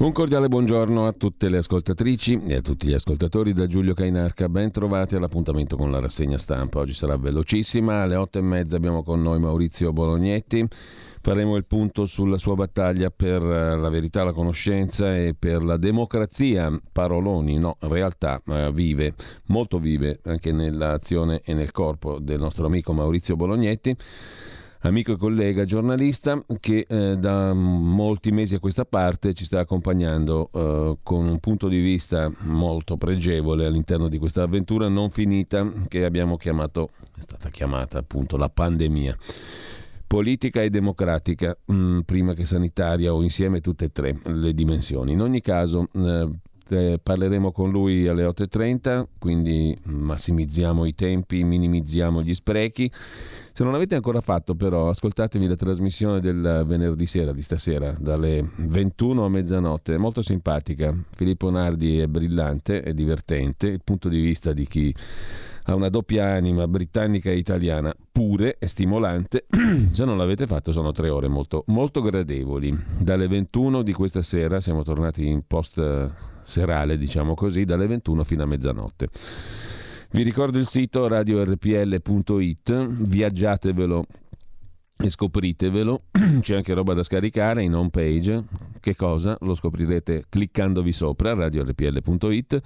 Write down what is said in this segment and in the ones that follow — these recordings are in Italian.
Un cordiale buongiorno a tutte le ascoltatrici e a tutti gli ascoltatori da Giulio Cainarca. Ben trovati all'appuntamento con la rassegna stampa. Oggi sarà velocissima. Alle otto e mezza abbiamo con noi Maurizio Bolognetti. Faremo il punto sulla sua battaglia per la verità, la conoscenza e per la democrazia. Paroloni, no, realtà eh, vive, molto vive anche nell'azione e nel corpo del nostro amico Maurizio Bolognetti amico e collega giornalista che eh, da molti mesi a questa parte ci sta accompagnando eh, con un punto di vista molto pregevole all'interno di questa avventura non finita che abbiamo chiamato, è stata chiamata appunto la pandemia. Politica e democratica, mh, mm, prima che sanitaria o insieme tutte e tre le dimensioni. In ogni caso, eh, eh, parleremo con lui alle 8.30, quindi massimizziamo i tempi, minimizziamo gli sprechi. Se non l'avete ancora fatto però ascoltatevi la trasmissione del venerdì sera di stasera dalle 21 a mezzanotte, è molto simpatica. Filippo Nardi è brillante, è divertente, il punto di vista di chi ha una doppia anima britannica e italiana pure e stimolante. Se non l'avete fatto sono tre ore molto, molto gradevoli. Dalle 21 di questa sera siamo tornati in post serale, diciamo così, dalle 21 fino a mezzanotte. Vi ricordo il sito radiorpl.it, viaggiatevelo e scopritevelo, c'è anche roba da scaricare in home page, che cosa? Lo scoprirete cliccandovi sopra, radiorpl.it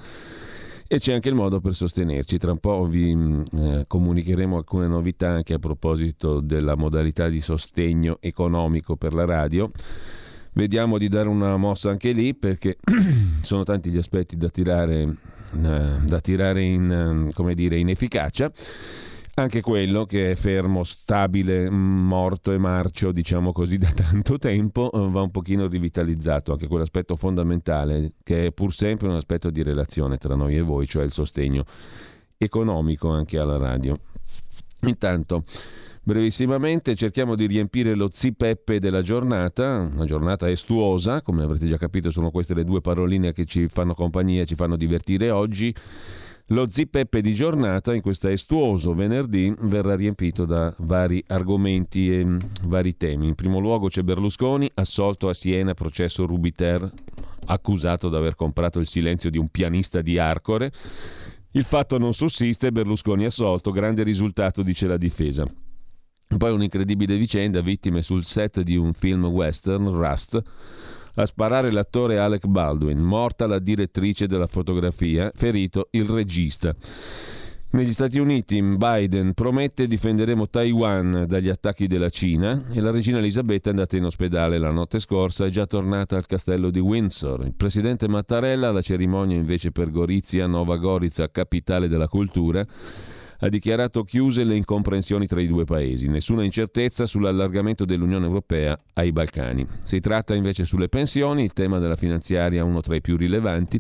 e c'è anche il modo per sostenerci. Tra un po' vi mm, eh, comunicheremo alcune novità anche a proposito della modalità di sostegno economico per la radio. Vediamo di dare una mossa anche lì perché sono tanti gli aspetti da tirare, da tirare in, come dire, in efficacia anche quello che è fermo, stabile, morto e marcio, diciamo così, da tanto tempo, eh, va un pochino rivitalizzato, anche quell'aspetto fondamentale che è pur sempre un aspetto di relazione tra noi e voi, cioè il sostegno economico anche alla radio. Intanto Brevissimamente cerchiamo di riempire lo zipeppe della giornata, una giornata estuosa, come avrete già capito sono queste le due paroline che ci fanno compagnia, ci fanno divertire oggi. Lo zipeppe di giornata in questo estuoso venerdì verrà riempito da vari argomenti e mm, vari temi. In primo luogo c'è Berlusconi, assolto a Siena, processo Rubiter, accusato di aver comprato il silenzio di un pianista di Arcore. Il fatto non sussiste, Berlusconi assolto, grande risultato, dice la difesa. Poi un'incredibile vicenda, vittime sul set di un film western, Rust, a sparare l'attore Alec Baldwin, morta la direttrice della fotografia, ferito il regista. Negli Stati Uniti Biden promette difenderemo Taiwan dagli attacchi della Cina e la regina Elisabetta è andata in ospedale la notte scorsa, è già tornata al castello di Windsor. Il presidente Mattarella alla cerimonia invece per Gorizia, Nova Gorica, capitale della cultura, ha dichiarato chiuse le incomprensioni tra i due paesi, nessuna incertezza sull'allargamento dell'Unione Europea ai Balcani. Si tratta invece sulle pensioni, il tema della finanziaria uno tra i più rilevanti.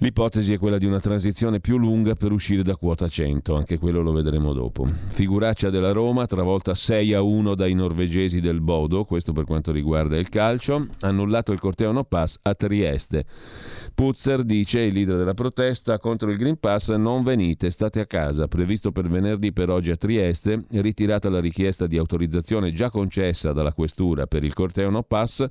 L'ipotesi è quella di una transizione più lunga per uscire da quota 100, anche quello lo vedremo dopo. Figuraccia della Roma, travolta 6 a 1 dai norvegesi del Bodo, questo per quanto riguarda il calcio, annullato il corteo no pass a Trieste. Puzzer dice, il leader della protesta contro il Green Pass, non venite, state a casa, previsto per venerdì per oggi a Trieste, ritirata la richiesta di autorizzazione già concessa dalla questura per il corteo no pass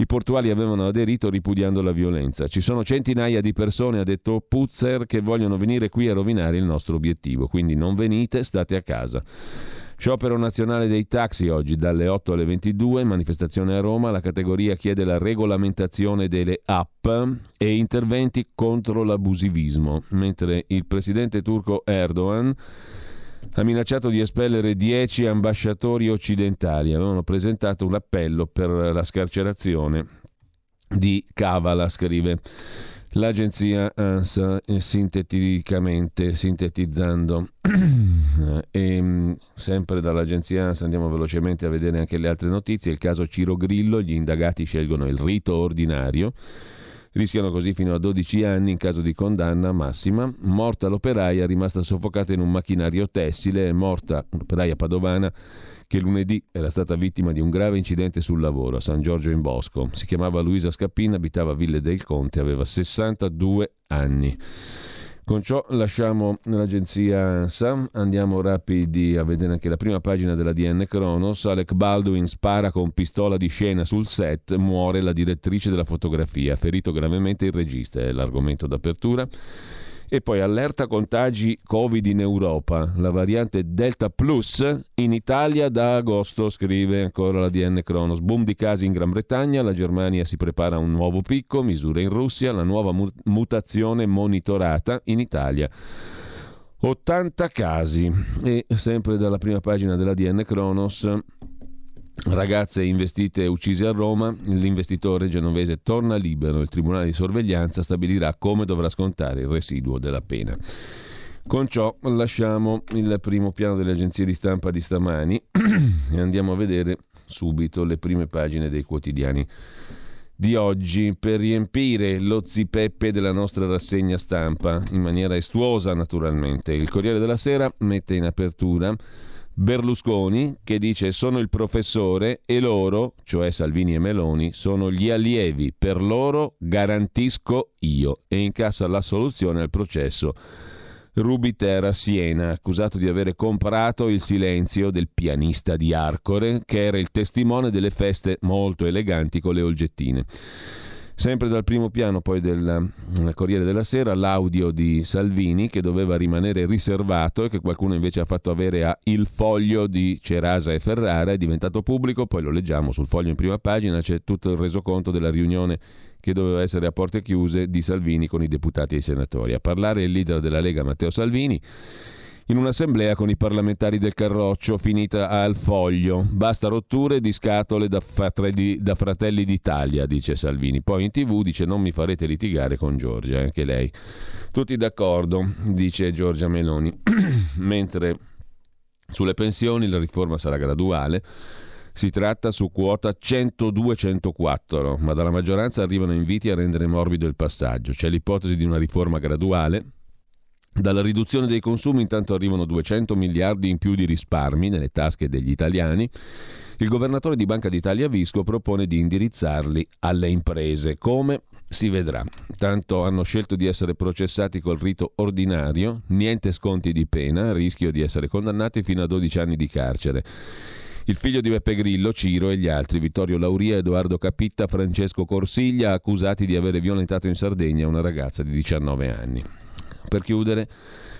i portuali avevano aderito ripudiando la violenza. Ci sono centinaia di persone, ha detto Puzzer, che vogliono venire qui a rovinare il nostro obiettivo, quindi non venite, state a casa. Sciopero nazionale dei taxi oggi dalle 8 alle 22, manifestazione a Roma, la categoria chiede la regolamentazione delle app e interventi contro l'abusivismo, mentre il presidente turco Erdogan ha minacciato di espellere 10 ambasciatori occidentali. Avevano presentato un appello per la scarcerazione di Kavala, scrive l'agenzia ANSA eh, sinteticamente, sintetizzando. e, mm, sempre dall'agenzia ANSA andiamo velocemente a vedere anche le altre notizie. Il caso Ciro Grillo, gli indagati scelgono il rito ordinario Rischiano così fino a 12 anni in caso di condanna massima. Morta l'operaia rimasta soffocata in un macchinario tessile, è morta un'operaia padovana che lunedì era stata vittima di un grave incidente sul lavoro a San Giorgio in Bosco. Si chiamava Luisa Scappina, abitava a Ville del Conte, aveva 62 anni. Con ciò lasciamo l'agenzia ANSA, andiamo rapidi a vedere anche la prima pagina della DN Kronos. Alec Baldwin spara con pistola di scena sul set, muore la direttrice della fotografia, ferito gravemente il regista, è l'argomento d'apertura. E poi allerta contagi Covid in Europa, la variante Delta Plus in Italia da agosto, scrive ancora la DN Kronos. Boom di casi in Gran Bretagna, la Germania si prepara a un nuovo picco, misure in Russia, la nuova mutazione monitorata in Italia. 80 casi e sempre dalla prima pagina della DN Kronos Ragazze investite e uccise a Roma, l'investitore genovese torna libero, il tribunale di sorveglianza stabilirà come dovrà scontare il residuo della pena. Con ciò lasciamo il primo piano delle agenzie di stampa di stamani e andiamo a vedere subito le prime pagine dei quotidiani di oggi per riempire lo zipeppe della nostra rassegna stampa in maniera estuosa naturalmente. Il Corriere della Sera mette in apertura Berlusconi che dice sono il professore e loro, cioè Salvini e Meloni, sono gli allievi, per loro garantisco io e incassa la soluzione al processo Rubiter Siena, accusato di avere comprato il silenzio del pianista di Arcore, che era il testimone delle feste molto eleganti con le olgettine. Sempre dal primo piano poi del eh, Corriere della Sera l'audio di Salvini che doveva rimanere riservato e che qualcuno invece ha fatto avere a Il Foglio di Cerasa e Ferrara, è diventato pubblico, poi lo leggiamo sul foglio in prima pagina, c'è tutto il resoconto della riunione che doveva essere a porte chiuse di Salvini con i deputati e i senatori. A parlare il leader della Lega Matteo Salvini in un'assemblea con i parlamentari del Carroccio finita al foglio. Basta rotture di scatole da fratelli, da fratelli d'Italia, dice Salvini. Poi in tv dice non mi farete litigare con Giorgia, anche lei. Tutti d'accordo, dice Giorgia Meloni. Mentre sulle pensioni la riforma sarà graduale. Si tratta su quota 102-104, ma dalla maggioranza arrivano inviti a rendere morbido il passaggio. C'è l'ipotesi di una riforma graduale dalla riduzione dei consumi intanto arrivano 200 miliardi in più di risparmi nelle tasche degli italiani. Il governatore di Banca d'Italia Visco propone di indirizzarli alle imprese. Come? Si vedrà. Tanto hanno scelto di essere processati col rito ordinario, niente sconti di pena, rischio di essere condannati fino a 12 anni di carcere. Il figlio di Beppe Grillo, Ciro e gli altri, Vittorio Lauria, Edoardo Capitta, Francesco Corsiglia, accusati di aver violentato in Sardegna una ragazza di 19 anni. Per chiudere,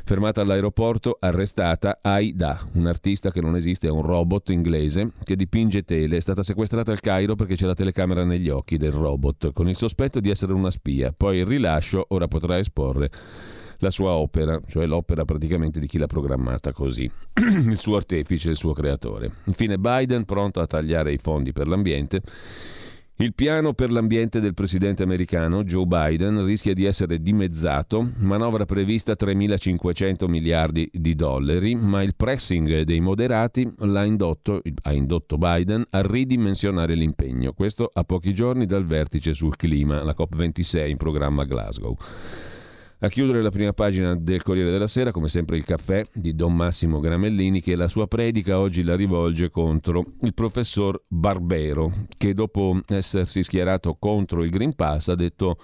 fermata all'aeroporto, arrestata Aida, un'artista che non esiste, è un robot inglese che dipinge tele. È stata sequestrata al Cairo perché c'è la telecamera negli occhi del robot, con il sospetto di essere una spia. Poi il rilascio, ora potrà esporre la sua opera, cioè l'opera praticamente di chi l'ha programmata così, il suo artefice, il suo creatore. Infine Biden pronto a tagliare i fondi per l'ambiente il piano per l'ambiente del presidente americano Joe Biden rischia di essere dimezzato, manovra prevista 3.500 miliardi di dollari, ma il pressing dei moderati indotto, ha indotto Biden a ridimensionare l'impegno. Questo a pochi giorni dal vertice sul clima, la COP26 in programma Glasgow. A chiudere la prima pagina del Corriere della Sera, come sempre il caffè di Don Massimo Gramellini, che la sua predica oggi la rivolge contro il professor Barbero, che dopo essersi schierato contro il Green Pass ha detto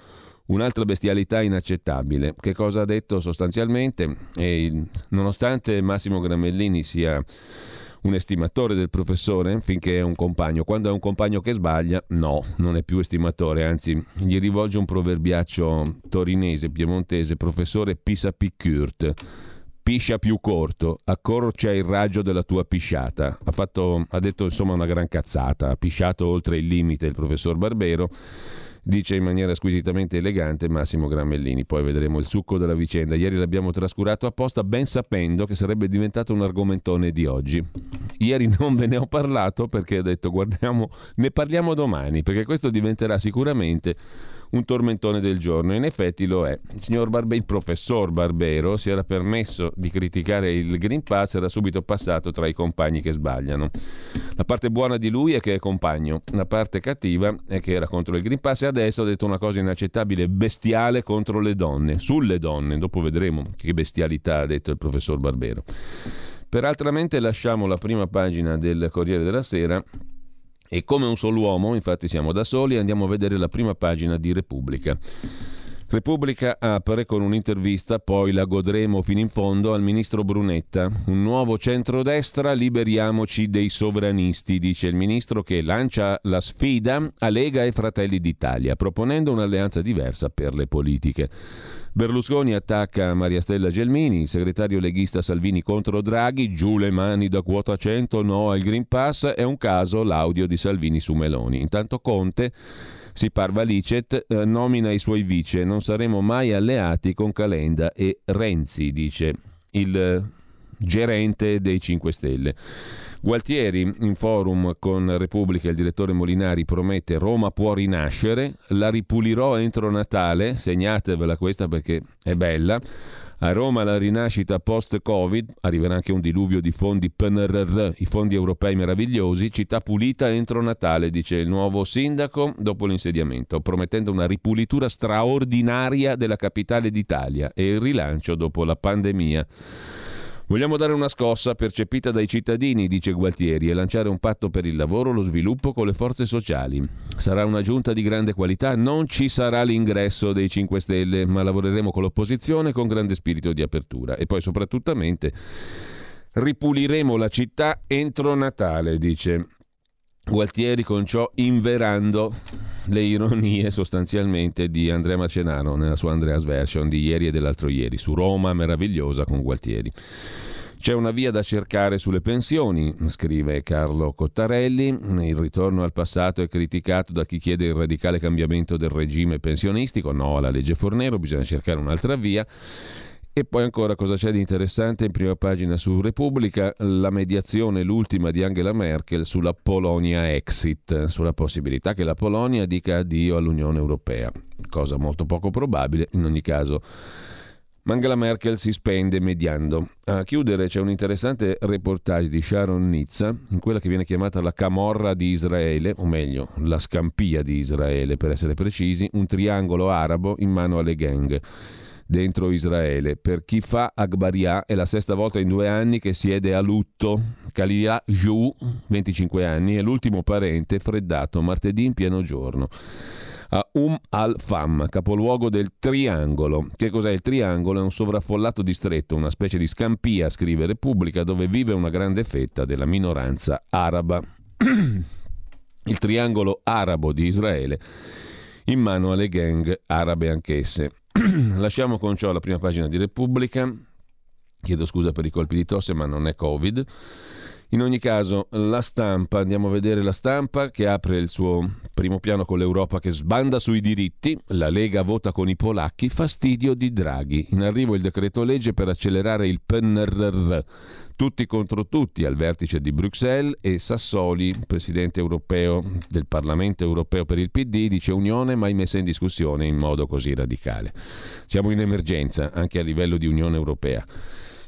un'altra bestialità inaccettabile. Che cosa ha detto sostanzialmente? E, nonostante Massimo Gramellini sia un estimatore del professore finché è un compagno. Quando è un compagno che sbaglia, no, non è più estimatore, anzi gli rivolge un proverbiaccio torinese, piemontese, professore pisa piccurt. Piscia più corto, accorcia il raggio della tua pisciata. Ha, fatto, ha detto insomma una gran cazzata, ha pisciato oltre il limite il professor Barbero dice in maniera squisitamente elegante Massimo Gramellini. Poi vedremo il succo della vicenda. Ieri l'abbiamo trascurato apposta ben sapendo che sarebbe diventato un argomentone di oggi. Ieri non ve ne ho parlato perché ho detto guardiamo, ne parliamo domani, perché questo diventerà sicuramente un tormentone del giorno. In effetti lo è. Il, signor Barbe- il professor Barbero si era permesso di criticare il Green Pass, era subito passato tra i compagni che sbagliano. La parte buona di lui è che è compagno, la parte cattiva è che era contro il Green Pass e adesso ha detto una cosa inaccettabile, bestiale contro le donne, sulle donne. Dopo vedremo che bestialità ha detto il professor Barbero. Per altramente lasciamo la prima pagina del Corriere della Sera e come un solo uomo, infatti siamo da soli, andiamo a vedere la prima pagina di Repubblica. Repubblica apre con un'intervista, poi la godremo fino in fondo, al ministro Brunetta. Un nuovo centrodestra, liberiamoci dei sovranisti, dice il ministro che lancia la sfida a Lega e Fratelli d'Italia, proponendo un'alleanza diversa per le politiche. Berlusconi attacca Maria Stella Gelmini, il segretario leghista Salvini contro Draghi, giù le mani da quota 100, no al Green Pass, è un caso l'audio di Salvini su Meloni. Intanto Conte si parva licet, eh, nomina i suoi vice, non saremo mai alleati con Calenda e Renzi, dice il eh, gerente dei 5 Stelle. Gualtieri in forum con Repubblica il direttore Molinari promette Roma può rinascere, la ripulirò entro Natale, segnatevela questa perché è bella. A Roma la rinascita post-Covid, arriverà anche un diluvio di fondi PNRR, i fondi europei meravigliosi, città pulita entro Natale, dice il nuovo sindaco dopo l'insediamento, promettendo una ripulitura straordinaria della capitale d'Italia e il rilancio dopo la pandemia. Vogliamo dare una scossa percepita dai cittadini, dice Gualtieri, e lanciare un patto per il lavoro, lo sviluppo con le forze sociali. Sarà una giunta di grande qualità, non ci sarà l'ingresso dei 5 Stelle, ma lavoreremo con l'opposizione con grande spirito di apertura. E poi soprattutto ripuliremo la città entro Natale, dice Gualtieri con ciò inverando le ironie sostanzialmente di Andrea Macenaro nella sua Andreas Version di ieri e dell'altro ieri su Roma meravigliosa con Gualtieri. C'è una via da cercare sulle pensioni, scrive Carlo Cottarelli. Il ritorno al passato è criticato da chi chiede il radicale cambiamento del regime pensionistico. No alla legge Fornero, bisogna cercare un'altra via. E poi ancora cosa c'è di interessante in prima pagina su Repubblica? La mediazione, l'ultima di Angela Merkel sulla Polonia exit, sulla possibilità che la Polonia dica addio all'Unione Europea, cosa molto poco probabile, in ogni caso. Angela Merkel si spende mediando. A chiudere c'è un interessante reportage di Sharon Nizza in quella che viene chiamata la Camorra di Israele, o meglio, la scampia di Israele per essere precisi, un triangolo arabo in mano alle gang dentro Israele. Per chi fa Akbaria è la sesta volta in due anni che siede a lutto. Kalia Jou, 25 anni, è l'ultimo parente freddato martedì in pieno giorno a Um al-Fam, capoluogo del Triangolo. Che cos'è il Triangolo? È un sovraffollato distretto, una specie di scampia, scrive Repubblica, dove vive una grande fetta della minoranza araba. il Triangolo arabo di Israele in mano alle gang arabe anch'esse. Lasciamo con ciò la prima pagina di Repubblica. Chiedo scusa per i colpi di tosse, ma non è Covid. In ogni caso, la stampa, andiamo a vedere la stampa che apre il suo primo piano con l'Europa che sbanda sui diritti, la Lega vota con i polacchi, fastidio di Draghi. In arrivo il decreto legge per accelerare il PNRR, tutti contro tutti al vertice di Bruxelles e Sassoli, presidente europeo del Parlamento europeo per il PD, dice Unione mai messa in discussione in modo così radicale. Siamo in emergenza anche a livello di Unione Europea.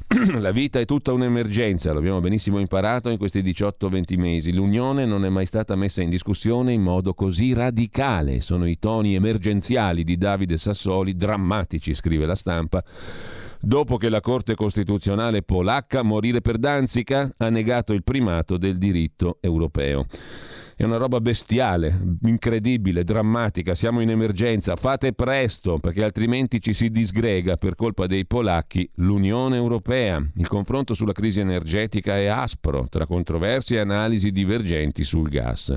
La vita è tutta un'emergenza, lo abbiamo benissimo imparato in questi 18-20 mesi. L'Unione non è mai stata messa in discussione in modo così radicale. Sono i toni emergenziali di Davide Sassoli, drammatici, scrive la stampa. Dopo che la Corte Costituzionale polacca, morire per Danzica, ha negato il primato del diritto europeo. È una roba bestiale, incredibile, drammatica. Siamo in emergenza. Fate presto, perché altrimenti ci si disgrega per colpa dei polacchi l'Unione Europea. Il confronto sulla crisi energetica è aspro, tra controversie e analisi divergenti sul gas.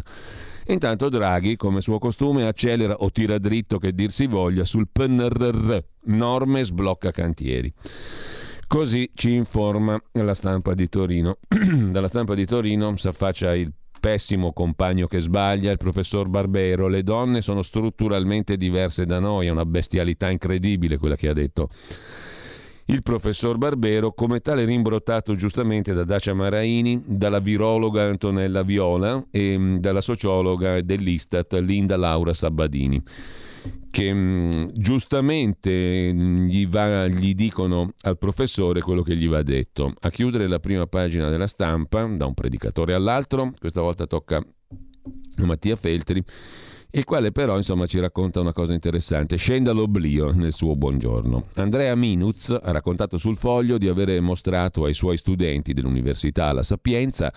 Intanto Draghi, come suo costume, accelera o tira dritto che dir si voglia sul PNRR, norme sblocca cantieri. Così ci informa la stampa di Torino. Dalla stampa di Torino si affaccia il pessimo compagno che sbaglia, il professor Barbero. Le donne sono strutturalmente diverse da noi, è una bestialità incredibile quella che ha detto il professor Barbero, come tale rimbrottato giustamente da Dacia Maraini, dalla virologa Antonella Viola e mm, dalla sociologa dell'Istat Linda Laura Sabadini che mm, giustamente mm, gli, va, gli, dicono al professore quello che gli va detto. A chiudere la prima pagina della stampa, da un predicatore all'altro, questa volta tocca a Mattia Feltri, il quale però insomma ci racconta una cosa interessante. Scenda l'oblio nel suo buongiorno. Andrea Minuz ha raccontato sul foglio di avere mostrato ai suoi studenti dell'Università La Sapienza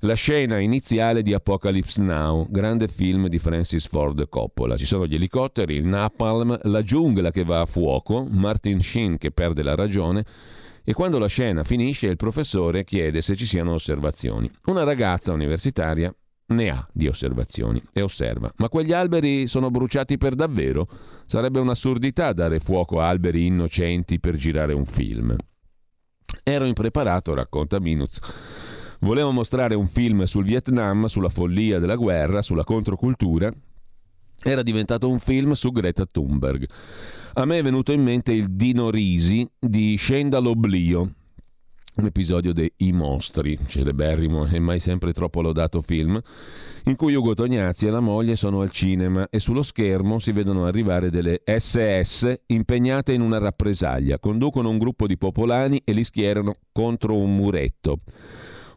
la scena iniziale di Apocalypse Now, grande film di Francis Ford Coppola. Ci sono gli elicotteri, il napalm, la giungla che va a fuoco, Martin Sheen che perde la ragione e quando la scena finisce il professore chiede se ci siano osservazioni. Una ragazza universitaria ne ha di osservazioni e osserva. Ma quegli alberi sono bruciati per davvero? Sarebbe un'assurdità dare fuoco a alberi innocenti per girare un film. Ero impreparato, racconta Minuz Volevo mostrare un film sul Vietnam, sulla follia della guerra, sulla controcultura. Era diventato un film su Greta Thunberg. A me è venuto in mente il Dino Risi di Scenda l'oblio, un episodio dei I Mostri, celeberrimo e mai sempre troppo lodato film, in cui Ugo Tognazzi e la moglie sono al cinema e sullo schermo si vedono arrivare delle SS impegnate in una rappresaglia, conducono un gruppo di popolani e li schierano contro un muretto.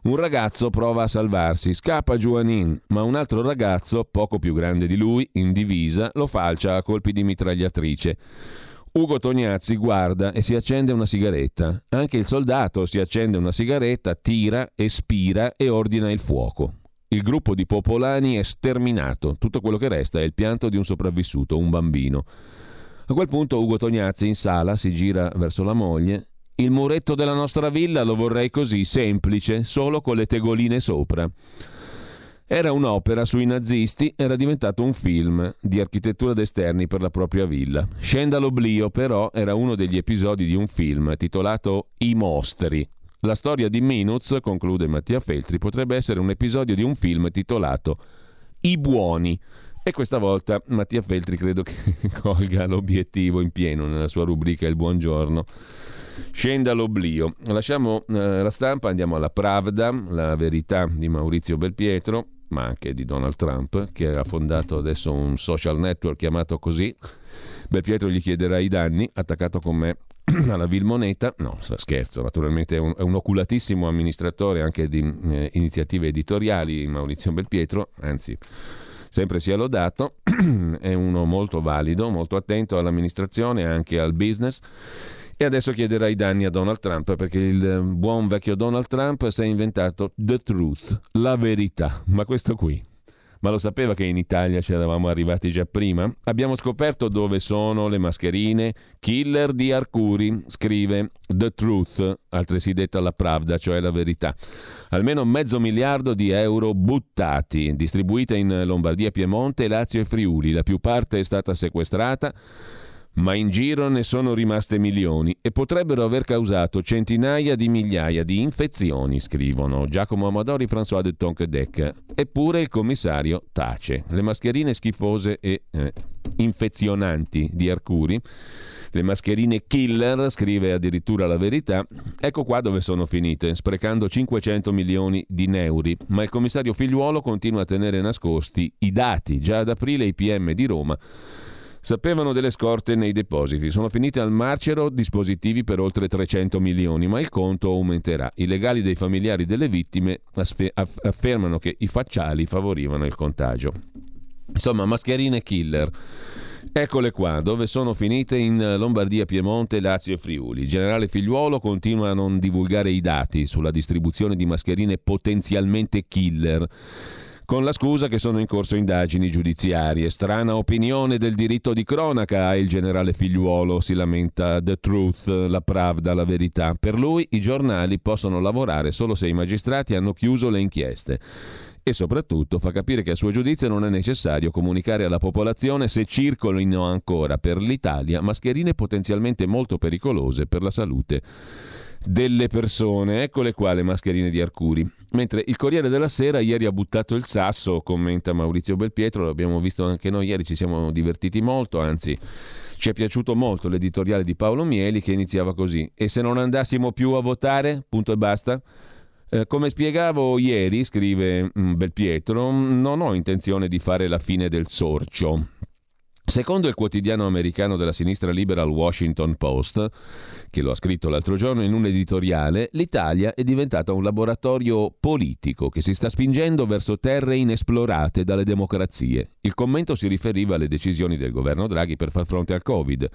Un ragazzo prova a salvarsi, scappa Juanin, ma un altro ragazzo, poco più grande di lui, in divisa, lo falcia a colpi di mitragliatrice. Ugo Tognazzi guarda e si accende una sigaretta. Anche il soldato si accende una sigaretta, tira, espira e ordina il fuoco. Il gruppo di popolani è sterminato. Tutto quello che resta è il pianto di un sopravvissuto, un bambino. A quel punto Ugo Tognazzi in sala si gira verso la moglie il muretto della nostra villa lo vorrei così, semplice, solo con le tegoline sopra. Era un'opera sui nazisti, era diventato un film di architettura d'esterni per la propria villa. Scenda l'oblio, però, era uno degli episodi di un film titolato I mostri. La storia di Minuz, conclude Mattia Feltri, potrebbe essere un episodio di un film titolato I buoni. E questa volta Mattia Feltri credo che colga l'obiettivo in pieno nella sua rubrica Il buongiorno Scenda l'oblio. Lasciamo eh, la stampa, andiamo alla Pravda, la verità di Maurizio Belpietro, ma anche di Donald Trump, che ha fondato adesso un social network chiamato così. Belpietro gli chiederà i danni, attaccato con me alla Vil Moneta. No, scherzo, naturalmente è un, è un oculatissimo amministratore anche di eh, iniziative editoriali, Maurizio Belpietro, anzi sempre sia lodato, è uno molto valido, molto attento all'amministrazione e anche al business e adesso chiederà i danni a Donald Trump perché il buon vecchio Donald Trump si è inventato The Truth, la verità. Ma questo qui. Ma lo sapeva che in Italia ci eravamo arrivati già prima? Abbiamo scoperto dove sono le mascherine killer di Arcuri, scrive The Truth, altresì detta la Pravda, cioè la verità. Almeno mezzo miliardo di euro buttati, distribuite in Lombardia, Piemonte, Lazio e Friuli. La più parte è stata sequestrata ma in giro ne sono rimaste milioni e potrebbero aver causato centinaia di migliaia di infezioni, scrivono Giacomo Amadori, François de Tonquedec. Eppure il commissario tace. Le mascherine schifose e eh, infezionanti di Arcuri, le mascherine killer, scrive addirittura la verità, ecco qua dove sono finite, sprecando 500 milioni di neuri. Ma il commissario Figliuolo continua a tenere nascosti i dati. Già ad aprile i PM di Roma Sapevano delle scorte nei depositi. Sono finite al marcero dispositivi per oltre 300 milioni, ma il conto aumenterà. I legali dei familiari delle vittime affermano che i facciali favorivano il contagio. Insomma, mascherine killer. Eccole qua, dove sono finite in Lombardia, Piemonte, Lazio e Friuli. Generale Figliuolo continua a non divulgare i dati sulla distribuzione di mascherine potenzialmente killer con la scusa che sono in corso indagini giudiziarie. Strana opinione del diritto di cronaca il generale Figliuolo, si lamenta The Truth, la Pravda, la verità. Per lui i giornali possono lavorare solo se i magistrati hanno chiuso le inchieste e soprattutto fa capire che a suo giudizio non è necessario comunicare alla popolazione se circolino ancora per l'Italia mascherine potenzialmente molto pericolose per la salute delle persone. Eccole qua le mascherine di Arcuri. Mentre il Corriere della Sera ieri ha buttato il sasso, commenta Maurizio Belpietro, l'abbiamo visto anche noi ieri, ci siamo divertiti molto, anzi ci è piaciuto molto l'editoriale di Paolo Mieli che iniziava così. E se non andassimo più a votare? Punto e basta. Eh, come spiegavo ieri, scrive mm, Belpietro, non ho intenzione di fare la fine del sorcio. Secondo il quotidiano americano della sinistra liberal Washington Post, che lo ha scritto l'altro giorno in un editoriale, l'Italia è diventata un laboratorio politico che si sta spingendo verso terre inesplorate dalle democrazie. Il commento si riferiva alle decisioni del governo Draghi per far fronte al Covid,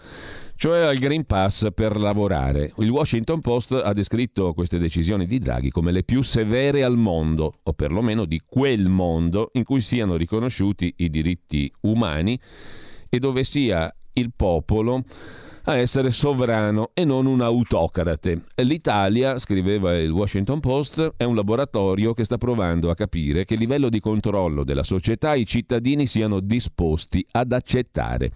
cioè al Green Pass per lavorare. Il Washington Post ha descritto queste decisioni di Draghi come le più severe al mondo, o perlomeno di quel mondo in cui siano riconosciuti i diritti umani e dove sia il popolo a essere sovrano e non un autocrate. L'Italia, scriveva il Washington Post, è un laboratorio che sta provando a capire che livello di controllo della società i cittadini siano disposti ad accettare.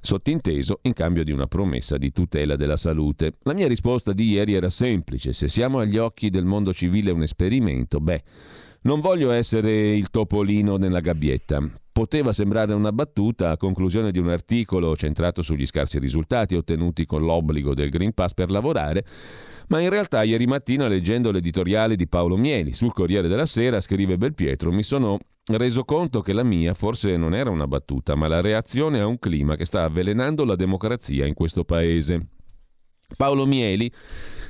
Sottinteso in cambio di una promessa di tutela della salute. La mia risposta di ieri era semplice: se siamo agli occhi del mondo civile un esperimento, beh, non voglio essere il topolino nella gabbietta. Poteva sembrare una battuta a conclusione di un articolo centrato sugli scarsi risultati ottenuti con l'obbligo del Green Pass per lavorare, ma in realtà ieri mattina leggendo l'editoriale di Paolo Mieli sul Corriere della Sera, scrive Belpietro, mi sono reso conto che la mia forse non era una battuta, ma la reazione a un clima che sta avvelenando la democrazia in questo paese. Paolo Mieli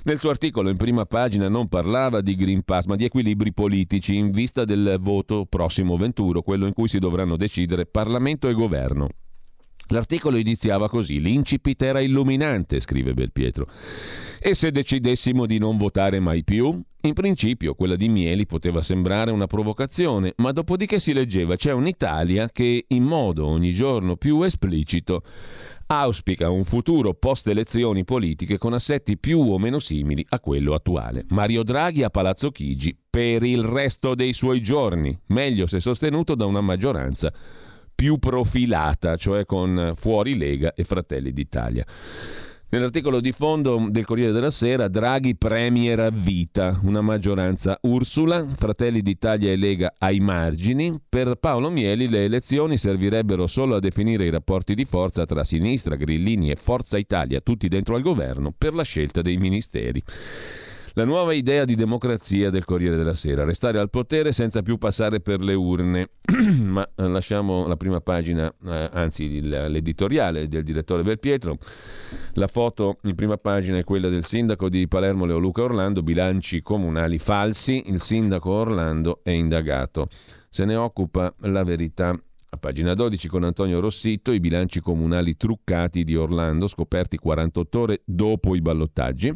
nel suo articolo in prima pagina non parlava di Green Pass, ma di equilibri politici in vista del voto prossimo venturo, quello in cui si dovranno decidere Parlamento e Governo. L'articolo iniziava così: L'incipit era illuminante, scrive Belpietro. E se decidessimo di non votare mai più? In principio quella di Mieli poteva sembrare una provocazione, ma dopodiché si leggeva c'è un'Italia che in modo ogni giorno più esplicito auspica un futuro post elezioni politiche con assetti più o meno simili a quello attuale. Mario Draghi a Palazzo Chigi per il resto dei suoi giorni, meglio se sostenuto da una maggioranza più profilata, cioè con Fuori Lega e Fratelli d'Italia. Nell'articolo di fondo del Corriere della Sera, Draghi premier a vita, una maggioranza Ursula, Fratelli d'Italia e Lega ai margini. Per Paolo Mieli le elezioni servirebbero solo a definire i rapporti di forza tra sinistra, Grillini e Forza Italia, tutti dentro al governo, per la scelta dei ministeri. La nuova idea di democrazia del Corriere della Sera, restare al potere senza più passare per le urne. Ma eh, lasciamo la prima pagina, eh, anzi l'editoriale del direttore Belpietro. La foto in prima pagina è quella del sindaco di Palermo Leoluca Orlando, bilanci comunali falsi, il sindaco Orlando è indagato. Se ne occupa la verità a pagina 12 con Antonio Rossitto i bilanci comunali truccati di Orlando scoperti 48 ore dopo i ballottaggi.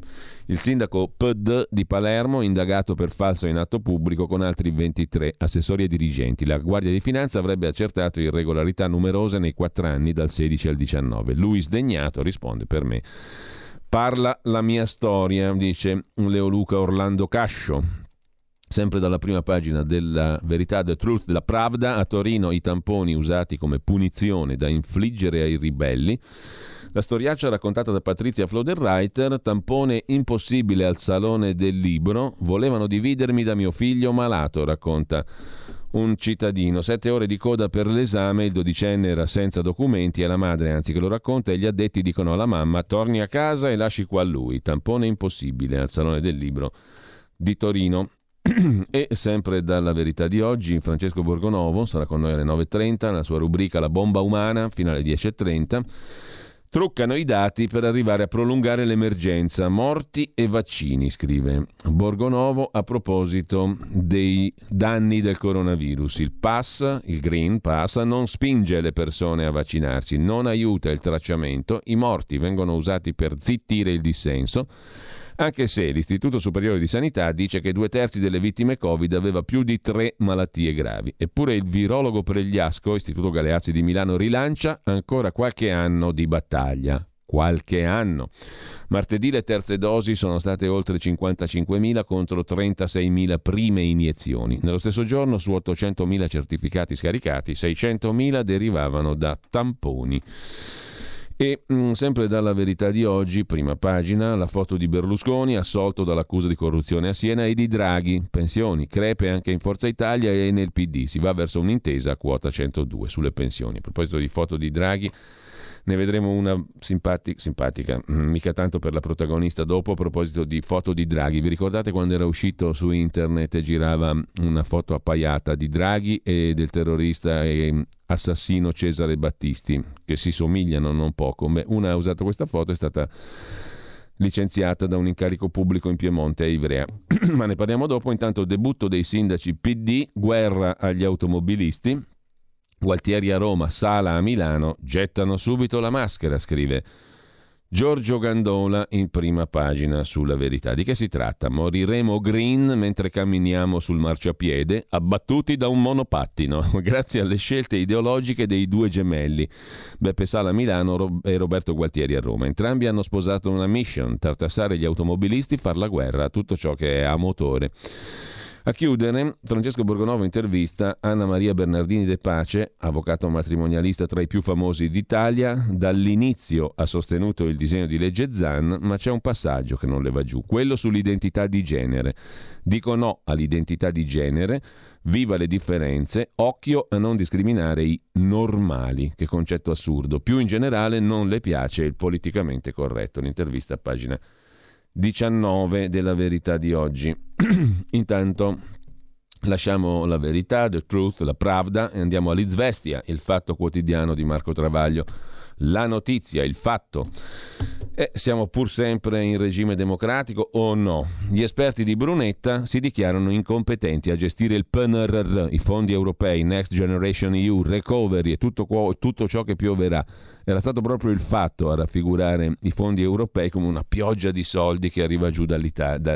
Il sindaco PD di Palermo indagato per falso in atto pubblico con altri 23 assessori e dirigenti. La Guardia di Finanza avrebbe accertato irregolarità numerose nei quattro anni dal 16 al 19. Lui sdegnato risponde per me. Parla la mia storia, dice Leo Luca Orlando Cascio, Sempre dalla prima pagina della Verità, The Truth, della Pravda, a Torino i tamponi usati come punizione da infliggere ai ribelli. La storiaccia raccontata da Patrizia Floderreiter, tampone impossibile al Salone del Libro, volevano dividermi da mio figlio malato, racconta un cittadino. Sette ore di coda per l'esame, il dodicenne era senza documenti e la madre, anzi che lo racconta, e gli addetti dicono alla mamma torni a casa e lasci qua lui. Tampone impossibile al Salone del Libro di Torino e sempre dalla verità di oggi, Francesco Borgonovo sarà con noi alle 9.30, nella sua rubrica La bomba umana, fino alle 10.30. Truccano i dati per arrivare a prolungare l'emergenza. Morti e vaccini, scrive Borgonovo a proposito dei danni del coronavirus. Il pass, il Green Pass, non spinge le persone a vaccinarsi, non aiuta il tracciamento, i morti vengono usati per zittire il dissenso anche se l'Istituto Superiore di Sanità dice che due terzi delle vittime Covid aveva più di tre malattie gravi. Eppure il virologo Pregliasco, Istituto Galeazzi di Milano, rilancia ancora qualche anno di battaglia. Qualche anno. Martedì le terze dosi sono state oltre 55.000 contro 36.000 prime iniezioni. Nello stesso giorno su 800.000 certificati scaricati, 600.000 derivavano da tamponi. E mh, mm, sempre dalla verità di oggi, prima pagina, la foto di Berlusconi assolto dall'accusa di corruzione a Siena e di Draghi, pensioni, crepe anche in Forza Italia e nel PD, si va verso un'intesa a quota 102 sulle pensioni. A proposito di foto di Draghi, ne vedremo una simpati- simpatica, mm, mica tanto per la protagonista dopo a proposito di foto di Draghi. Vi ricordate quando era uscito su internet e girava una foto appaiata di Draghi e del terrorista e assassino Cesare Battisti, che si somigliano non poco. Una ha usato questa foto, è stata licenziata da un incarico pubblico in Piemonte a Ivrea. Ma ne parliamo dopo. Intanto debutto dei sindaci PD, guerra agli automobilisti. Gualtieri a Roma, Sala a Milano, gettano subito la maschera, scrive Giorgio Gandola in prima pagina sulla verità. Di che si tratta? Moriremo green mentre camminiamo sul marciapiede, abbattuti da un monopattino, grazie alle scelte ideologiche dei due gemelli, Beppe Sala a Milano e Roberto Gualtieri a Roma. Entrambi hanno sposato una mission, tartassare gli automobilisti, far la guerra a tutto ciò che è a motore. A chiudere, Francesco Borgonovo intervista Anna Maria Bernardini De Pace, avvocato matrimonialista tra i più famosi d'Italia. Dall'inizio ha sostenuto il disegno di legge Zan, ma c'è un passaggio che non le va giù, quello sull'identità di genere. Dico no all'identità di genere, viva le differenze, occhio a non discriminare i normali, che concetto assurdo. Più in generale non le piace il politicamente corretto. L'intervista a pagina 19 della verità di oggi. Intanto lasciamo la verità, the truth, la pravda e andiamo all'Izvestia, il fatto quotidiano di Marco Travaglio. La notizia, il fatto. Eh, siamo pur sempre in regime democratico o no? Gli esperti di Brunetta si dichiarano incompetenti a gestire il PNRR, i fondi europei, Next Generation EU, Recovery e tutto, tutto ciò che pioverà era stato proprio il fatto a raffigurare i fondi europei come una pioggia di soldi che arriva giù da,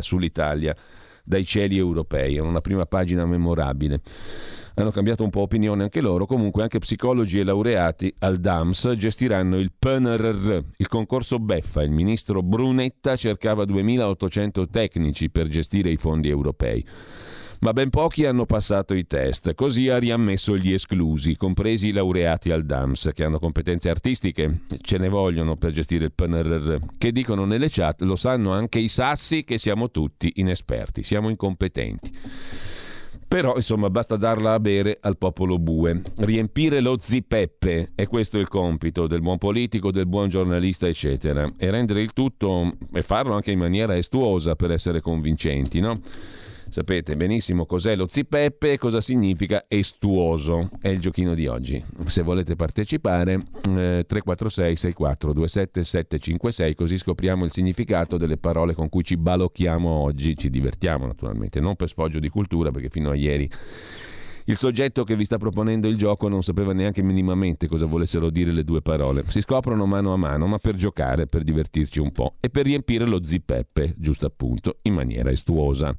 sull'Italia, dai cieli europei. È una prima pagina memorabile. Hanno cambiato un po' opinione anche loro, comunque anche psicologi e laureati al DAMS gestiranno il PNRR, il concorso Beffa. Il ministro Brunetta cercava 2800 tecnici per gestire i fondi europei ma ben pochi hanno passato i test. Così ha riammesso gli esclusi, compresi i laureati al DAMS, che hanno competenze artistiche, ce ne vogliono per gestire il PNRR, che dicono nelle chat, lo sanno anche i sassi che siamo tutti inesperti, siamo incompetenti. Però, insomma, basta darla a bere al popolo bue. Riempire lo zipeppe, è questo il compito del buon politico, del buon giornalista, eccetera. E rendere il tutto, e farlo anche in maniera estuosa per essere convincenti, no? Sapete benissimo cos'è lo zipeppe e cosa significa estuoso. È il giochino di oggi. Se volete partecipare, eh, 346 64 27 756, così scopriamo il significato delle parole con cui ci balocchiamo oggi. Ci divertiamo naturalmente, non per sfoggio di cultura, perché fino a ieri il soggetto che vi sta proponendo il gioco non sapeva neanche minimamente cosa volessero dire le due parole. Si scoprono mano a mano, ma per giocare, per divertirci un po' e per riempire lo zippeppe, giusto appunto, in maniera estuosa.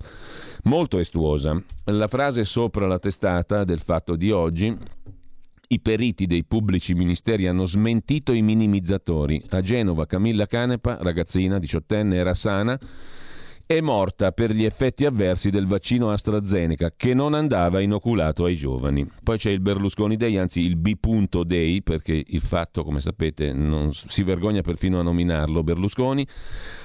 Molto estuosa. La frase sopra la testata del fatto di oggi i periti dei pubblici ministeri hanno smentito i minimizzatori. A Genova Camilla Canepa, ragazzina diciottenne, era sana è morta per gli effetti avversi del vaccino AstraZeneca che non andava inoculato ai giovani. Poi c'è il Berlusconi Day, anzi il B. Day, perché il fatto, come sapete, non si vergogna perfino a nominarlo Berlusconi.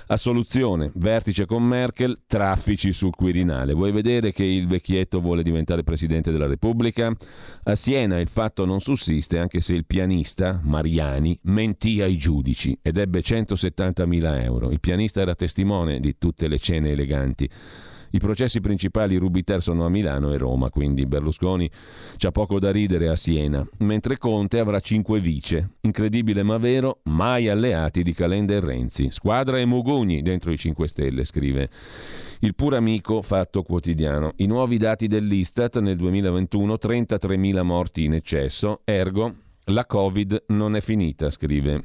Assoluzione, vertice con Merkel, traffici sul Quirinale. Vuoi vedere che il vecchietto vuole diventare Presidente della Repubblica? A Siena il fatto non sussiste anche se il pianista, Mariani, mentì ai giudici ed ebbe 170.000 euro. Il pianista era testimone di tutte le cene eleganti. I processi principali Rubiter sono a Milano e Roma, quindi Berlusconi c'ha poco da ridere a Siena, mentre Conte avrà cinque vice. Incredibile ma vero, mai alleati di Calenda e Renzi. Squadra e Mugugni dentro i 5 Stelle, scrive il pur amico Fatto Quotidiano. I nuovi dati dell'Istat nel 2021, 33.000 morti in eccesso, ergo la Covid non è finita, scrive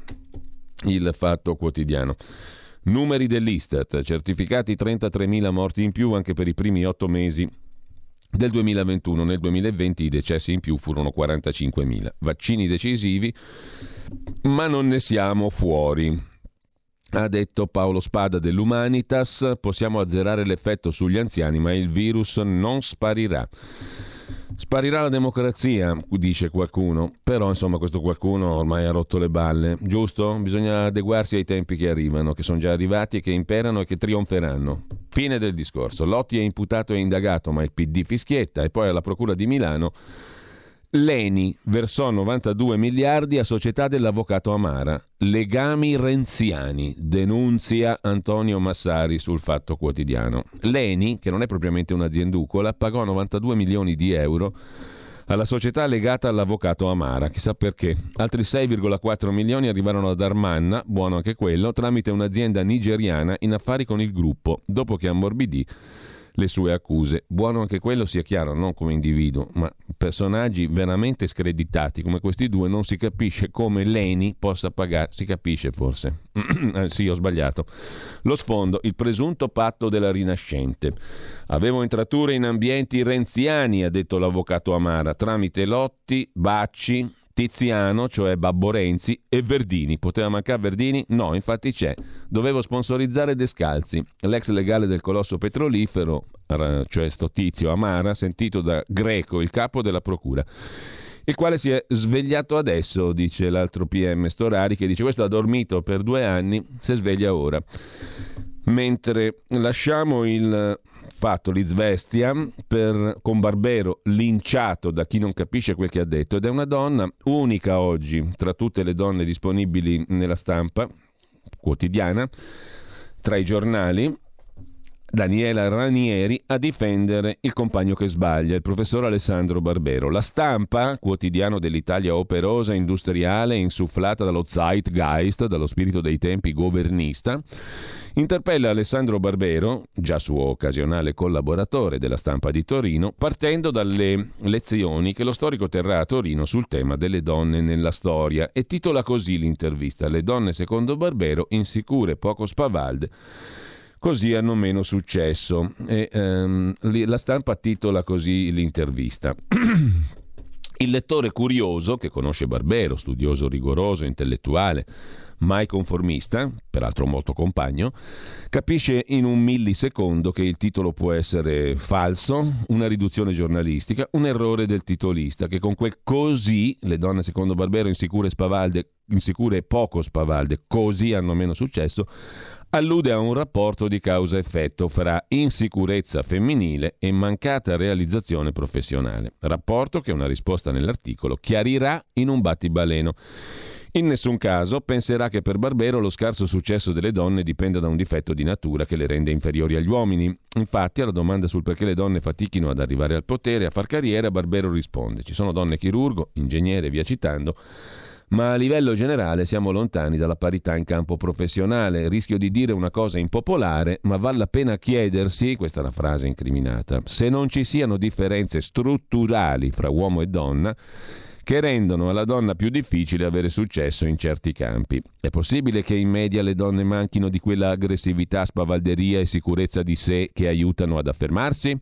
il Fatto Quotidiano. Numeri dell'Istat, certificati 33.000 morti in più anche per i primi otto mesi del 2021. Nel 2020 i decessi in più furono 45.000. Vaccini decisivi, ma non ne siamo fuori. Ha detto Paolo Spada dell'Humanitas, possiamo azzerare l'effetto sugli anziani, ma il virus non sparirà. Sparirà la democrazia, dice qualcuno, però insomma questo qualcuno ormai ha rotto le balle, giusto? Bisogna adeguarsi ai tempi che arrivano, che sono già arrivati e che imperano e che trionferanno. Fine del discorso. Lotti è imputato e indagato, ma il PD fischietta e poi alla Procura di Milano L'ENI versò 92 miliardi a società dell'avvocato Amara. Legami renziani, denunzia Antonio Massari sul Fatto Quotidiano. L'ENI, che non è propriamente un'azienducola, pagò 92 milioni di euro alla società legata all'avvocato Amara, chissà perché. Altri 6,4 milioni arrivarono ad Armanna, buono anche quello, tramite un'azienda nigeriana in affari con il gruppo, dopo che ammorbidì le sue accuse. Buono anche quello, sia chiaro, non come individuo, ma personaggi veramente screditati come questi due, non si capisce come Leni possa pagare. Si capisce forse. eh, sì, ho sbagliato. Lo sfondo, il presunto patto della Rinascente. Avevo entrature in ambienti renziani, ha detto l'avvocato Amara, tramite Lotti, Bacci, Tiziano, cioè Babbo Renzi, e Verdini. Poteva mancare Verdini? No, infatti c'è. Dovevo sponsorizzare Descalzi, l'ex legale del colosso petrolifero, cioè sto tizio Amara, sentito da Greco, il capo della procura il quale si è svegliato adesso, dice l'altro PM Storari, che dice questo ha dormito per due anni, si sveglia ora. Mentre lasciamo il fatto l'Izvestia per, con Barbero linciato da chi non capisce quel che ha detto ed è una donna unica oggi tra tutte le donne disponibili nella stampa quotidiana, tra i giornali, Daniela Ranieri a difendere il compagno che sbaglia, il professor Alessandro Barbero. La stampa, quotidiano dell'Italia operosa, industriale, insufflata dallo Zeitgeist, dallo spirito dei tempi governista, interpella Alessandro Barbero, già suo occasionale collaboratore della stampa di Torino, partendo dalle lezioni che lo storico terrà a Torino sul tema delle donne nella storia e titola così l'intervista Le donne secondo Barbero insicure, poco spavalde così hanno meno successo. E, um, la stampa titola così l'intervista. Il lettore curioso, che conosce Barbero, studioso rigoroso, intellettuale, mai conformista, peraltro molto compagno, capisce in un millisecondo che il titolo può essere falso, una riduzione giornalistica, un errore del titolista, che con quel così, le donne secondo Barbero insicure, spavalde, insicure e poco spavalde, così hanno meno successo, allude a un rapporto di causa-effetto fra insicurezza femminile e mancata realizzazione professionale. Rapporto che una risposta nell'articolo chiarirà in un battibaleno. In nessun caso penserà che per Barbero lo scarso successo delle donne dipenda da un difetto di natura che le rende inferiori agli uomini. Infatti, alla domanda sul perché le donne fatichino ad arrivare al potere e a far carriera, Barbero risponde: Ci sono donne chirurgo, ingegnere, via citando ma a livello generale siamo lontani dalla parità in campo professionale. Rischio di dire una cosa impopolare, ma vale la pena chiedersi, questa è la frase incriminata, se non ci siano differenze strutturali fra uomo e donna che rendono alla donna più difficile avere successo in certi campi. È possibile che in media le donne manchino di quella aggressività, spavalderia e sicurezza di sé che aiutano ad affermarsi?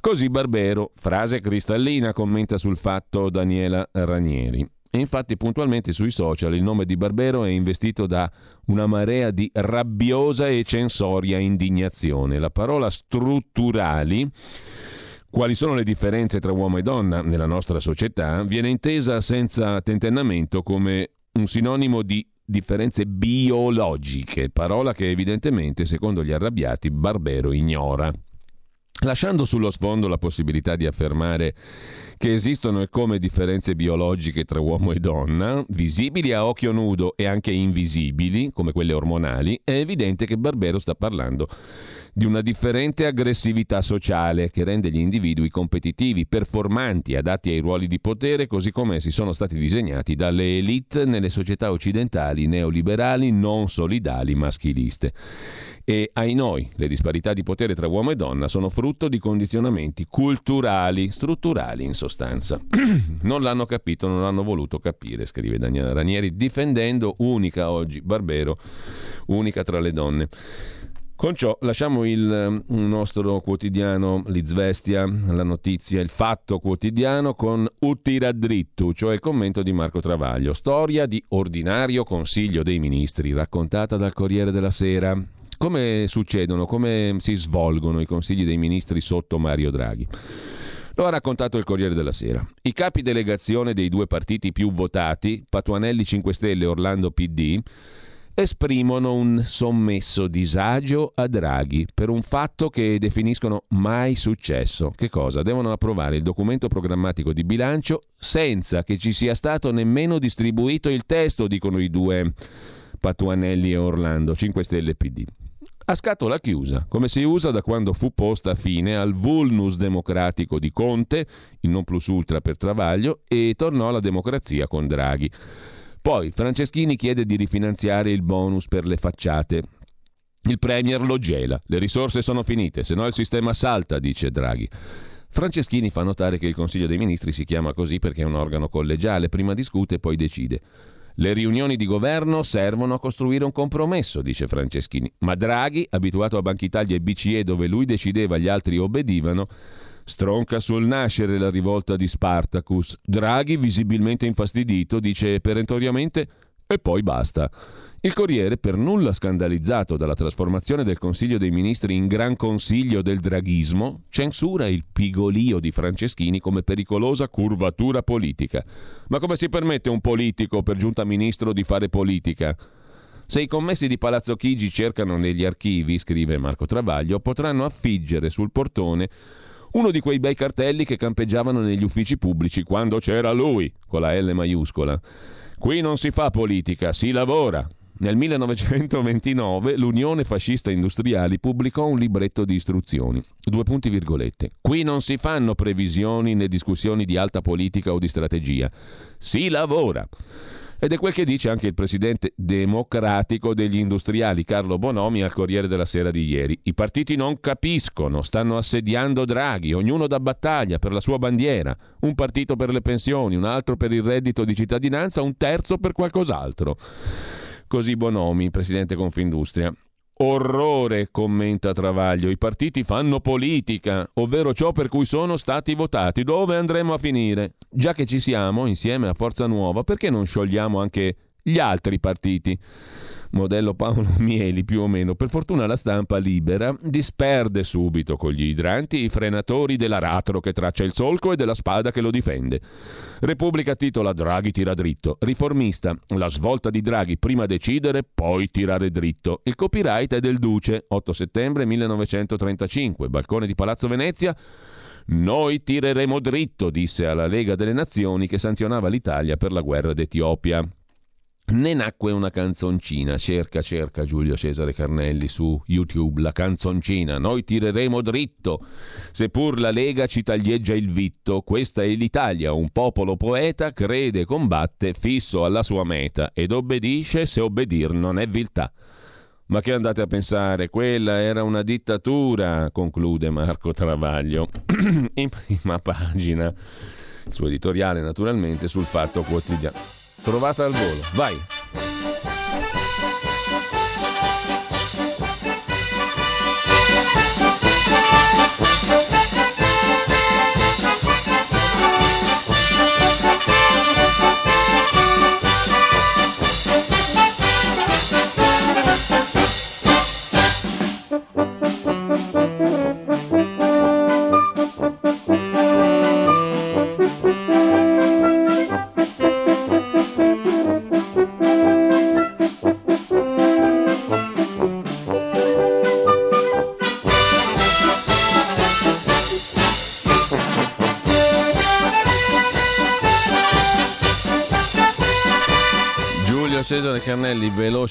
Così Barbero, frase cristallina, commenta sul fatto Daniela Ranieri. E infatti puntualmente sui social il nome di Barbero è investito da una marea di rabbiosa e censoria indignazione. La parola strutturali quali sono le differenze tra uomo e donna nella nostra società, viene intesa senza tentennamento come un sinonimo di differenze biologiche, parola che evidentemente, secondo gli arrabbiati, Barbero ignora. Lasciando sullo sfondo la possibilità di affermare che esistono e come differenze biologiche tra uomo e donna, visibili a occhio nudo e anche invisibili, come quelle ormonali, è evidente che Barbero sta parlando di una differente aggressività sociale che rende gli individui competitivi, performanti, adatti ai ruoli di potere, così come essi sono stati disegnati dalle elite nelle società occidentali neoliberali non solidali maschiliste. E ai noi, le disparità di potere tra uomo e donna sono frutto di condizionamenti culturali, strutturali in sostanza. non l'hanno capito, non l'hanno voluto capire, scrive Daniela Ranieri, difendendo unica oggi Barbero, unica tra le donne. Con ciò lasciamo il nostro quotidiano L'Izvestia, la notizia, il fatto quotidiano con Uttiradrittu, cioè il commento di Marco Travaglio. Storia di ordinario Consiglio dei Ministri, raccontata dal Corriere della Sera. Come succedono, come si svolgono i Consigli dei Ministri sotto Mario Draghi? Lo ha raccontato il Corriere della Sera. I capi delegazione dei due partiti più votati, Patuanelli 5 Stelle e Orlando PD, esprimono un sommesso disagio a Draghi per un fatto che definiscono mai successo. Che cosa? Devono approvare il documento programmatico di bilancio senza che ci sia stato nemmeno distribuito il testo, dicono i due Patuanelli e Orlando, 5 Stelle PD. A scatola chiusa, come si usa da quando fu posta fine al vulnus democratico di Conte, il non plus ultra per Travaglio, e tornò la democrazia con Draghi. Poi Franceschini chiede di rifinanziare il bonus per le facciate. Il Premier lo gela, le risorse sono finite, se no il sistema salta, dice Draghi. Franceschini fa notare che il Consiglio dei Ministri si chiama così perché è un organo collegiale, prima discute e poi decide. Le riunioni di governo servono a costruire un compromesso, dice Franceschini. Ma Draghi, abituato a Banca Italia e BCE dove lui decideva e gli altri obbedivano, stronca sul nascere la rivolta di Spartacus. Draghi, visibilmente infastidito, dice perentoriamente e poi basta. Il Corriere, per nulla scandalizzato dalla trasformazione del Consiglio dei Ministri in Gran Consiglio del draghismo, censura il pigolio di Franceschini come pericolosa curvatura politica. Ma come si permette un politico, per giunta ministro, di fare politica? Se i commessi di Palazzo Chigi cercano negli archivi, scrive Marco Travaglio, potranno affiggere sul portone uno di quei bei cartelli che campeggiavano negli uffici pubblici quando c'era lui, con la L maiuscola. Qui non si fa politica, si lavora. Nel 1929 l'Unione Fascista Industriali pubblicò un libretto di istruzioni. Due punti virgolette. Qui non si fanno previsioni né discussioni di alta politica o di strategia. Si lavora. Ed è quel che dice anche il presidente democratico degli industriali Carlo Bonomi al Corriere della Sera di ieri. I partiti non capiscono, stanno assediando Draghi, ognuno da battaglia per la sua bandiera, un partito per le pensioni, un altro per il reddito di cittadinanza, un terzo per qualcos'altro. Così Bonomi, presidente Confindustria. Orrore, commenta Travaglio, i partiti fanno politica, ovvero ciò per cui sono stati votati. Dove andremo a finire? Già che ci siamo, insieme a Forza Nuova, perché non sciogliamo anche gli altri partiti? modello Paolo Mieli più o meno. Per fortuna la stampa libera disperde subito con gli idranti i frenatori dell'aratro che traccia il solco e della spada che lo difende. Repubblica titola Draghi tira dritto. Riformista, la svolta di Draghi prima decidere, poi tirare dritto. Il copyright è del Duce, 8 settembre 1935, balcone di Palazzo Venezia. Noi tireremo dritto, disse alla Lega delle Nazioni che sanzionava l'Italia per la guerra d'Etiopia ne nacque una canzoncina. Cerca, cerca Giulio Cesare Carnelli su YouTube la canzoncina. Noi tireremo dritto, seppur la Lega ci taglieggia il vitto. Questa è l'Italia, un popolo poeta, crede, combatte, fisso alla sua meta ed obbedisce se obbedir non è viltà. Ma che andate a pensare? Quella era una dittatura, conclude Marco Travaglio in prima pagina. Il suo editoriale, naturalmente, sul fatto quotidiano. Trovata al volo. Vai! Carnelli,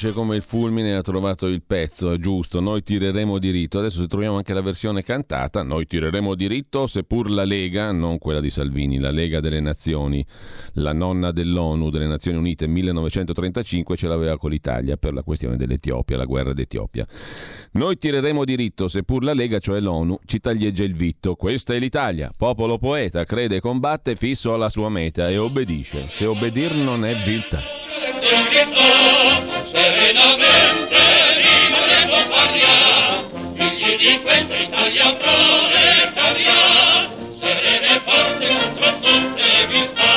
veloce come il fulmine, ha trovato il pezzo, giusto, noi tireremo diritto. Adesso se troviamo anche la versione cantata, noi tireremo diritto, seppur la Lega, non quella di Salvini, la Lega delle Nazioni, la nonna dell'ONU, delle Nazioni Unite, 1935 ce l'aveva con l'Italia per la questione dell'Etiopia, la guerra d'Etiopia. Noi tireremo diritto, seppur la Lega, cioè l'ONU, ci taglieggia il vitto. Questa è l'Italia, popolo poeta, crede e combatte fisso alla sua meta e obbedisce. Se obbedir non è viltà serenamente rimarremo patria, figli di questa Italia proletaria, serene forte contro tutte viltà.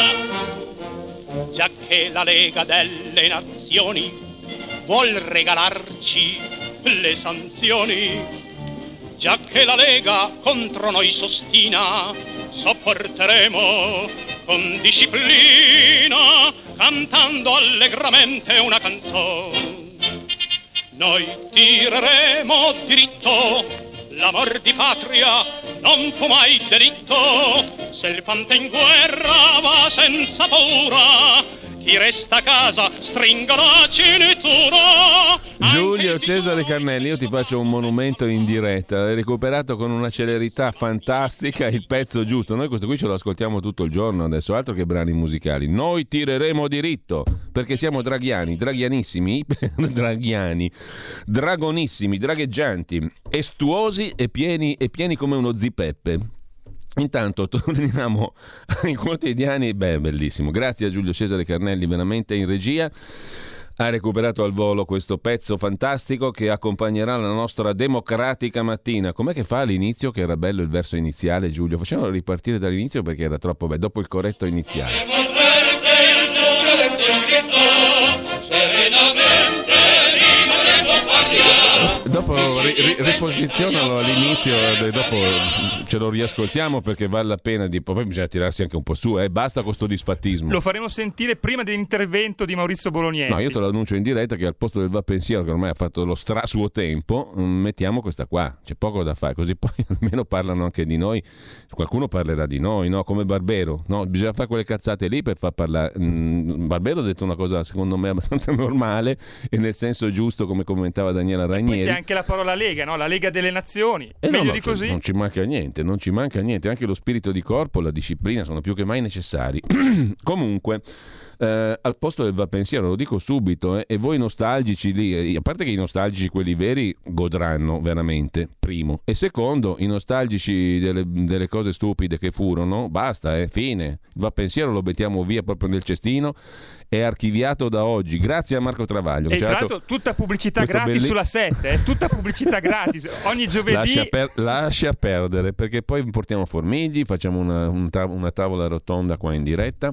Già che la Lega delle Nazioni vuol regalarci le sanzioni, già che la Lega contro noi sostina, sopporteremo con disciplina, cantando allegramente una canzone. Noi tireremo diritto, l'amor di patria non fu mai delitto, se il fante in guerra va senza paura, chi resta a casa stringa la cintura. Giulio Cesare Carnelli, io ti faccio un monumento in diretta. Hai recuperato con una celerità fantastica il pezzo giusto. Noi questo qui ce lo ascoltiamo tutto il giorno adesso, altro che brani musicali. Noi tireremo diritto perché siamo draghiani, draghianissimi, draghiani, dragonissimi, dragheggianti, estuosi e pieni, e pieni come uno zipeppe. Intanto torniamo ai quotidiani, beh bellissimo, grazie a Giulio Cesare Carnelli veramente in regia, ha recuperato al volo questo pezzo fantastico che accompagnerà la nostra democratica mattina. Com'è che fa all'inizio che era bello il verso iniziale Giulio? Facciamolo ripartire dall'inizio perché era troppo bello, dopo il corretto iniziale. Dopo ri, ri, riposizionalo all'inizio e dopo ce lo riascoltiamo perché vale la pena di... Poi bisogna tirarsi anche un po' su, eh? basta con sto disfattismo. Lo faremo sentire prima dell'intervento di Maurizio Bolognetti. No, io te lo annuncio in diretta che al posto del va pensiero che ormai ha fatto lo stra suo tempo, mm, mettiamo questa qua, c'è poco da fare, così poi almeno parlano anche di noi, qualcuno parlerà di noi, no? Come Barbero, no? Bisogna fare quelle cazzate lì per far parlare. Mm, Barbero ha detto una cosa secondo me abbastanza normale e nel senso giusto come commentava Daniela Ranieri. Anche la parola Lega, no? la Lega delle Nazioni. Eh Meglio no, no, di così. Non ci manca niente, non ci manca niente. Anche lo spirito di corpo, la disciplina sono più che mai necessari. Comunque. Eh, al posto del va pensiero, lo dico subito, eh, e voi nostalgici lì, eh, a parte che i nostalgici, quelli veri, godranno veramente, primo, e secondo, i nostalgici delle, delle cose stupide che furono, basta, eh, fine, il va pensiero lo mettiamo via proprio nel cestino è archiviato da oggi, grazie a Marco Travaglio. E tra l'altro tutta pubblicità gratis belli... sulla 7, eh? tutta pubblicità gratis, ogni giovedì. Lascia, per... lascia, perdere, perché poi portiamo formigli, facciamo una, una tavola rotonda qua in diretta.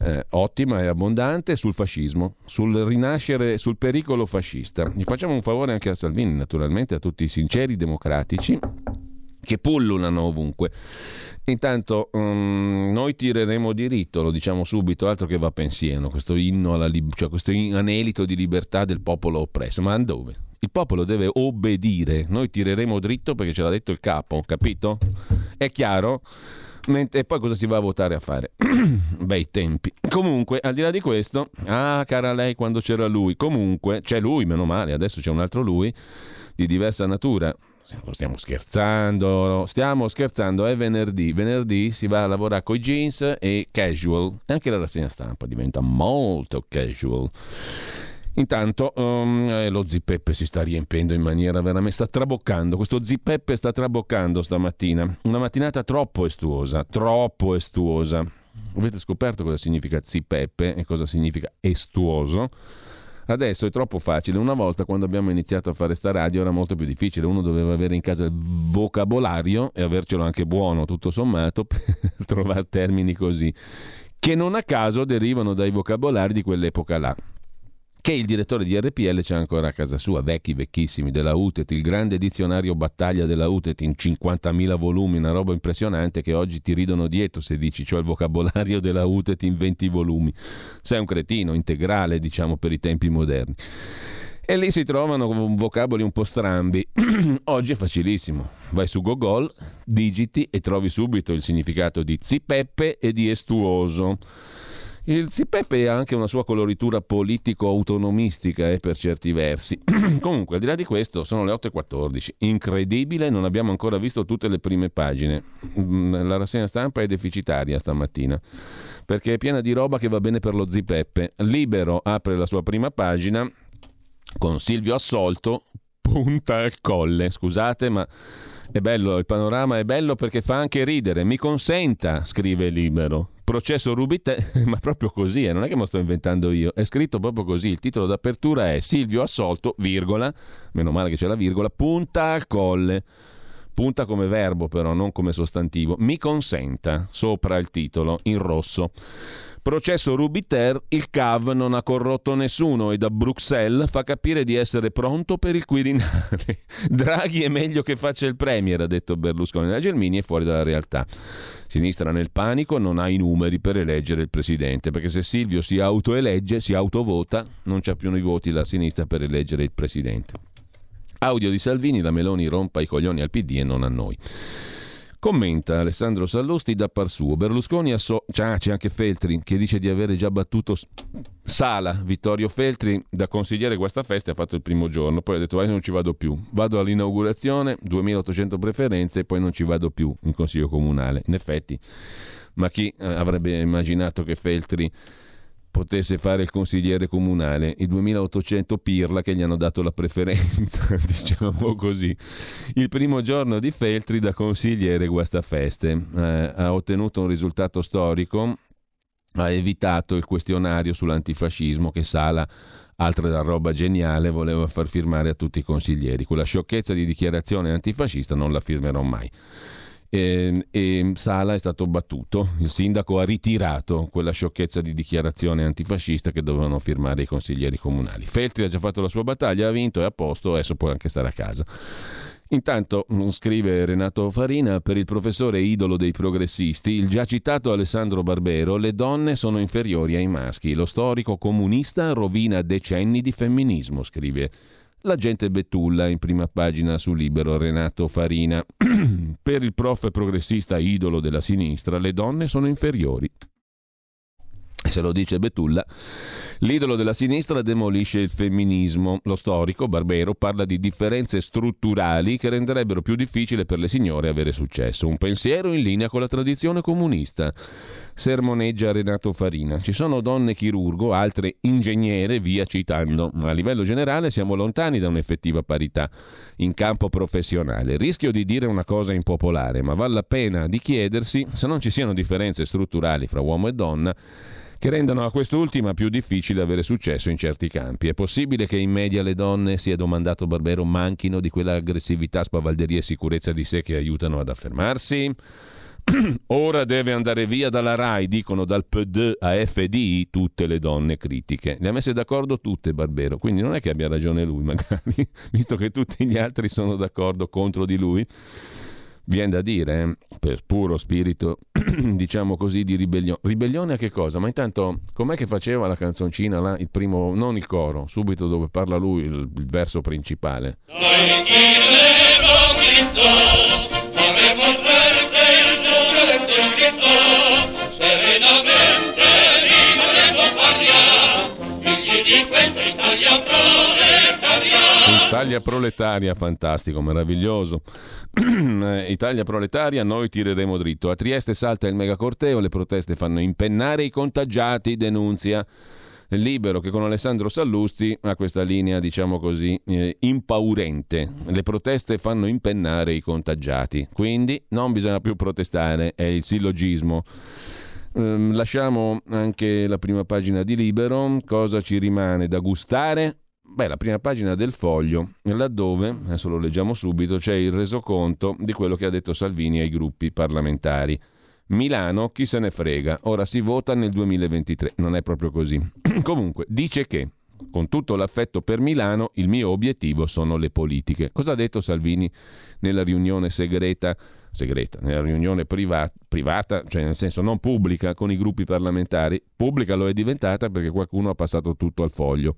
Eh, ottima e abbondante sul fascismo, sul rinascere, sul pericolo fascista. Gli facciamo un favore anche a Salvini, naturalmente, a tutti i sinceri democratici che pullulano ovunque. Intanto um, noi tireremo diritto, lo diciamo subito, altro che va pensiero, questo inno alla lib- cioè questo anelito di libertà del popolo oppresso. Ma dove? Il popolo deve obbedire, noi tireremo dritto perché ce l'ha detto il capo, capito? È chiaro? E poi cosa si va a votare a fare? Bei tempi. Comunque, al di là di questo, ah, cara lei, quando c'era lui, comunque, c'è lui, meno male, adesso c'è un altro lui di diversa natura. Stiamo scherzando, stiamo scherzando, è venerdì. Venerdì si va a lavorare con i jeans e casual. Anche la rassegna stampa diventa molto casual. Intanto um, eh, lo Zipeppe si sta riempendo in maniera veramente, sta traboccando, questo Zipeppe sta traboccando stamattina, una mattinata troppo estuosa, troppo estuosa. Avete scoperto cosa significa Zipeppe e cosa significa estuoso? Adesso è troppo facile. Una volta quando abbiamo iniziato a fare sta radio era molto più difficile. Uno doveva avere in casa il vocabolario e avercelo anche buono, tutto sommato, per trovare termini così, che non a caso derivano dai vocabolari di quell'epoca là che il direttore di RPL c'è ancora a casa sua, vecchi, vecchissimi, della UTET, il grande dizionario battaglia della UTET in 50.000 volumi, una roba impressionante che oggi ti ridono dietro se dici, cioè il vocabolario della UTET in 20 volumi. Sei un cretino, integrale, diciamo, per i tempi moderni. E lì si trovano vocaboli un po' strambi. Oggi è facilissimo. Vai su Google, digiti e trovi subito il significato di zipeppe e di estuoso. Il Zipeppe ha anche una sua coloritura politico-autonomistica eh, per certi versi. Comunque, al di là di questo, sono le 8.14. Incredibile, non abbiamo ancora visto tutte le prime pagine. Mm, la rassegna stampa è deficitaria stamattina, perché è piena di roba che va bene per lo Zipeppe. Libero apre la sua prima pagina con Silvio Assolto, punta al colle. Scusate, ma è bello, il panorama è bello perché fa anche ridere. Mi consenta, scrive Libero. Processo Rubite, ma proprio così, eh, non è che me lo sto inventando io, è scritto proprio così. Il titolo d'apertura è Silvio assolto, virgola, meno male che c'è la virgola, punta al colle. Punta come verbo però, non come sostantivo. Mi consenta, sopra il titolo, in rosso. Processo Rubiter, il CAV non ha corrotto nessuno e da Bruxelles fa capire di essere pronto per il Quirinale. Draghi è meglio che faccia il Premier, ha detto Berlusconi. La Gelmini è fuori dalla realtà. Sinistra nel panico non ha i numeri per eleggere il Presidente, perché se Silvio si autoelegge, si autovota, non c'ha più i voti la sinistra per eleggere il Presidente. Audio di Salvini, la Meloni rompa i coglioni al PD e non a noi. Commenta Alessandro Sallusti da par suo. Berlusconi asso- ah, c'è anche Feltri che dice di avere già battuto Sala. Vittorio Feltri da consigliere questa festa ha fatto il primo giorno, poi ha detto vai non ci vado più. Vado all'inaugurazione, 2800 preferenze e poi non ci vado più in consiglio comunale. In effetti, ma chi eh, avrebbe immaginato che Feltri potesse fare il consigliere comunale, i 2800 pirla che gli hanno dato la preferenza, diciamo così. Il primo giorno di Feltri da consigliere Guastafeste eh, ha ottenuto un risultato storico, ha evitato il questionario sull'antifascismo che Sala altra da roba geniale, voleva far firmare a tutti i consiglieri. Quella sciocchezza di dichiarazione antifascista non la firmerò mai e, e, Sala è stato battuto. Il sindaco ha ritirato quella sciocchezza di dichiarazione antifascista che dovevano firmare i consiglieri comunali. Feltri ha già fatto la sua battaglia, ha vinto, è a posto, adesso può anche stare a casa. Intanto, mm, scrive Renato Farina, per il professore idolo dei progressisti, il già citato Alessandro Barbero, le donne sono inferiori ai maschi. Lo storico comunista rovina decenni di femminismo, scrive L'agente Betulla in prima pagina su Libero Renato Farina. per il prof progressista idolo della sinistra le donne sono inferiori. Se lo dice Betulla, l'idolo della sinistra demolisce il femminismo. Lo storico Barbero parla di differenze strutturali che renderebbero più difficile per le signore avere successo. Un pensiero in linea con la tradizione comunista sermoneggia Renato Farina. Ci sono donne chirurgo, altre ingegnere, via citando, ma a livello generale siamo lontani da un'effettiva parità in campo professionale. Rischio di dire una cosa impopolare, ma vale la pena di chiedersi se non ci siano differenze strutturali fra uomo e donna che rendono a quest'ultima più difficile avere successo in certi campi. È possibile che in media le donne, si è domandato Barbero, manchino di quella aggressività, spavalderia e sicurezza di sé che aiutano ad affermarsi? Ora deve andare via dalla RAI, dicono dal PD a FDI tutte le donne critiche. Le ha messe d'accordo tutte Barbero, quindi non è che abbia ragione lui magari, visto che tutti gli altri sono d'accordo contro di lui. Viene da dire, eh, per puro spirito, diciamo così, di ribellione. Ribellione a che cosa? Ma intanto, com'è che faceva la canzoncina là, il primo, non il coro, subito dove parla lui, il, il verso principale. Noi Italia proletaria, fantastico, meraviglioso. Italia proletaria, noi tireremo dritto. A Trieste salta il megacorteo, le proteste fanno impennare i contagiati, denunzia. Libero che con Alessandro Sallusti ha questa linea, diciamo così, eh, impaurente. Le proteste fanno impennare i contagiati, quindi non bisogna più protestare, è il sillogismo. Ehm, lasciamo anche la prima pagina di Libero, cosa ci rimane da gustare? Beh, la prima pagina del foglio, laddove, adesso lo leggiamo subito, c'è il resoconto di quello che ha detto Salvini ai gruppi parlamentari. Milano, chi se ne frega, ora si vota nel 2023. Non è proprio così. Comunque, dice che, con tutto l'affetto per Milano, il mio obiettivo sono le politiche. Cosa ha detto Salvini nella riunione segreta segreta, nella riunione privata, privata, cioè nel senso non pubblica con i gruppi parlamentari, pubblica lo è diventata perché qualcuno ha passato tutto al foglio.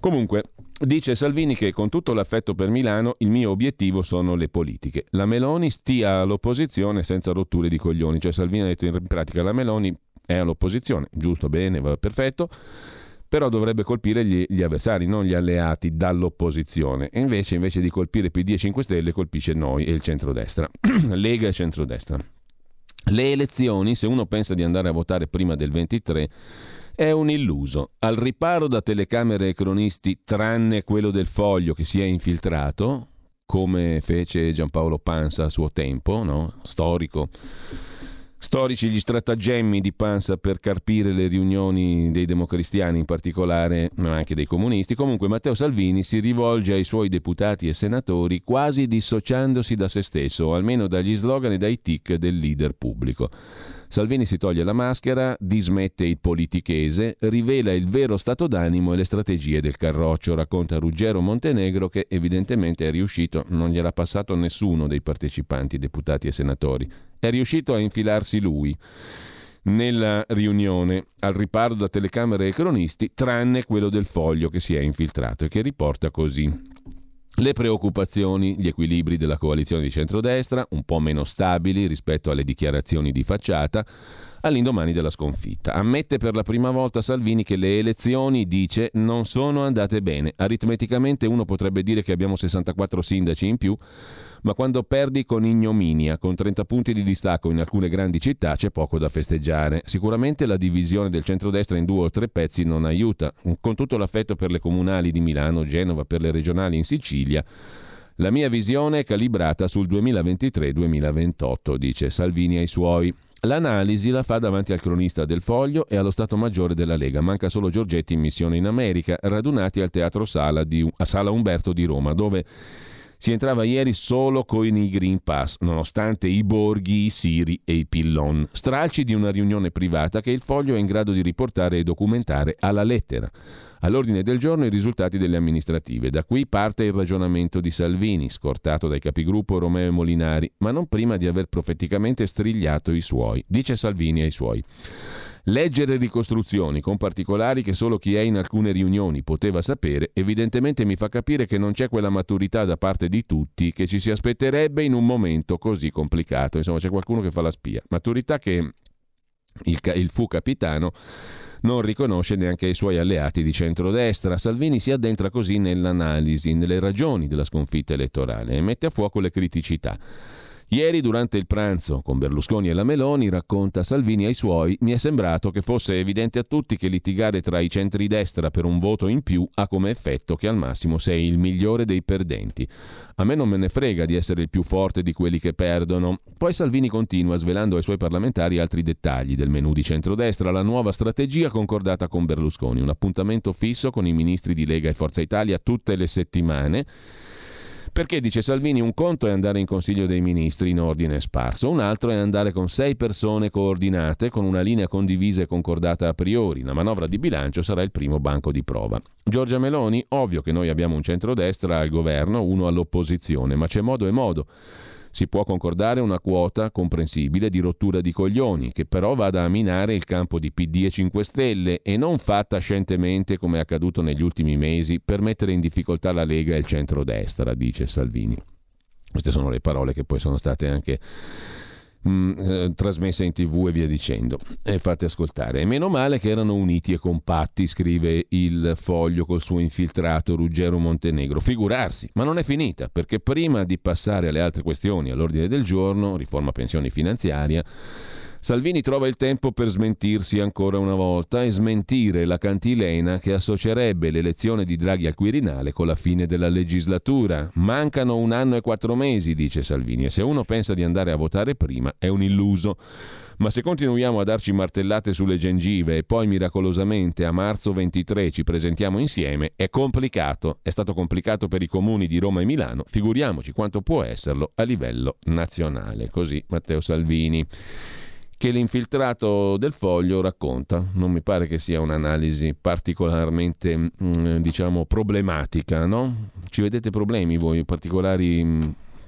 Comunque, dice Salvini che con tutto l'affetto per Milano il mio obiettivo sono le politiche. La Meloni stia all'opposizione senza rotture di coglioni, cioè Salvini ha detto in pratica la Meloni è all'opposizione, giusto, bene, va perfetto però dovrebbe colpire gli, gli, avversari, non gli alleati dall'opposizione. E invece, invece di colpire PD e 5 Stelle, colpisce noi e il centrodestra. Lega e centrodestra. Le elezioni, se uno pensa di andare a votare prima del 23, è un illuso. Al riparo da telecamere e cronisti, tranne quello del foglio che si è infiltrato, come fece Giampaolo Pansa a suo tempo, no? storico Storici gli stratagemmi di Panza per carpire le riunioni dei democristiani in particolare, ma anche dei comunisti. Comunque Matteo Salvini si rivolge ai suoi deputati e senatori quasi dissociandosi da se stesso, o almeno dagli slogan e dai tic del leader pubblico. Salvini si toglie la maschera, dismette il politichese, rivela il vero stato d'animo e le strategie del Carroccio, racconta Ruggero Montenegro che evidentemente è riuscito, non gliel'ha passato nessuno dei partecipanti, deputati e senatori, è riuscito a infilarsi lui nella riunione al riparo da telecamere e cronisti, tranne quello del foglio che si è infiltrato e che riporta così. Le preoccupazioni, gli equilibri della coalizione di centrodestra, un po' meno stabili rispetto alle dichiarazioni di facciata, all'indomani della sconfitta. Ammette per la prima volta Salvini che le elezioni, dice, non sono andate bene. Aritmeticamente uno potrebbe dire che abbiamo 64 sindaci in più, ma quando perdi con ignominia, con 30 punti di distacco in alcune grandi città, c'è poco da festeggiare. Sicuramente la divisione del centrodestra in due o tre pezzi non aiuta. Con tutto l'affetto per le comunali di Milano, Genova, per le regionali in Sicilia, la mia visione è calibrata sul 2023-2028, dice Salvini ai suoi. L'analisi la fa davanti al cronista del Foglio e allo Stato Maggiore della Lega. Manca solo Giorgetti in missione in America, radunati al Teatro Sala, di, a Sala Umberto di Roma, dove si entrava ieri solo con i Green Pass, nonostante i borghi, i siri e i pillon. Stralci di una riunione privata che il foglio è in grado di riportare e documentare alla lettera. All'ordine del giorno i risultati delle amministrative. Da qui parte il ragionamento di Salvini, scortato dai capigruppo Romeo e Molinari, ma non prima di aver profeticamente strigliato i suoi. Dice Salvini ai suoi. Leggere ricostruzioni con particolari che solo chi è in alcune riunioni poteva sapere, evidentemente mi fa capire che non c'è quella maturità da parte di tutti che ci si aspetterebbe in un momento così complicato. Insomma, c'è qualcuno che fa la spia. Maturità che il, il fu capitano non riconosce neanche i suoi alleati di centrodestra. Salvini si addentra così nell'analisi, nelle ragioni della sconfitta elettorale e mette a fuoco le criticità. Ieri, durante il pranzo con Berlusconi e la Meloni, racconta Salvini ai suoi, mi è sembrato che fosse evidente a tutti che litigare tra i centri-destra per un voto in più ha come effetto che al massimo sei il migliore dei perdenti. A me non me ne frega di essere il più forte di quelli che perdono. Poi Salvini continua svelando ai suoi parlamentari altri dettagli del menù di centrodestra, la nuova strategia concordata con Berlusconi, un appuntamento fisso con i ministri di Lega e Forza Italia tutte le settimane perché, dice Salvini, un conto è andare in Consiglio dei Ministri in ordine sparso, un altro è andare con sei persone coordinate, con una linea condivisa e concordata a priori. La manovra di bilancio sarà il primo banco di prova. Giorgia Meloni, ovvio che noi abbiamo un centrodestra al governo, uno all'opposizione, ma c'è modo e modo. Si può concordare una quota comprensibile di rottura di coglioni, che però vada a minare il campo di PD e 5 Stelle e non fatta scientemente come è accaduto negli ultimi mesi per mettere in difficoltà la Lega e il centrodestra, dice Salvini. Queste sono le parole che poi sono state anche mh, mm, eh, trasmesse in tv e via dicendo. E fate ascoltare. E meno male che erano uniti e compatti, scrive il foglio col suo infiltrato Ruggero Montenegro. Figurarsi, ma non è finita, perché prima di passare alle altre questioni all'ordine del giorno, riforma pensioni finanziaria, Salvini trova il tempo per smentirsi ancora una volta e smentire la cantilena che associerebbe l'elezione di Draghi al Quirinale con la fine della legislatura. Mancano un anno e quattro mesi, dice Salvini, e se uno pensa di andare a votare prima è un illuso. Ma se continuiamo a darci martellate sulle gengive e poi miracolosamente a marzo 23 ci presentiamo insieme, è complicato. È stato complicato per i comuni di Roma e Milano, figuriamoci quanto può esserlo a livello nazionale. Così Matteo Salvini che l'infiltrato del foglio racconta. Non mi pare che sia un'analisi particolarmente, mm, diciamo, problematica, no? Ci vedete problemi voi, particolari mm,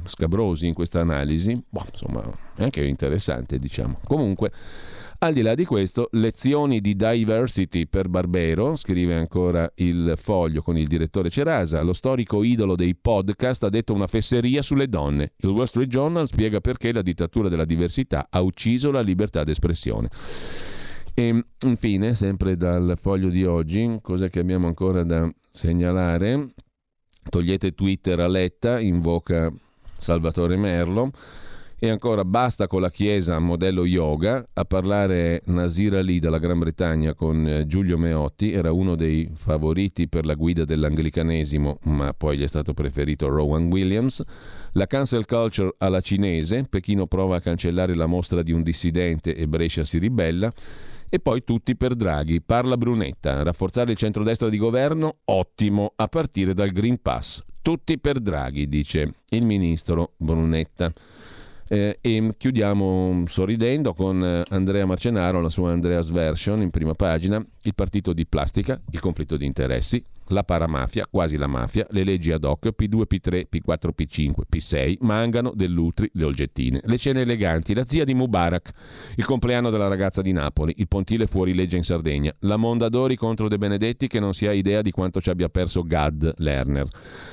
scabrosi in questa analisi? Boh, insomma, è anche interessante, diciamo. Comunque, al di là di questo, lezioni di diversity per Barbero, scrive ancora il foglio con il direttore Cerasa, lo storico idolo dei podcast ha detto una fesseria sulle donne. Il Wall Street Journal spiega perché la dittatura della diversità ha ucciso la libertà d'espressione. E infine, sempre dal foglio di oggi, cosa che abbiamo ancora da segnalare? Togliete Twitter a letta, invoca Salvatore Merlo. E ancora basta con la Chiesa modello yoga, a parlare Nasir Ali dalla Gran Bretagna con eh, Giulio Meotti, era uno dei favoriti per la guida dell'anglicanesimo, ma poi gli è stato preferito Rowan Williams. La cancel culture alla cinese, Pechino prova a cancellare la mostra di un dissidente e Brescia si ribella. E poi tutti per Draghi. Parla Brunetta. Rafforzare il centrodestra di governo? Ottimo, a partire dal Green Pass. Tutti per Draghi, dice il ministro Brunetta. Eh, e chiudiamo sorridendo con eh, Andrea Marcenaro, la sua Andreas Version in prima pagina, il partito di plastica, il conflitto di interessi, la paramafia, quasi la mafia, le leggi ad hoc, P2, P3, P4, P5, P6, Mangano, Dell'Utri, le Olgettine, le cene eleganti, la zia di Mubarak, il compleanno della ragazza di Napoli, il pontile fuori legge in Sardegna, la Mondadori contro De Benedetti che non si ha idea di quanto ci abbia perso Gad Lerner,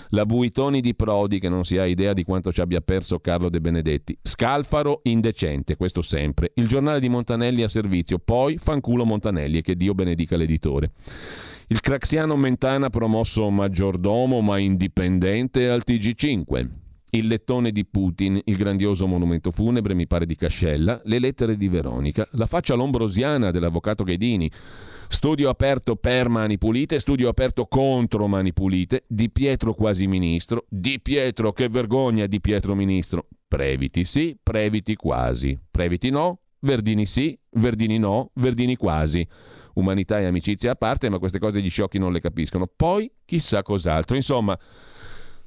la Buitoni di Prodi che non si ha idea di quanto ci abbia perso Carlo De Benedetti, Scalfaro indecente, questo sempre, il giornale di Montanelli a servizio, poi fanculo Montanelli e che Dio benedica l'editore. Il Craxiano Mentana promosso maggiordomo ma indipendente al TG5. Il lettone di Putin, il grandioso monumento funebre, mi pare di Cascella, le lettere di Veronica, la faccia lombrosiana dell'avvocato Ghedini, studio aperto per Mani Pulite, studio aperto contro Mani Pulite, Di Pietro quasi ministro, Di Pietro che vergogna Di Pietro ministro, Previti sì, Previti quasi, Previti no, Verdini sì, Verdini no, Verdini quasi umanità e amicizia a parte, ma queste cose gli sciocchi non le capiscono. Poi chissà cos'altro. Insomma,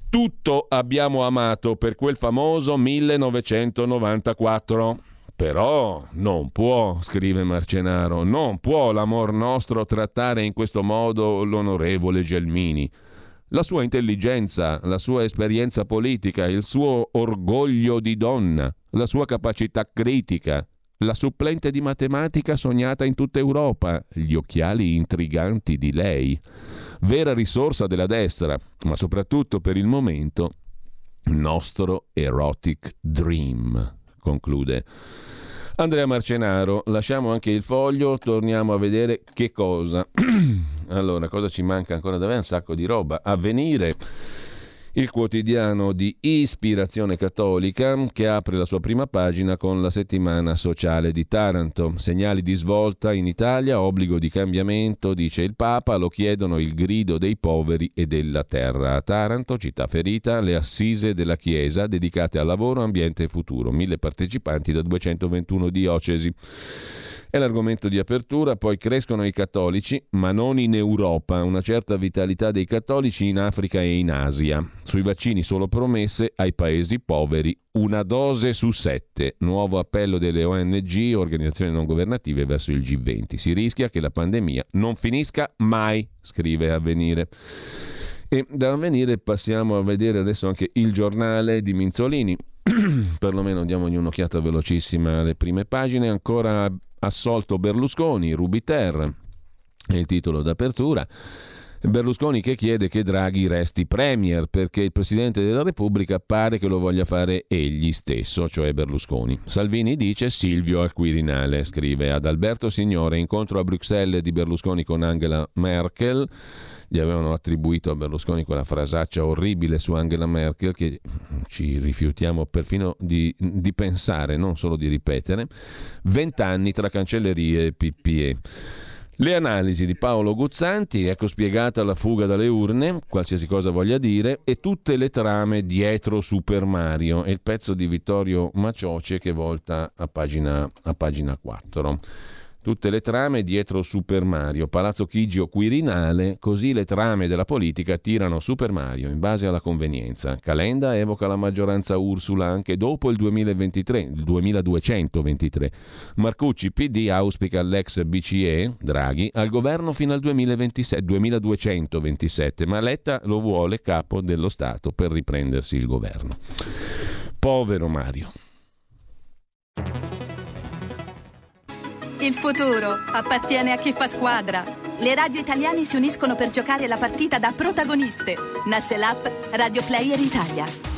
tutto abbiamo amato per quel famoso 1994. Però non può, scrive Marcenaro, non può l'amor nostro trattare in questo modo l'onorevole Gelmini. La sua intelligenza, la sua esperienza politica, il suo orgoglio di donna, la sua capacità critica, la supplente di matematica sognata in tutta Europa, gli occhiali intriganti di lei, vera risorsa della destra, ma soprattutto per il momento nostro erotic dream, conclude. Andrea Marcenaro, lasciamo anche il foglio, torniamo a vedere che cosa. allora, cosa ci manca ancora da avere? Un sacco di roba. Avvenire il quotidiano di ispirazione cattolica che apre la sua prima pagina con la settimana sociale di Taranto. Segnali di svolta in Italia, obbligo di cambiamento, dice il Papa, lo chiedono il grido dei poveri e della terra. A Taranto, città ferita, le assise della Chiesa dedicate al lavoro, ambiente e futuro. Mille partecipanti da 221 diocesi. È l'argomento di apertura, poi crescono i cattolici, ma non in Europa, una certa vitalità dei cattolici in Africa e in Asia. Sui vaccini solo promesse ai paesi poveri, una dose su sette. Nuovo appello delle ONG, organizzazioni non governative, verso il G20. Si rischia che la pandemia non finisca mai, scrive Avvenire. E da Avvenire passiamo a vedere adesso anche il giornale di Minzolini. Perlomeno diamogli un'occhiata velocissima alle prime pagine. Ancora assolto Berlusconi, Rubiter, è il titolo d'apertura. Berlusconi che chiede che Draghi resti premier perché il Presidente della Repubblica pare che lo voglia fare egli stesso, cioè Berlusconi. Salvini dice Silvio al Quirinale, scrive ad Alberto Signore, incontro a Bruxelles di Berlusconi con Angela Merkel gli avevano attribuito a Berlusconi quella frasaccia orribile su Angela Merkel che ci rifiutiamo perfino di, di pensare, non solo di ripetere. Vent'anni tra cancellerie e PPE. Le analisi di Paolo Guzzanti, ecco spiegata la fuga dalle urne, qualsiasi cosa voglia dire, e tutte le trame dietro Super Mario e il pezzo di Vittorio Macioce che volta a pagina, a pagina 4. Tutte le trame dietro Super Mario, Palazzo Chigio Quirinale, così le trame della politica tirano Super Mario in base alla convenienza. Calenda evoca la maggioranza Ursula anche dopo il 2023, il 2223. Marcucci PD auspica l'ex BCE, Draghi, al governo fino al 2027, 2227, ma Letta lo vuole capo dello Stato per riprendersi il governo. Povero Mario. Il futuro appartiene a chi fa squadra. Le radio italiane si uniscono per giocare la partita da protagoniste. Nasce l'app Radio Player Italia.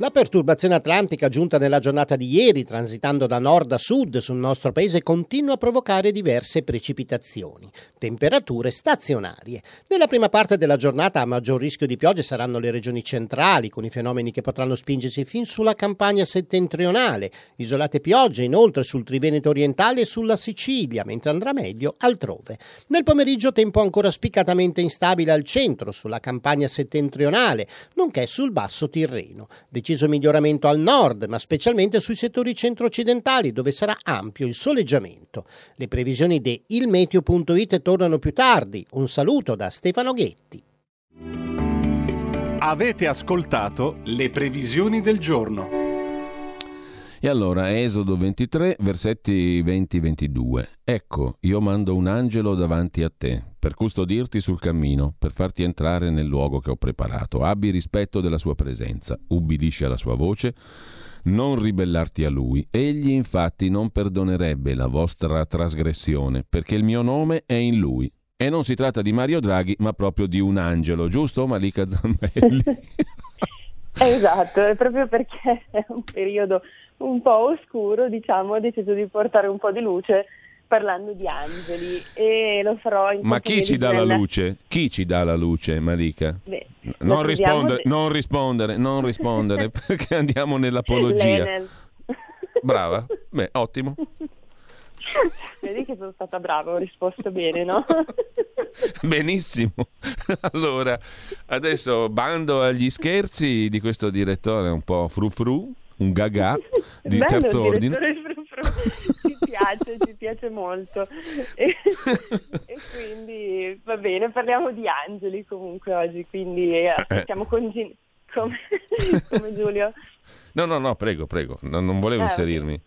La perturbazione atlantica giunta nella giornata di ieri, transitando da nord a sud sul nostro paese, continua a provocare diverse precipitazioni, temperature stazionarie. Nella prima parte della giornata a maggior rischio di piogge saranno le regioni centrali, con i fenomeni che potranno spingersi fin sulla campagna settentrionale, isolate piogge inoltre sul Triveneto orientale e sulla Sicilia, mentre andrà meglio altrove. Nel pomeriggio tempo ancora spiccatamente instabile al centro, sulla campagna settentrionale, nonché sul basso Tirreno deciso miglioramento al nord, ma specialmente sui settori centro-occidentali, dove sarà ampio il soleggiamento. Le previsioni di ilmeteo.it tornano più tardi. Un saluto da Stefano Ghetti. Avete ascoltato le previsioni del giorno. E allora, Esodo 23, versetti 20-22. Ecco, io mando un angelo davanti a te, per custodirti sul cammino, per farti entrare nel luogo che ho preparato. Abbi rispetto della sua presenza, ubbidisci alla sua voce, non ribellarti a lui. Egli infatti non perdonerebbe la vostra trasgressione, perché il mio nome è in lui. E non si tratta di Mario Draghi, ma proprio di un angelo, giusto Malika Zambelli? esatto, è proprio perché è un periodo un po' oscuro, diciamo, ho deciso di portare un po' di luce parlando di angeli e lo farò in Ma chi ci dà la luce? Chi ci dà la luce, Malika? Beh, Non rispondere, non rispondere, non rispondere, perché andiamo nell'apologia. L'Enel. Brava? Beh, ottimo. Vedi che sono stata brava, ho risposto bene, no? Benissimo. Allora, adesso bando agli scherzi di questo direttore un po' frufru, un gaga di Bello terzo ordine. direttore Fru Fru. ci piace, ci piace molto. E, e quindi va bene, parliamo di angeli comunque oggi, quindi eh, siamo con Gin- come, come Giulio. No, no, no, prego, prego, no, non volevo Eh, ok. inserirmi.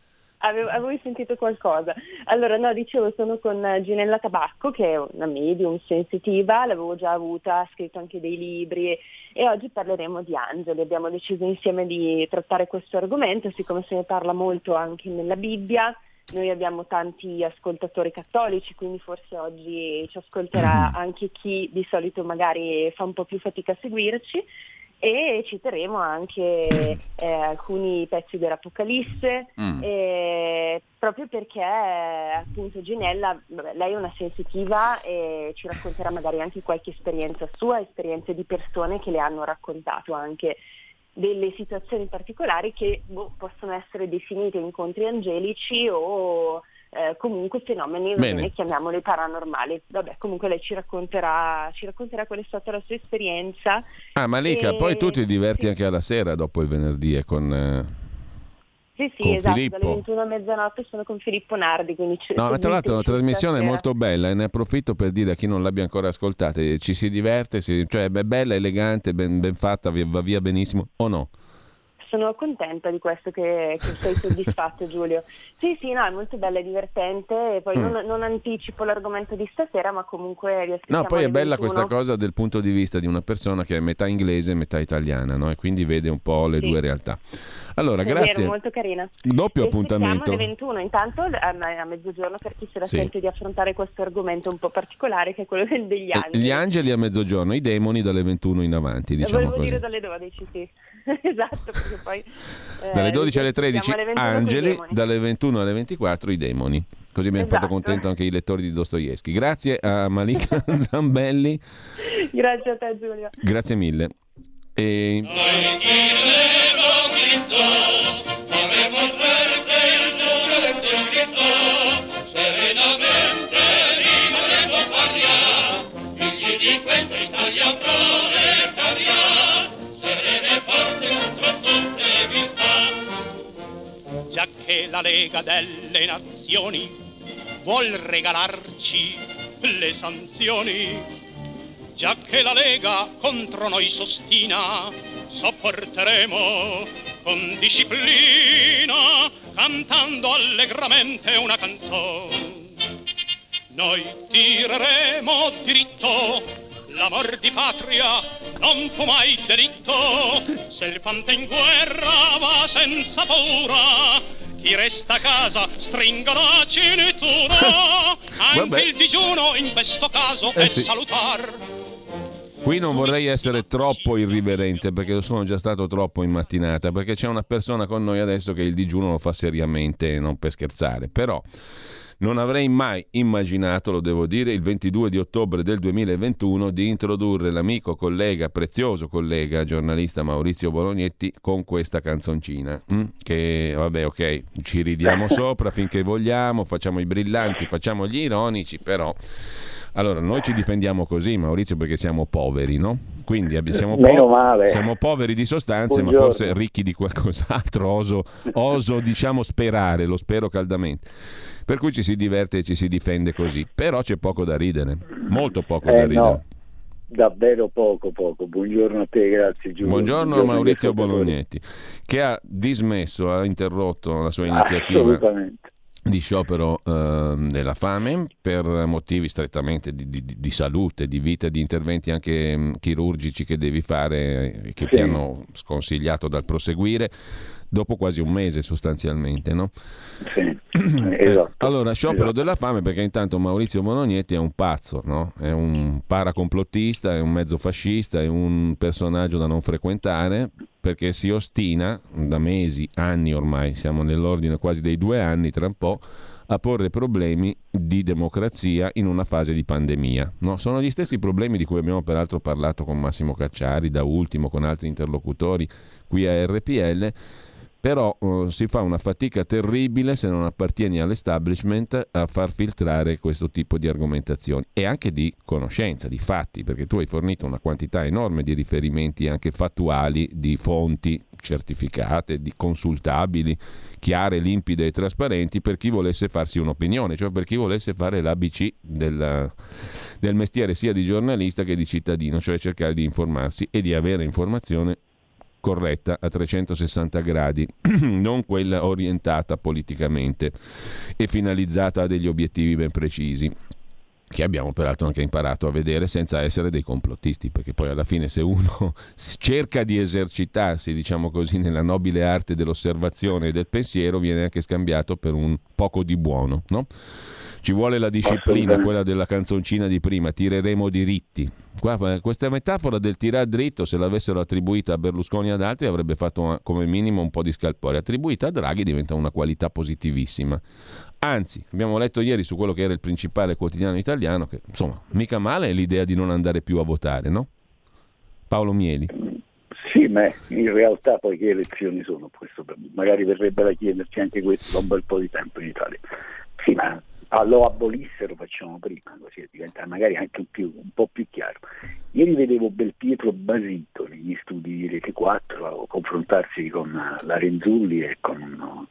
Avevo, avevo sentito qualcosa. Allora, no, dicevo, sono con eh, Ginella Tabacco, che è una medium sensitiva, l'avevo già avuta, ha scritto anche dei libri e oggi parleremo di angeli. Abbiamo deciso insieme di trattare questo argomento, siccome se ne parla molto anche nella Bibbia. Noi abbiamo tanti ascoltatori cattolici, quindi forse oggi ci ascolterà anche chi di solito magari fa un po' più fatica a seguirci e citeremo anche eh, alcuni pezzi dell'Apocalisse, Mm. eh, proprio perché appunto Ginella, lei è una sensitiva e ci racconterà magari anche qualche esperienza sua, esperienze di persone che le hanno raccontato anche delle situazioni particolari che boh, possono essere definite incontri angelici o eh, comunque fenomeni, Bene. ne chiamiamoli paranormali. Vabbè, comunque lei ci racconterà, ci racconterà qual è stata la sua esperienza. Ah, Malika, E- poi tu ti diverti anche alla sera dopo il venerdì e con... eh, Sì, sì, Con esatto, Filippo. dalle 21 a mezzanotte sono con Filippo Nardi, quindi ci- No, ma tra l'altro è una trasmissione stasera. molto bella e ne approfitto per dire a chi non l'abbia ancora ascoltata, eh, ci si diverte, si- cioè è bella, elegante, ben, ben fatta, va via benissimo o no? Sono contenta di questo che, che sei soddisfatto Giulio. Sì, sì, no, è molto bella e divertente, poi mm. non, non, anticipo l'argomento di stasera, ma comunque No, poi è bella 21. questa cosa del punto di vista di una persona che è metà inglese e metà italiana, no? E quindi vede un po' le sì. due realtà. Allora, è grazie. Vero, molto carina. Doppio e appuntamento. Alle 21, intanto a, mezzogiorno per chi se la sì. sente di affrontare questo argomento un po' particolare che è quello degli eh, angeli. Gli angeli a mezzogiorno, i demoni dalle 21 in avanti, diciamo Volevo così. dire dalle 12, sì. esatto, perché poi... Eh, dalle 12 alle 13 alle angeli, dalle 21 alle 24 i demoni. Così abbiamo esatto. fatto contento anche i lettori di Dostoevsky. Grazie a Malika Zambelli. Grazie a te Giulio. Grazie mille. E... già che la Lega delle Nazioni vuol regalarci le sanzioni già che la Lega contro noi sostina, sopporteremo con disciplina, cantando allegramente una canzone. Noi tireremo diritto, l'amor di patria non fu mai delitto, se il fante in guerra va senza paura, chi resta a casa stringono a cintura, anche il digiuno in questo caso eh è sì. salutar. Qui non vorrei essere troppo irriverente perché lo sono già stato troppo in mattinata, perché c'è una persona con noi adesso che il digiuno lo fa seriamente, non per scherzare, però non avrei mai immaginato, lo devo dire, il 22 di ottobre del 2021 di introdurre l'amico, collega, prezioso collega, giornalista Maurizio Bolognetti con questa canzoncina, hm? che vabbè ok, ci ridiamo sopra finché vogliamo, facciamo i brillanti, facciamo gli ironici, però allora, noi ci difendiamo così, Maurizio, perché siamo poveri, no? Quindi siamo, po- siamo poveri di sostanze, Buongiorno. ma forse ricchi di qualcos'altro. Oso, oso, diciamo, sperare, lo spero caldamente. Per cui ci si diverte e ci si difende così. Però c'è poco da ridere, molto poco eh, da ridere. No. Davvero poco, poco. Buongiorno a te, grazie Giulio. Buongiorno, Buongiorno Maurizio Bolognetti, che ha dismesso, ha interrotto la sua iniziativa. Assolutamente di sciopero eh, della fame per motivi strettamente di, di, di, salute, di vita, di interventi anche mh, mm, chirurgici che devi fare e che sì. ti hanno sconsigliato dal proseguire dopo quasi un mese sostanzialmente. No? Sì, esatto. allora, sciopero esatto. della fame perché intanto Maurizio Monognetti è un pazzo, no? è un paracomplottista, è un mezzo fascista, è un personaggio da non frequentare perché si ostina da mesi, anni ormai, siamo nell'ordine quasi dei due anni tra un po', a porre problemi di democrazia in una fase di pandemia. No? Sono gli stessi problemi di cui abbiamo peraltro parlato con Massimo Cacciari, da ultimo con altri interlocutori qui a RPL però uh, si fa una fatica terribile se non appartieni all'establishment a far filtrare questo tipo di argomentazioni e anche di conoscenza, di fatti, perché tu hai fornito una quantità enorme di riferimenti anche fattuali, di fonti certificate, di consultabili, chiare, limpide e trasparenti per chi volesse farsi un'opinione, cioè per chi volesse fare l'ABC del, del mestiere sia di giornalista che di cittadino, cioè cercare di informarsi e di avere informazione corretta a 360 gradi, non quella orientata politicamente e finalizzata a degli obiettivi ben precisi che abbiamo peraltro anche imparato a vedere senza essere dei complottisti, perché poi alla fine se uno cerca di esercitarsi, diciamo così, nella nobile arte dell'osservazione e del pensiero, viene anche scambiato per un poco di buono, no? Ci vuole la disciplina, quella della canzoncina di prima, tireremo diritti. Qua, questa metafora del tirare dritto, se l'avessero attribuita a Berlusconi e ad altri, avrebbe fatto come minimo un po' di scalpore. Attribuita a Draghi diventa una qualità positivissima. Anzi, abbiamo letto ieri su quello che era il principale quotidiano italiano, che insomma, mica male è l'idea di non andare più a votare, no? Paolo Mieli. Sì, ma in realtà poi che elezioni sono? Questo, magari verrebbe da chiederci anche questo da un bel po' di tempo in Italia. Sì, ma lo abolissero facciamo prima, così diventa magari anche più, un po' più chiaro. Ieri vedevo Belpietro Basito negli studi di Rete 4 confrontarsi con la Renzulli e con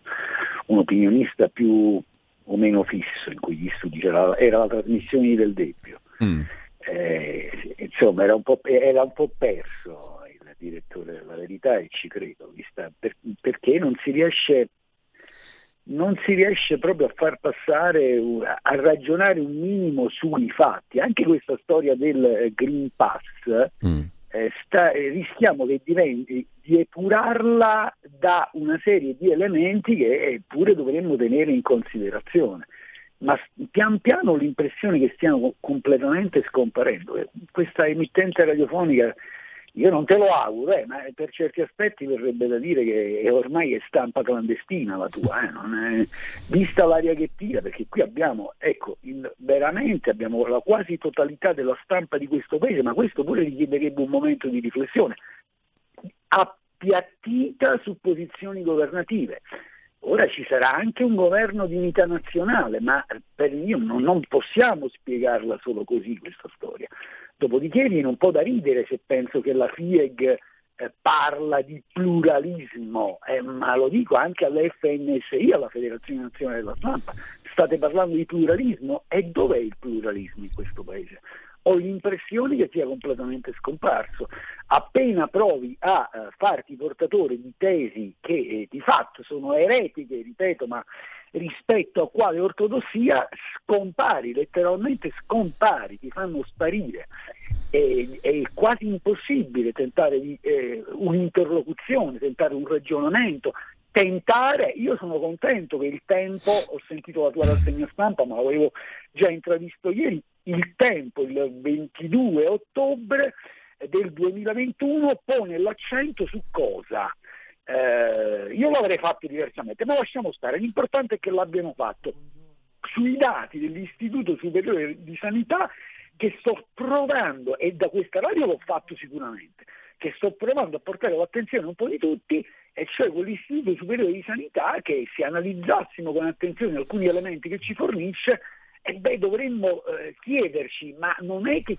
un opinionista più o meno fisso in cui gli studi era, era la trasmissione del Debbio. Mm. Eh, insomma era un, era un, po', perso il direttore della verità e ci credo, per, perché non si riesce non si riesce proprio a far passare, a ragionare un minimo sui fatti. Anche questa storia del Green Pass, mm. Eh, sta, eh, rischiamo che diventi, di epurarla da una serie di elementi che pure dovremmo tenere in considerazione. Ma pian piano l'impressione che stiano completamente scomparendo. Eh, questa emittente radiofonica io non te lo auguro, eh, ma per certi aspetti verrebbe da dire che ormai è stampa clandestina la tua, eh, è, vista l'aria che tira, perché qui abbiamo, ecco, il, veramente abbiamo la quasi totalità della stampa di questo paese, ma questo pure richiederebbe un momento di riflessione, appiattita su posizioni governative. Ora ci sarà anche un governo di unità nazionale, ma per io non, non possiamo spiegarla solo così questa storia. Dopodiché viene un po' da ridere se penso che la FIEG eh, parla di pluralismo, eh, ma lo dico anche all'FNSI, alla Federazione Nazionale della Stampa, state parlando di pluralismo e dov'è il pluralismo in questo paese? Ho l'impressione che sia completamente scomparso. Appena provi a eh, farti portatore di tesi che eh, di fatto sono eretiche, ripeto, ma rispetto a quale ortodossia scompari, letteralmente scompari, ti fanno sparire. È, è quasi impossibile tentare di, eh, un'interlocuzione, tentare un ragionamento, tentare, io sono contento che il tempo, ho sentito la tua rassegna stampa, ma l'avevo già intravisto ieri, il tempo il 22 ottobre del 2021 pone l'accento su cosa? Eh, io l'avrei fatto diversamente, ma lasciamo stare, l'importante è che l'abbiano fatto. Sui dati dell'Istituto Superiore di Sanità che sto provando, e da questa radio l'ho fatto sicuramente, che sto provando a portare l'attenzione un po' di tutti, e cioè quell'Istituto Superiore di Sanità che se analizzassimo con attenzione alcuni elementi che ci fornisce, e beh, dovremmo eh, chiederci, ma non è che,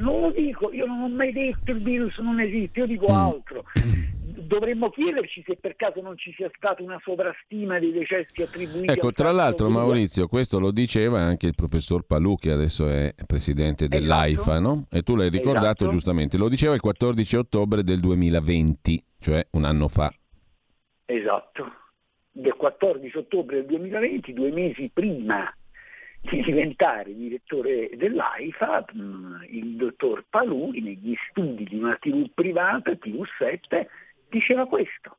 non lo dico, io non ho mai detto il virus non esiste, io dico mm. altro, dovremmo chiederci se per caso non ci sia stata una sovrastima dei decessi attribuiti. Ecco, tra l'altro Maurizio, questo lo diceva anche il professor Palù, che adesso è presidente dell'AIFA, esatto. no? E tu l'hai ricordato esatto. giustamente, lo diceva il 14 ottobre del 2020, cioè un anno fa. Esatto, del 14 ottobre del 2020, due mesi prima di diventare direttore dell'AIFA, mm, il dottor Palù, negli studi di una TV privata, TV7, diceva questo.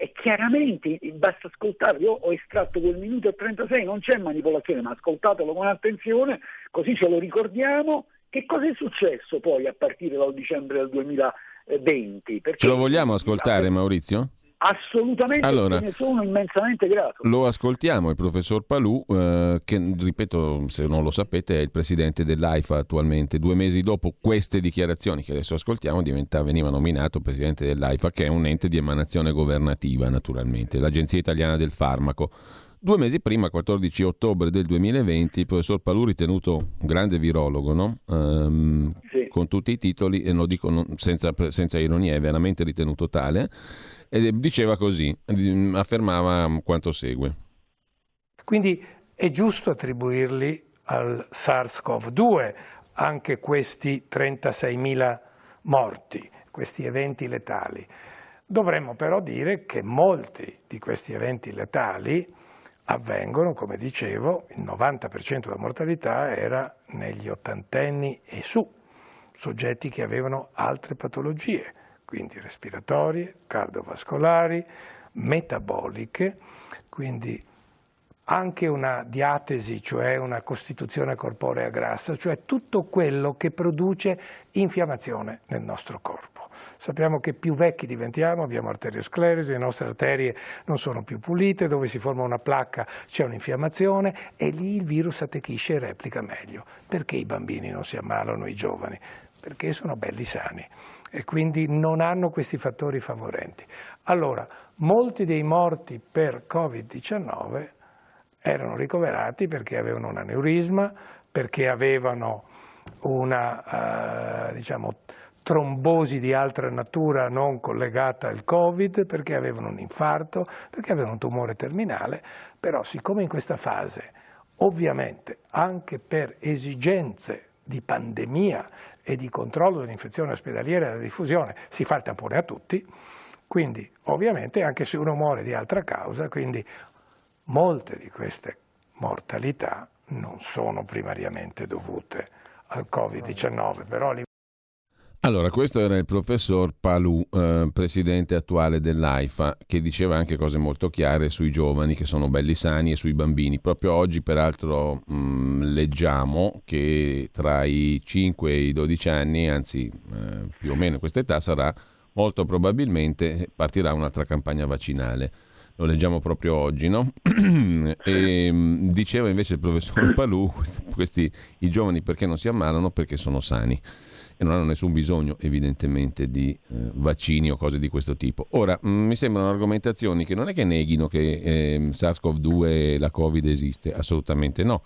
E chiaramente basta ascoltarlo, io ho estratto quel minuto e 36, non c'è manipolazione, ma ascoltatelo con attenzione, così ce lo ricordiamo. Che cosa è successo poi a partire dal dicembre del 2020? Perché ce lo vogliamo ascoltare Maurizio? Assolutamente, allora, ne sono immensamente grato. Lo ascoltiamo, il professor Palù, eh, che ripeto, se non lo sapete, è il presidente dell'AIFA attualmente. Due mesi dopo queste dichiarazioni che adesso ascoltiamo, diventa, veniva nominato presidente dell'AIFA, che è un ente di emanazione governativa, naturalmente, l'Agenzia Italiana del Farmaco. Due mesi prima, 14 ottobre del 2020, il professor Palù, ritenuto un grande virologo, no? um, sì. con tutti i titoli, e lo dico non, senza, senza ironia, è veramente ritenuto tale, e diceva così, affermava quanto segue. Quindi è giusto attribuirli al SARS-CoV-2 anche questi 36.000 morti, questi eventi letali. Dovremmo però dire che molti di questi eventi letali avvengono, come dicevo, il 90% della mortalità era negli ottantenni e su, soggetti che avevano altre patologie quindi respiratorie, cardiovascolari, metaboliche, quindi anche una diatesi, cioè una costituzione corporea grassa, cioè tutto quello che produce infiammazione nel nostro corpo. Sappiamo che più vecchi diventiamo, abbiamo arteriosclerosi, le nostre arterie non sono più pulite, dove si forma una placca c'è un'infiammazione e lì il virus attecchisce e replica meglio. Perché i bambini non si ammalano, i giovani? Perché sono belli sani e quindi non hanno questi fattori favorenti. Allora, molti dei morti per Covid-19 erano ricoverati perché avevano un aneurisma, perché avevano una eh, diciamo, trombosi di altra natura non collegata al Covid, perché avevano un infarto, perché avevano un tumore terminale, però siccome in questa fase, ovviamente anche per esigenze di pandemia e di controllo dell'infezione ospedaliera e della diffusione, si fa il tampone a tutti, quindi ovviamente anche se uno muore di altra causa, quindi molte di queste mortalità non sono primariamente dovute al Covid-19, però allora, questo era il professor Palù, eh, presidente attuale dell'AIFA, che diceva anche cose molto chiare sui giovani che sono belli sani e sui bambini. Proprio oggi, peraltro, mh, mm, leggiamo che tra i 5 e i 12 anni, anzi eh, più o meno questa età, sarà molto probabilmente partirà un'altra campagna vaccinale. Lo leggiamo proprio oggi, no? e, mh, diceva invece il professor Palù, questi, questi, i giovani perché non si ammalano? Perché sono sani e non hanno nessun bisogno evidentemente di eh, vaccini o cose di questo tipo. Ora, mh, mm, mi sembrano argomentazioni che non è che neghino che eh, SARS-CoV-2 e la Covid esiste, assolutamente no.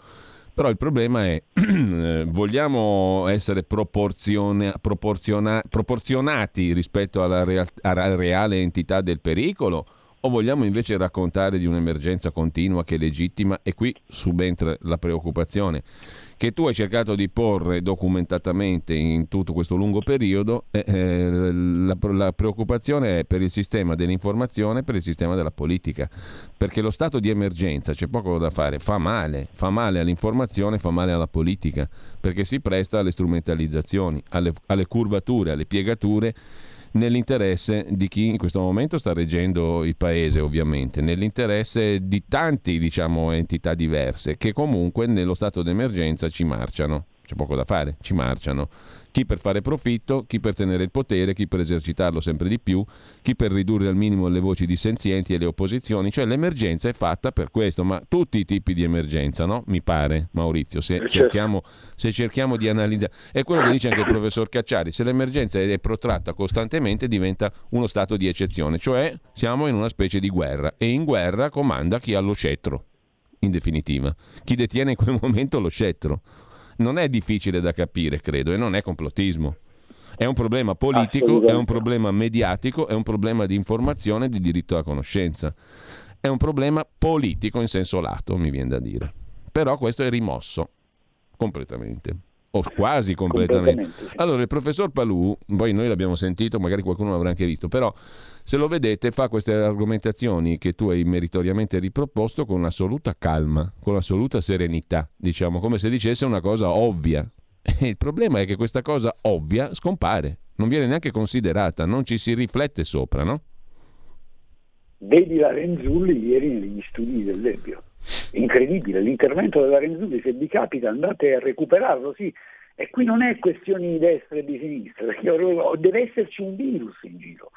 Però il problema è, eh, vogliamo essere proporziona, proporziona, proporzionati rispetto alla, real, alla reale entità del pericolo? O vogliamo invece raccontare di un'emergenza continua che è legittima? E qui subentra la preoccupazione che tu hai cercato di porre documentatamente in tutto questo lungo periodo, eh, la, la, preoccupazione è per il sistema dell'informazione, per il sistema della politica, perché lo stato di emergenza, c'è poco da fare, fa male, fa male all'informazione, fa male alla politica, perché si presta alle strumentalizzazioni, alle, alle curvature, alle piegature nell'interesse di chi in questo momento sta reggendo il paese, ovviamente, nell'interesse di tanti, diciamo, entità diverse che comunque nello stato d'emergenza ci marciano. C'è poco da fare, ci marciano chi per fare profitto, chi per tenere il potere, chi per esercitarlo sempre di più, chi per ridurre al minimo le voci dissenzienti e le opposizioni, cioè l'emergenza è fatta per questo, ma tutti i tipi di emergenza, no? Mi pare, Maurizio, se, certo. cerchiamo, se cerchiamo, di analizzare. È quello che dice anche il professor Cacciari, se l'emergenza è protratta costantemente diventa uno stato di eccezione, cioè siamo in una specie di guerra e in guerra comanda chi ha lo scettro, in definitiva, chi detiene in quel momento lo scettro non è difficile da capire, credo, e non è complottismo. È un problema politico, è un problema mediatico, è un problema di informazione e di diritto alla conoscenza. È un problema politico in senso lato, mi viene da dire. Però questo è rimosso completamente o quasi completamente. completamente sì. Allora, il professor Palù, poi noi l'abbiamo sentito, magari qualcuno l'avrà anche visto, però se lo vedete fa queste argomentazioni che tu hai meritoriamente riproposto con assoluta calma, con assoluta serenità, diciamo, come se dicesse una cosa ovvia. E il problema è che questa cosa ovvia scompare, non viene neanche considerata, non ci si riflette sopra, no? Vedi la Renzulli ieri negli studi dell'Ebbio. Incredibile, l'intervento della Renzulli, se vi capita andate a recuperarlo, sì. E qui non è questione di destra e di sinistra, perché deve esserci un virus in giro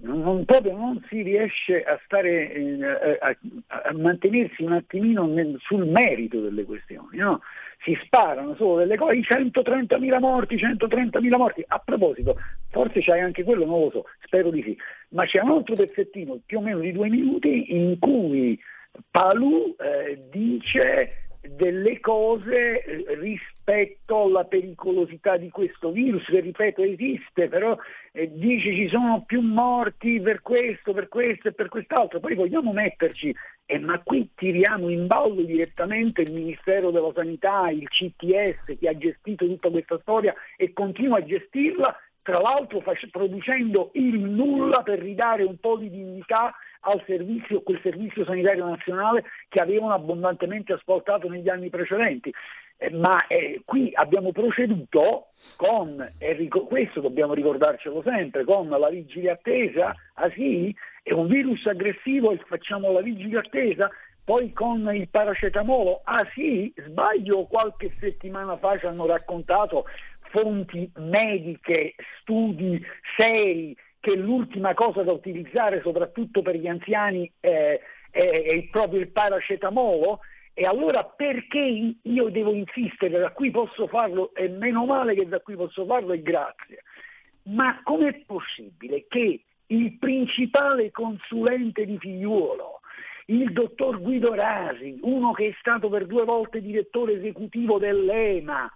non, proprio non si riesce a, stare, eh, a, a, mantenersi un attimino nel, sul merito delle questioni, no? si sparano solo delle cose, 130.000 morti, 130.000 morti, a proposito, forse c'hai anche quello, non lo so, spero di sì, ma c'è un altro pezzettino più o meno di due minuti in cui Palù eh, dice delle cose eh, rispetto alla pericolosità di questo virus, che ripeto esiste, però eh, dice ci sono più morti per questo, per questo e per quest'altro, poi vogliamo metterci, eh, ma qui tiriamo in ballo direttamente il Ministero della Sanità, il CTS che ha gestito tutta questa storia e continua a gestirla, tra l'altro face- producendo il nulla per ridare un po' di dignità al servizio, quel servizio sanitario nazionale che avevano abbondantemente ascoltato negli anni precedenti. Eh, ma eh, qui abbiamo proceduto con, e questo dobbiamo ricordarcelo sempre, con la vigilia attesa, ah sì, è un virus aggressivo e facciamo la vigilia attesa, poi con il paracetamolo, ah sì, sbaglio, qualche settimana fa ci hanno raccontato fonti mediche, studi seri che l'ultima cosa da utilizzare soprattutto per gli anziani eh, è, proprio il paracetamolo e allora perché io devo insistere, da qui posso farlo e meno male che da qui posso farlo e grazie. Ma com'è possibile che il principale consulente di figliuolo, il dottor Guido Rasi, uno che è stato per due volte direttore esecutivo dell'EMA,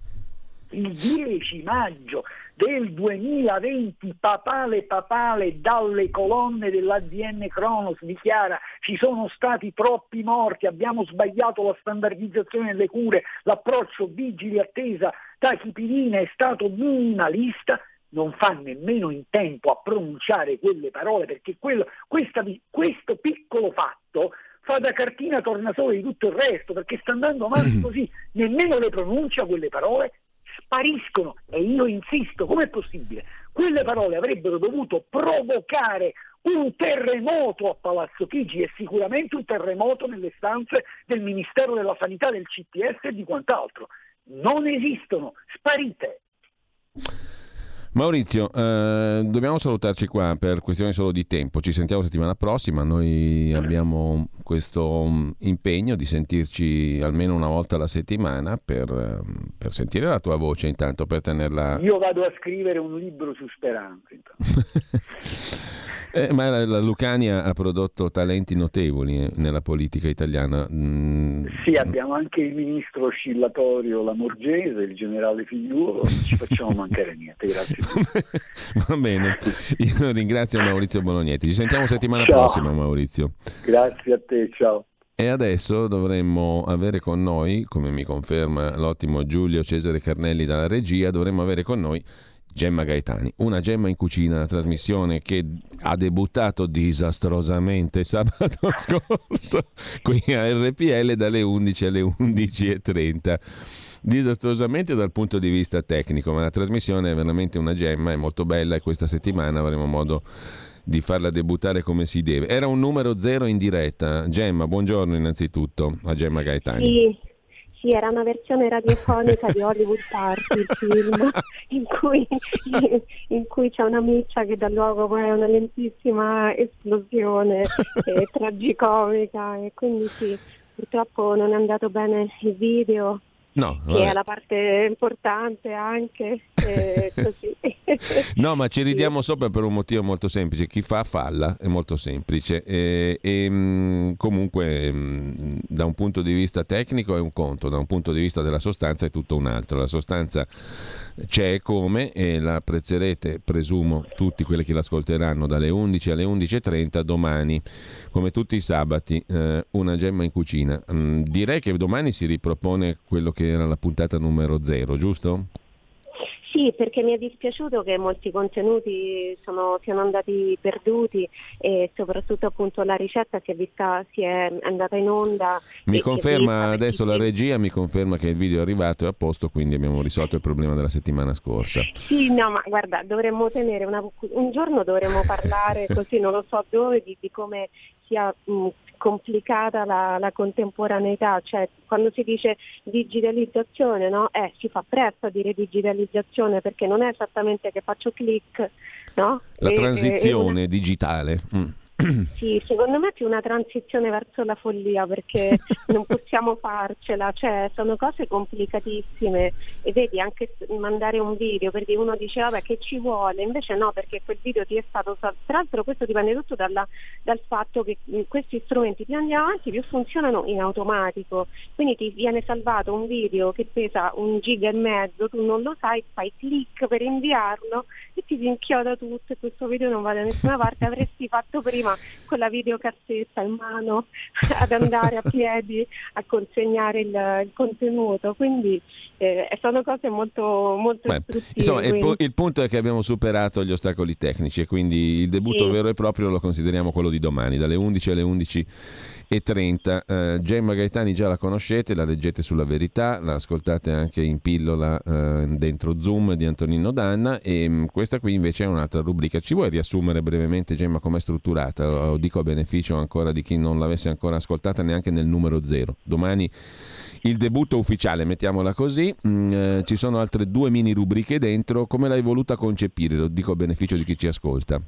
il 10 maggio del 2020 papale papale dalle colonne dell'ADN Cronos dichiara ci sono stati troppi morti, abbiamo sbagliato la standardizzazione delle cure, l'approccio vigili attesa tachipirina è stato minimalista, non fa nemmeno in tempo a pronunciare quelle parole perché quello, questa, questo piccolo fatto fa da cartina tornasole di tutto il resto perché sta andando avanti così, nemmeno le pronuncia quelle parole spariscono e io insisto, com'è possibile? Quelle parole avrebbero dovuto provocare un terremoto a Palazzo Chigi e sicuramente un terremoto nelle stanze del Ministero della Sanità, del CTS e di quant'altro. Non esistono, sparite. Maurizio, eh, dobbiamo salutarci qua per questioni solo di tempo. Ci sentiamo settimana prossima. Noi abbiamo questo mm, impegno di sentirci almeno una volta alla settimana per, mm, per, sentire la tua voce intanto, per tenerla... Io vado a scrivere un libro su Speranza. Eh, ma la, la, Lucania ha prodotto talenti notevoli eh, nella politica italiana. Mm. Sì, abbiamo anche il ministro oscillatorio Lamorgese, il generale Figliuolo, non ci facciamo mancare niente, grazie. Va bene, io ringrazio Maurizio Bolognetti. Ci sentiamo settimana ciao. prossima, Maurizio. Grazie a te, ciao. E adesso dovremmo avere con noi, come mi conferma l'ottimo Giulio Cesare Carnelli dalla regia, dovremmo avere con noi Gemma Gaetani. Una Gemma in cucina, la trasmissione che ha debuttato disastrosamente sabato scorso qui a RPL dalle 11 alle 11.30. Disastrosamente dal punto di vista tecnico, ma la trasmissione è veramente una gemma, è molto bella e questa settimana avremo modo di farla debuttare come si deve. Era un numero zero in diretta. Gemma, buongiorno innanzitutto a Gemma Gaetani. Sì. Sì, era una versione radiofonica di Hollywood Party, il film, in cui, in cui, c'è una miccia che dà luogo poi a una lentissima esplosione eh, tragicomica e quindi sì, purtroppo non è andato bene il video, No, che è la parte importante anche eh, così. no, ma ci ridiamo sopra per un motivo molto semplice. Chi fa falla, è molto semplice. E, e mm, comunque mm, da un punto di vista tecnico è un conto, da un punto di vista della sostanza è tutto un altro. La sostanza c'è come e la apprezzerete, presumo, tutti quelli che l'ascolteranno dalle 11 alle 11.30 domani, come tutti i sabati, eh, una gemma in cucina. Mm, direi che domani si ripropone quello che era la puntata numero 0, giusto? Sì, perché mi è dispiaciuto che molti contenuti sono, siano andati perduti e soprattutto appunto la ricetta si è, vista, si è andata in onda. Mi conferma adesso la regia, mi conferma che il video è arrivato e a posto, quindi abbiamo risolto il problema della settimana scorsa. Sì, no, ma guarda, dovremmo tenere una, un giorno dovremmo parlare così, non lo so dove, di, di come sia mh, complicata la, la, contemporaneità, cioè quando si dice digitalizzazione no? eh, si fa presto a dire digitalizzazione perché non è esattamente che faccio click. No? La e, transizione e, e digitale. Mm. Sì, secondo me è più una transizione verso la follia perché non possiamo farcela, cioè sono cose complicatissime. E vedi anche mandare un video perché uno dice vabbè che ci vuole, invece no perché quel video ti è stato tra l'altro questo dipende tutto dalla, dal fatto che questi strumenti più andiamo avanti più funzionano in automatico, quindi ti viene salvato un video che pesa un giga e mezzo, tu non lo sai, fai click per inviarlo e ti si inchioda tutto e questo video non va da nessuna parte, avresti fatto prima prima con la videocassetta in mano ad andare a piedi a consegnare il, il contenuto. Quindi eh, sono cose molto, molto Beh, insomma, il, il, punto è che abbiamo superato gli ostacoli tecnici e quindi il debutto sì. vero e proprio lo consideriamo quello di domani, dalle 11 alle 11 e 30. Eh, Gemma Gaetani già la conoscete, la leggete sulla verità, la ascoltate anche in pillola eh, dentro Zoom di Antonino Danna e mh, mm, questa qui invece è un'altra rubrica. Ci vuoi riassumere brevemente Gemma com'è strutturata? Lo dico a beneficio ancora di chi non l'avesse ancora ascoltata neanche nel numero zero. Domani il debutto ufficiale, mettiamola così. Mm, eh, ci sono altre due mini rubriche dentro. Come l'hai voluta concepire? Lo dico a beneficio di chi ci ascolta.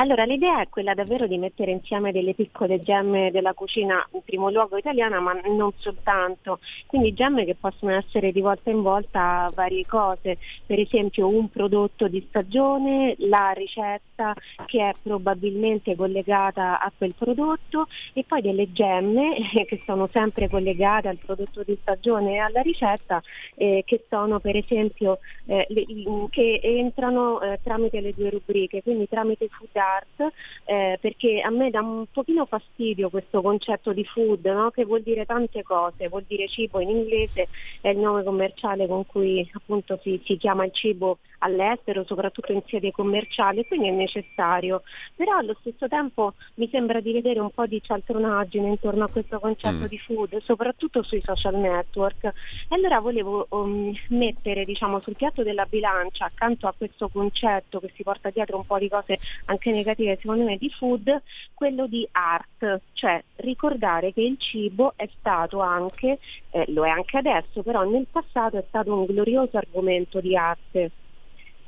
Allora, l'idea è quella davvero di mettere insieme delle piccole gemme della cucina, in primo luogo italiana, ma non soltanto. Quindi gemme che possono essere di volta in volta varie cose, per esempio un prodotto di stagione, la ricetta che è probabilmente collegata a quel prodotto e poi delle gemme che sono sempre collegate al prodotto di stagione e alla ricetta, eh, che sono per esempio eh, le, che entrano eh, tramite le due rubriche, quindi tramite food art, eh, perché a me dà un pochino fastidio questo concetto di food, no? che vuol dire tante cose, vuol dire cibo in inglese, è il nome commerciale con cui appunto si, si chiama il cibo all'estero, soprattutto in sede commerciale, quindi è necessario. Però allo stesso tempo mi sembra di vedere un po' di cialtronaggine intorno a questo concetto mm. di food, soprattutto sui social network. E allora volevo um, mettere diciamo, sul piatto della bilancia, accanto a questo concetto che si porta dietro un po' di cose anche negative secondo me di food, quello di art, cioè ricordare che il cibo è stato anche, eh, lo è anche adesso, però nel passato è stato un glorioso argomento di arte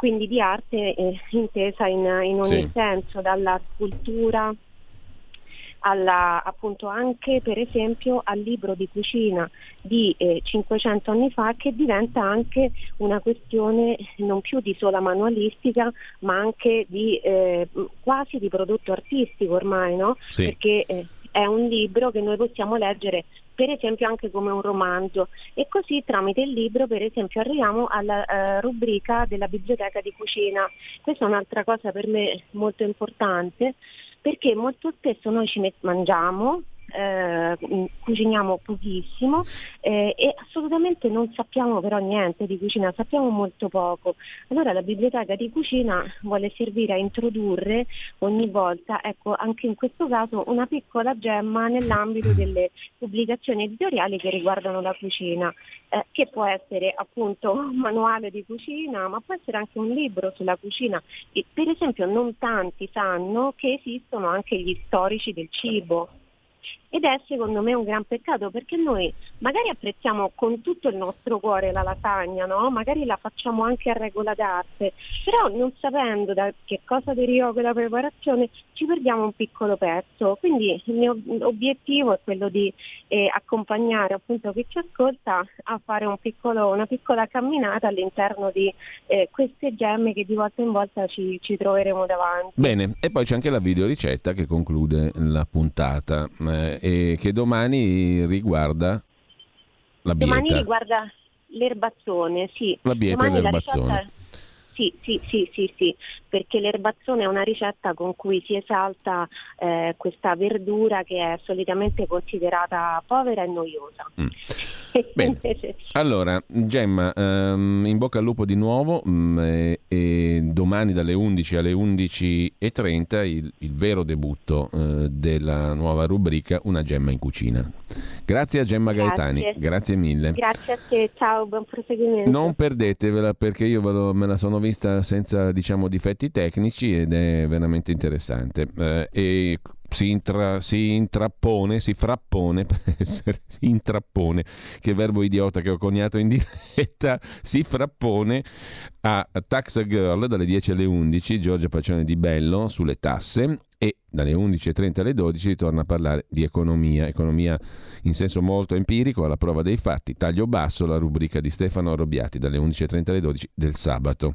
quindi di arte eh, intesa in, in ogni sì. senso, dalla scultura alla, appunto anche per esempio al libro di cucina di eh, 500 anni fa che diventa anche una questione non più di sola manualistica ma anche di eh, quasi di prodotto artistico ormai, no? Sì. Perché eh, è un libro che noi possiamo leggere per esempio anche come un romanzo e così tramite il libro per esempio arriviamo alla uh, rubrica della biblioteca di cucina. Questa è un'altra cosa per me molto importante perché molto spesso noi ci mangiamo, eh, cuciniamo pochissimo eh, e assolutamente non sappiamo però niente di cucina, sappiamo molto poco. Allora la biblioteca di cucina vuole servire a introdurre ogni volta, ecco anche in questo caso, una piccola gemma nell'ambito delle pubblicazioni editoriali che riguardano la cucina, eh, che può essere appunto un manuale di cucina, ma può essere anche un libro sulla cucina. E, per esempio non tanti sanno che esistono anche gli storici del cibo ed è secondo me un gran peccato perché noi magari apprezziamo con tutto il nostro cuore la lasagna, no? magari la facciamo anche a regola d'arte, però non sapendo da che cosa deriva quella preparazione ci perdiamo un piccolo pezzo. Quindi il mio obiettivo è quello di eh, accompagnare appunto chi ci ascolta a fare un piccolo, una piccola camminata all'interno di eh, queste gemme che di volta in volta ci, ci troveremo davanti. Bene, e poi c'è anche la videoricetta che conclude la puntata. Eh, e che domani riguarda la bieta. Domani riguarda l'erbazzone, sì. La bieta domani e l'erbazzone. Sì, sì, sì, sì, sì, perché l'erbazzone è una ricetta con cui si esalta eh, questa verdura che è solitamente considerata povera e noiosa. Mm. Bene. Allora, Gemma, um, in bocca al lupo di nuovo um, e, e, domani dalle 11 alle 11.30 il, il vero debutto uh, della nuova rubrica Una gemma in cucina. Grazie a Gemma Grazie. Gaetani, grazie mille. Grazie a te, ciao, buon proseguimento. Non perdetevela perché io lo, me la sono vista senza diciamo difetti tecnici ed è veramente interessante. Uh, e si, intra, si, intrappone, si frappone, per essere, si intrappone, che verbo idiota che ho coniato in diretta, si frappone a Tax Girl dalle 10 alle 11, Giorgia Pacione di Bello sulle tasse e dalle 11.30 alle 12 ritorna a parlare di economia, economia in senso molto empirico, alla prova dei fatti, taglio basso, la rubrica di Stefano Arrobiati dalle 11.30 alle 12 del sabato.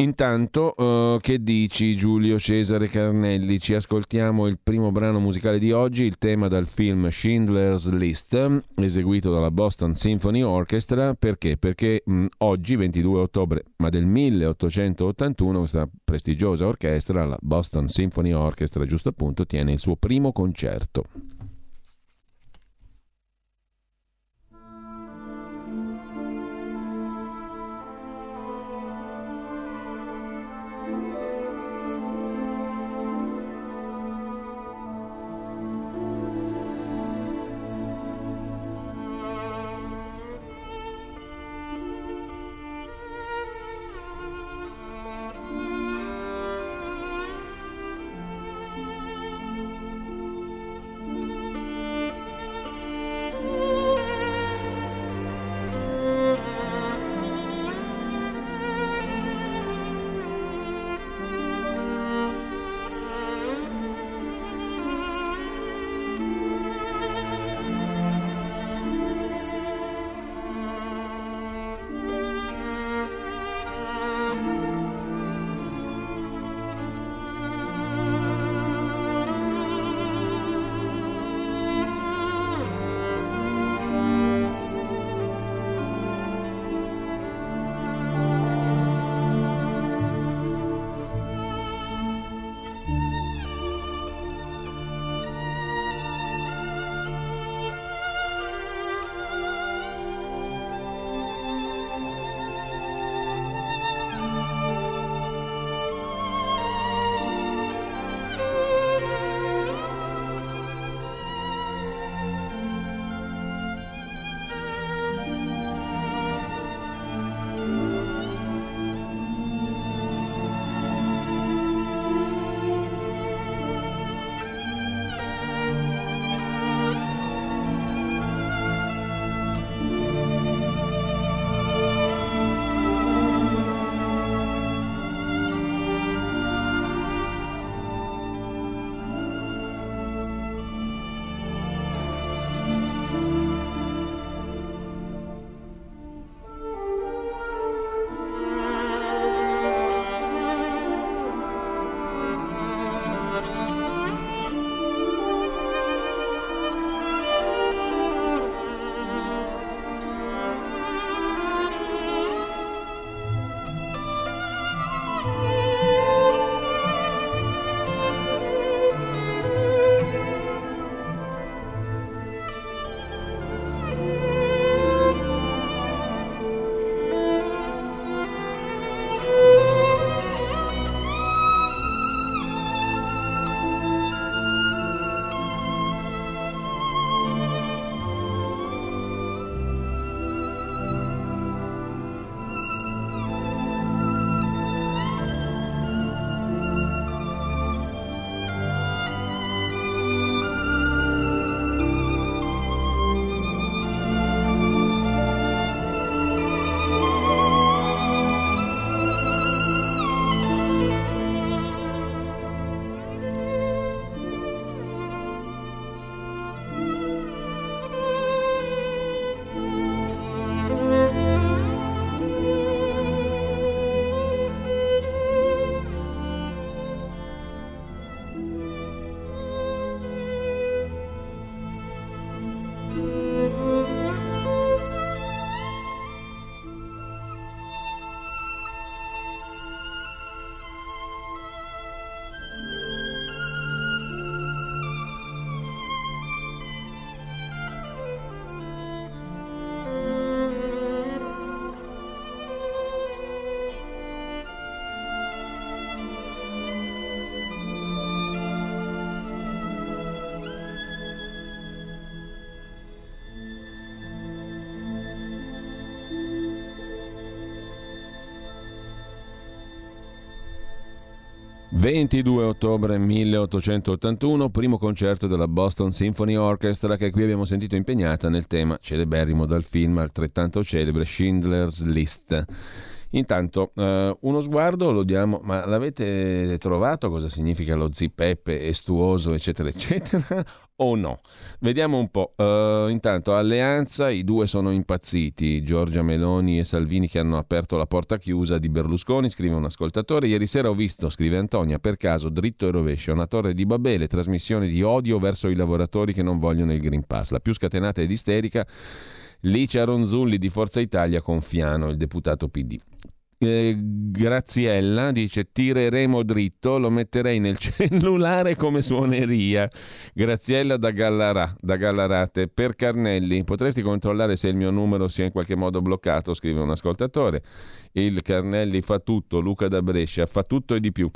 Intanto, uh, che dici Giulio Cesare Carnelli? Ci ascoltiamo il primo brano musicale di oggi, il tema dal film Schindler's List, eseguito dalla Boston Symphony Orchestra. Perché? Perché mh, oggi, 22 ottobre, ma del 1881, questa prestigiosa orchestra, la Boston Symphony Orchestra, giusto appunto, tiene il suo primo concerto. 22 ottobre 1881, primo concerto della Boston Symphony Orchestra che qui abbiamo sentito impegnata nel tema celeberrimo dal film altrettanto celebre Schindler's List. Intanto uh, uno sguardo lo diamo, ma l'avete trovato cosa significa lo zippeppe estuoso eccetera eccetera o no? Vediamo un po'. Uh, intanto Alleanza, i due sono impazziti, Giorgia Meloni e Salvini che hanno aperto la porta chiusa di Berlusconi, scrive un ascoltatore. Ieri sera ho visto, scrive Antonia, per caso dritto e rovescio, una torre di Babele, trasmissione di odio verso i lavoratori che non vogliono il Green Pass. La più scatenata ed isterica Licia Ronzulli di Forza Italia con Fiano, il deputato PD. Eh, Graziella dice tireremo dritto, lo metterei nel cellulare come suoneria. Graziella da, Gallarà, da Gallarate. Per Carnelli, potresti controllare se il mio numero sia in qualche modo bloccato, scrive un ascoltatore. Il Carnelli fa tutto, Luca da Brescia fa tutto e di più.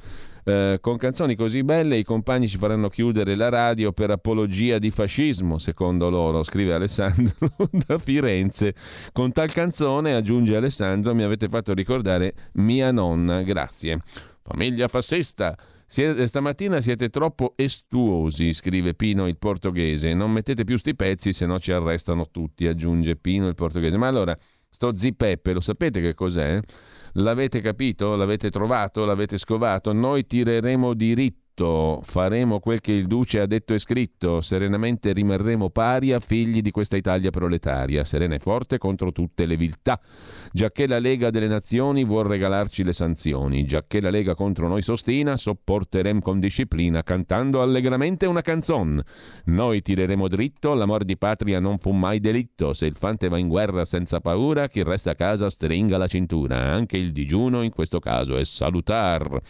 Eh, con canzoni così belle i compagni ci faranno chiudere la radio per apologia di fascismo, secondo loro, scrive Alessandro da Firenze. Con tal canzone, aggiunge Alessandro, mi avete fatto ricordare mia nonna, grazie. Famiglia fascista! Siete, stamattina siete troppo estuosi, scrive Pino il portoghese. Non mettete più sti pezzi, se no ci arrestano tutti, aggiunge Pino il portoghese. Ma allora, sto zipeppe, lo sapete che cos'è? L'avete capito? L'avete trovato? L'avete scovato? Noi tireremo diritto faremo quel che il Duce ha detto e scritto, serenamente rimarremo paria, figli di questa Italia proletaria, serena e forte contro tutte le viltà. Giacché la Lega delle Nazioni vuol regalarci le sanzioni, giacché la Lega contro noi sostina, sopporteremo con disciplina, cantando allegramente una canzon. Noi tireremo dritto, l'amor di patria non fu mai delitto, se il fante va in guerra senza paura, chi resta a casa stringa la cintura, anche il digiuno in questo caso è salutar.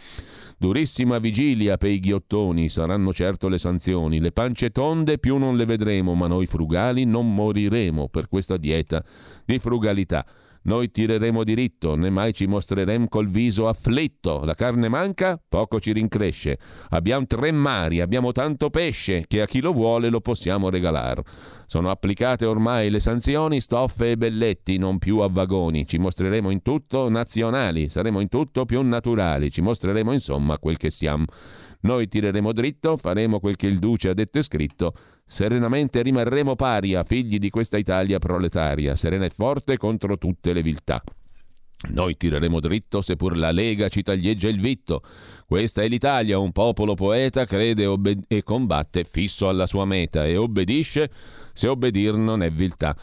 Durissima vigilia per i ghiottoni, saranno certo le sanzioni. Le pance tonde più non le vedremo, ma noi frugali non moriremo per questa dieta di frugalità. Noi tireremo diritto, né mai ci mostreremo col viso afflitto. La carne manca, poco ci rincresce. Abbiamo tre mari, abbiamo tanto pesce che a chi lo vuole lo possiamo regalare. Sono applicate ormai le sanzioni, stoffe e belletti, non più a vagoni. Ci mostreremo in tutto nazionali, saremo in tutto più naturali, ci mostreremo insomma quel che siamo. Noi tireremo dritto, faremo quel che il Duce ha detto e scritto, serenamente rimarremo paria, figli di questa Italia proletaria, serena e forte contro tutte le viltà. Noi tireremo dritto seppur la Lega ci taglieggia il vitto. Questa è l'Italia, un popolo poeta, crede obbe- e combatte fisso alla sua meta e obbedisce se obbedir non è viltà.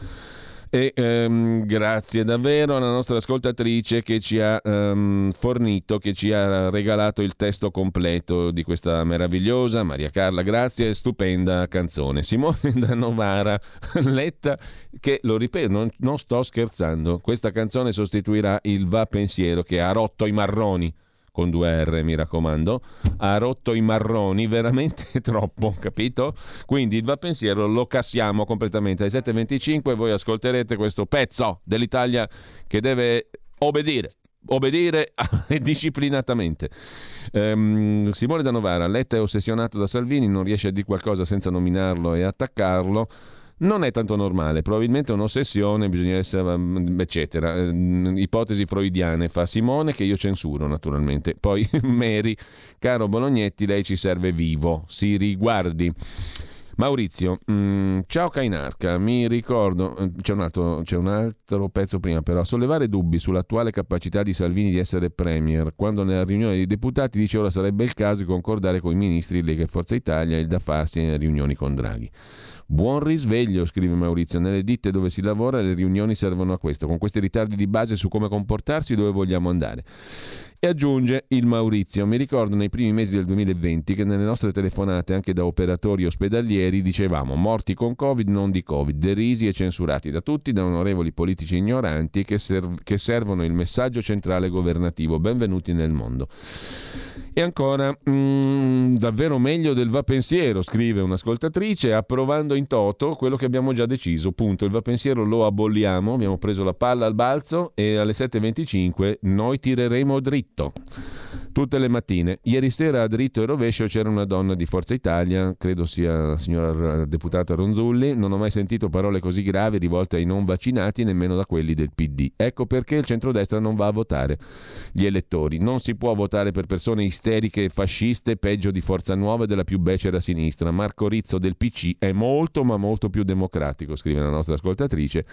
E ehm, grazie davvero alla nostra ascoltatrice che ci ha ehm, fornito, che ci ha regalato il testo completo di questa meravigliosa, Maria Carla, grazie, stupenda canzone. Simone da Novara, letta che, lo ripeto, non, non sto scherzando, questa canzone sostituirà il Va Pensiero che ha rotto i marroni con due R mi raccomando, ha rotto i marroni veramente troppo, capito? Quindi il va pensiero lo cassiamo completamente. Alle 7.25 voi ascolterete questo pezzo dell'Italia che deve obbedire obbedire disciplinatamente. Um, Simone da Novara, Letta è ossessionato da Salvini, non riesce a dire qualcosa senza nominarlo e attaccarlo non è tanto normale, probabilmente un'ossessione, bisogna essere, mm, eccetera. Mm, ipotesi freudiane fa Simone che io censuro naturalmente. Poi Mary, caro Bolognetti, lei ci serve vivo, si riguardi. Maurizio, mh, mm, ciao Cainarca, mi ricordo, eh, c'è un, altro, c'è un, altro, pezzo prima però, sollevare dubbi sull'attuale capacità di Salvini di essere Premier, quando nella riunione dei deputati dice ora sarebbe il caso di concordare con i ministri Lega e Forza Italia il da farsi nelle riunioni con Draghi. Buon risveglio, scrive Maurizio. Nelle ditte dove si lavora le riunioni servono a questo, con questi ritardi di base su come comportarsi, dove vogliamo andare. E aggiunge il Maurizio, mi ricordo nei primi mesi del 2020 che nelle nostre telefonate anche da operatori ospedalieri dicevamo morti con Covid, non di Covid, derisi e censurati da tutti, da onorevoli politici ignoranti che, serv- che servono il messaggio centrale governativo. Benvenuti nel mondo. E ancora, mh, mm, davvero meglio del va pensiero, scrive un'ascoltatrice, approvando in toto quello che abbiamo già deciso. Punto, il va pensiero lo abolliamo, abbiamo preso la palla al balzo e alle 7.25 noi tireremo dritto dritto tutte le mattine. Ieri sera a dritto e rovescio c'era una donna di Forza Italia, credo sia la signora deputata Ronzulli, non ho mai sentito parole così gravi rivolte ai non vaccinati nemmeno da quelli del PD. Ecco perché il centrodestra non va a votare gli elettori. Non si può votare per persone isteriche e fasciste, peggio di Forza Nuova e della più becera sinistra. Marco Rizzo del PC è molto ma molto più democratico, scrive la nostra ascoltatrice.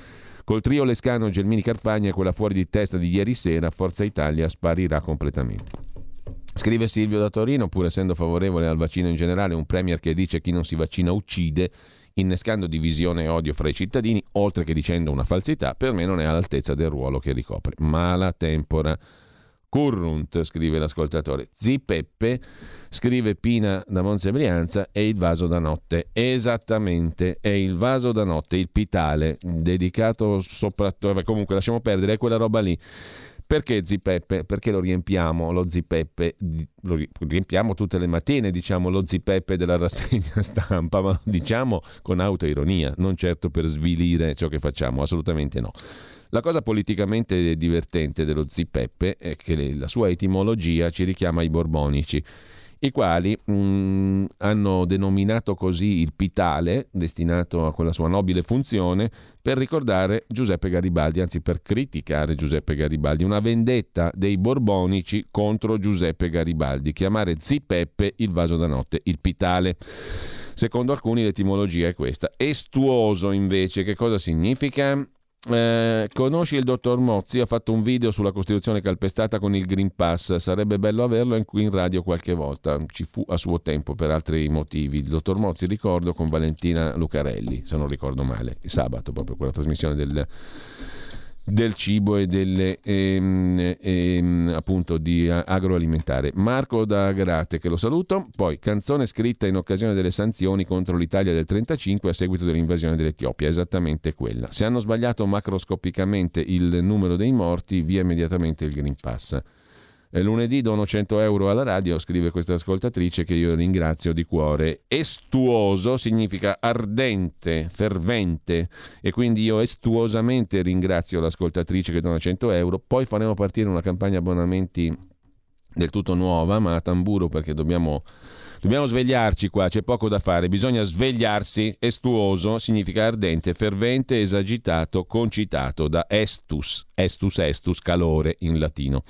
Col trio Lescano, Gelmini, Carfagna e quella fuori di testa di ieri sera, Forza Italia sparirà completamente. Scrive Silvio da Torino, pur essendo favorevole al vaccino in generale, un premier che dice chi non si vaccina uccide, innescando divisione e odio fra i cittadini, oltre che dicendo una falsità, per me non è all'altezza del ruolo che ricopre. Mala tempora. Currunt, scrive l'ascoltatore. Zi Peppe, scrive Pina da Monza Brianza, è il vaso da notte. Esattamente, è il vaso da notte, il pitale, dedicato soprattutto... Comunque lasciamo perdere, è quella roba lì. Perché Zipeppe? Perché lo riempiamo, lo Zipeppe, lo riempiamo tutte le mattine, diciamo, lo Zipeppe della rassegna stampa, ma diciamo con autoironia, non certo per svilire ciò che facciamo, assolutamente no. La cosa politicamente divertente dello Zipeppe è che la sua etimologia ci richiama ai borbonici i quali mh, mm, hanno denominato così il Pitale, destinato a quella sua nobile funzione, per ricordare Giuseppe Garibaldi, anzi per criticare Giuseppe Garibaldi, una vendetta dei borbonici contro Giuseppe Garibaldi, chiamare Zipeppe il vaso da notte, il Pitale. Secondo alcuni l'etimologia è questa. Estuoso invece, che cosa significa? Eh, conosci il dottor Mozzi? Ha fatto un video sulla Costituzione calpestata con il Green Pass. Sarebbe bello averlo qui in radio qualche volta. Ci fu a suo tempo per altri motivi. Il dottor Mozzi, ricordo, con Valentina Lucarelli, se non ricordo male, sabato, proprio quella trasmissione del del cibo e delle ehm, ehm, appunto di agroalimentare. Marco da Grate che lo saluto, poi canzone scritta in occasione delle sanzioni contro l'Italia del 35 a seguito dell'invasione dell'Etiopia, esattamente quella. Se hanno sbagliato macroscopicamente il numero dei morti, via immediatamente il Green Pass. Lunedì dono 100 euro alla radio, scrive questa ascoltatrice che io ringrazio di cuore. Estuoso significa ardente, fervente e quindi io estuosamente ringrazio l'ascoltatrice che dona 100 euro. Poi faremo partire una campagna abbonamenti del tutto nuova, ma a tamburo perché dobbiamo Dobbiamo svegliarci qua, c'è poco da fare, bisogna svegliarsi. Estuoso significa ardente, fervente, esagitato, concitato, da estus, estus estus, calore in latino.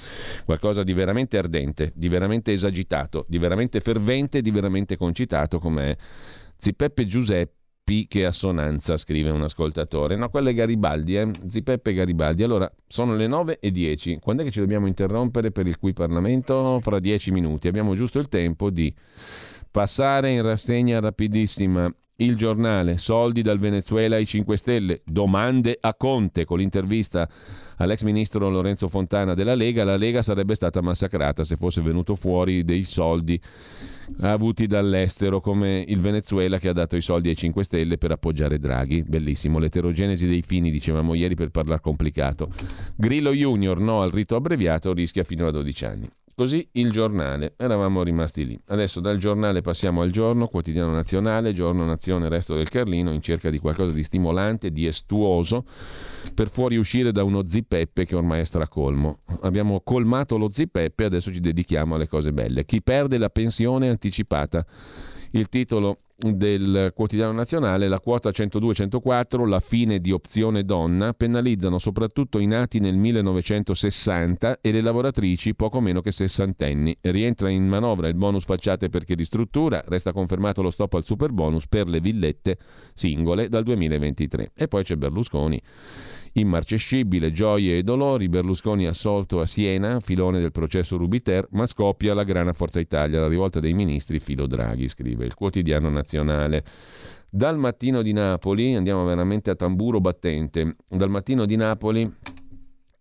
Qualcosa di veramente ardente, di veramente esagitato, di veramente fervente, di veramente concitato, come Zipeppe Giuseppe Che assonanza, scrive un ascoltatore. No, quello è Garibaldi, eh? Zipeppe Garibaldi. Allora, sono le 9 e 10. Quando è che ci dobbiamo interrompere per il cui Parlamento? Fra 10 minuti. Abbiamo giusto il tempo di passare in rassegna rapidissima il giornale, soldi dal Venezuela ai 5 Stelle, domande a Conte con l'intervista all'ex ministro Lorenzo Fontana della Lega, la Lega sarebbe stata massacrata se fosse venuto fuori dei soldi avuti dall'estero come il Venezuela che ha dato i soldi ai 5 Stelle per appoggiare Draghi. Bellissimo, l'eterogenesi dei fini, dicevamo ieri per parlare complicato. Grillo Junior no al rito abbreviato rischia fino a 12 anni. Così il giornale, eravamo rimasti lì. Adesso dal giornale passiamo al giorno, quotidiano nazionale, giorno nazione, resto del Carlino, in cerca di qualcosa di stimolante, di estuoso, per fuoriuscire da uno zipeppe che ormai è stracolmo. Abbiamo colmato lo zipeppe, adesso ci dedichiamo alle cose belle. Chi perde la pensione anticipata. Il titolo del quotidiano nazionale, la quota 102-104, la fine di opzione donna, penalizzano soprattutto i nati nel 1960 e le lavoratrici poco meno che sessantenni. Rientra in manovra il bonus facciate per chi ristruttura, resta confermato lo stop al super bonus per le villette singole dal 2023. E poi c'è Berlusconi Immarcescibile, gioie e dolori, Berlusconi assolto a Siena, filone del processo Rubiter, ma scoppia la grana Forza Italia, la rivolta dei ministri filo Draghi, scrive il quotidiano nazionale. Dal mattino di Napoli, andiamo veramente a tamburo battente, dal mattino di Napoli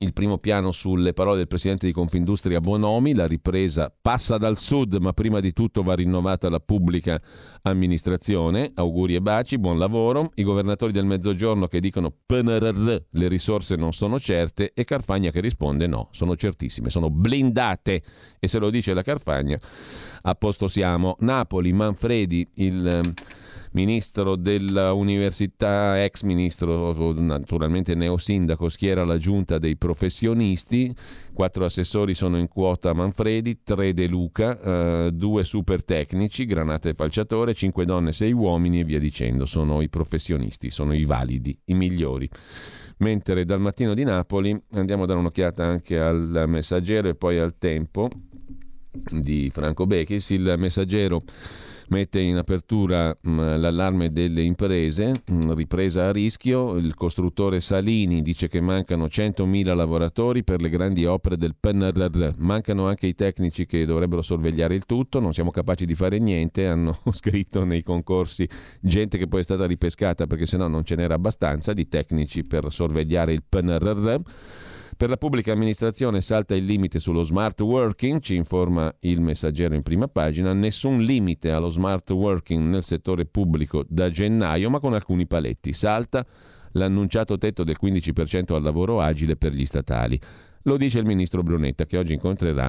il primo piano sulle parole del presidente di Confindustria Bonomi, la ripresa passa dal sud, ma prima di tutto va rinnovata la pubblica amministrazione. Auguri e baci, buon lavoro. I governatori del mezzogiorno che dicono PNRR, le risorse non sono certe e Carfagna che risponde no, sono certissime, sono blindate. E se lo dice la Carfagna, a posto siamo. Napoli, Manfredi, il ministro dell'università, ex ministro, naturalmente neosindaco, schiera la giunta dei professionisti, quattro assessori sono in quota Manfredi, tre De Luca, eh, due super tecnici, Granata e Falciatore, cinque donne, sei uomini e via dicendo, sono i professionisti, sono i validi, i migliori. Mentre dal mattino di Napoli andiamo a dare un'occhiata anche al messaggero e poi al tempo di Franco Bechis, il messaggero mette in apertura mh, mm, l'allarme delle imprese, mh, mm, ripresa a rischio, il costruttore Salini dice che mancano 100.000 lavoratori per le grandi opere del PNRR, mancano anche i tecnici che dovrebbero sorvegliare il tutto, non siamo capaci di fare niente, hanno scritto nei concorsi gente che poi è stata ripescata perché sennò non ce n'era abbastanza di tecnici per sorvegliare il PNRR. Per la pubblica amministrazione salta il limite sullo smart working, ci informa il messaggero in prima pagina, nessun limite allo smart working nel settore pubblico da gennaio, ma con alcuni paletti. Salta l'annunciato tetto del 15% al lavoro agile per gli statali. Lo dice il ministro Brunetta che oggi incontrerà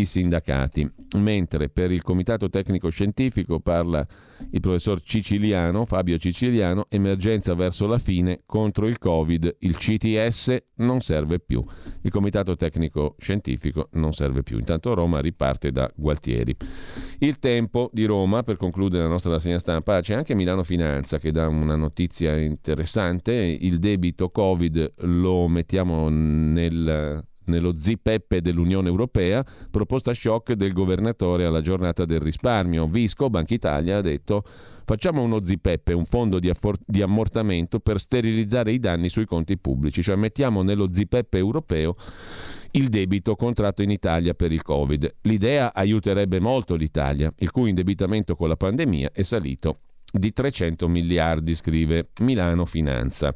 i sindacati, mentre per il Comitato Tecnico Scientifico parla il professor Ciciliano, Fabio Ciciliano, emergenza verso la fine contro il Covid, il CTS non serve più, il Comitato Tecnico Scientifico non serve più. Intanto Roma riparte da Gualtieri. Il tempo di Roma, per concludere la nostra rassegna stampa, c'è anche Milano Finanza che dà una notizia interessante, il debito Covid lo mettiamo nel nello ZIPEP dell'Unione Europea, proposta shock del governatore alla giornata del risparmio. Visco, Banca Italia, ha detto facciamo uno ZIPEP, un fondo di, affor- di, ammortamento per sterilizzare i danni sui conti pubblici, cioè mettiamo nello ZIPEP europeo il debito contratto in Italia per il Covid. L'idea aiuterebbe molto l'Italia, il cui indebitamento con la pandemia è salito di 300 miliardi, scrive Milano Finanza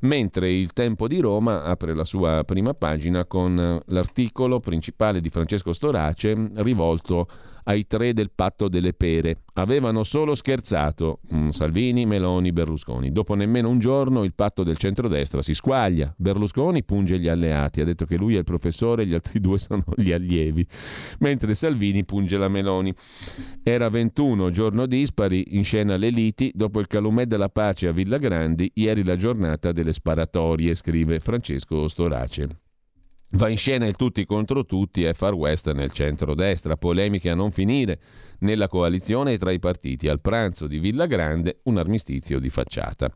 mentre il Tempo di Roma apre la sua prima pagina con eh, l'articolo principale di Francesco Storace rivolto ai tre del patto delle pere. Avevano solo scherzato mm, Salvini, Meloni, Berlusconi. Dopo nemmeno un giorno il patto del centrodestra si squaglia. Berlusconi punge gli alleati, ha detto che lui è il professore e gli altri due sono gli allievi, mentre Salvini punge la Meloni. Era 21, giorno dispari, in scena le liti, dopo il calumè della pace a Villa Grandi, ieri la giornata delle sparatorie, scrive Francesco Storace. Va in scena il tutti contro tutti e Far West nel centro-destra, polemiche a non finire nella coalizione e tra i partiti. Al pranzo di Villa Grande un armistizio di facciata.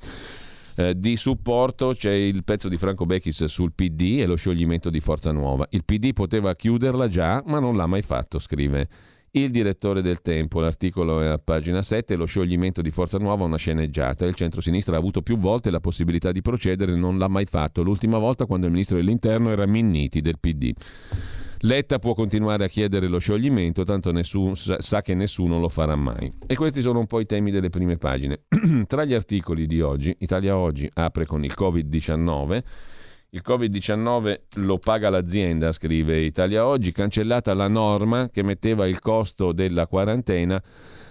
Eh, di supporto c'è il pezzo di Franco Becchis sul PD e lo scioglimento di Forza Nuova. Il PD poteva chiuderla già, ma non l'ha mai fatto, scrive il direttore del Tempo, l'articolo è a pagina 7, lo scioglimento di Forza Nuova, una sceneggiata. Il centro-sinistra ha avuto più volte la possibilità di procedere, non l'ha mai fatto. L'ultima volta quando il ministro dell'Interno era Minniti del PD. Letta può continuare a chiedere lo scioglimento, tanto nessuno, sa che nessuno lo farà mai. E questi sono un po' i temi delle prime pagine. Tra gli articoli di oggi, Italia Oggi apre con il Covid-19 il Covid-19 lo paga l'azienda, scrive Italia Oggi, cancellata la norma che metteva il costo della quarantena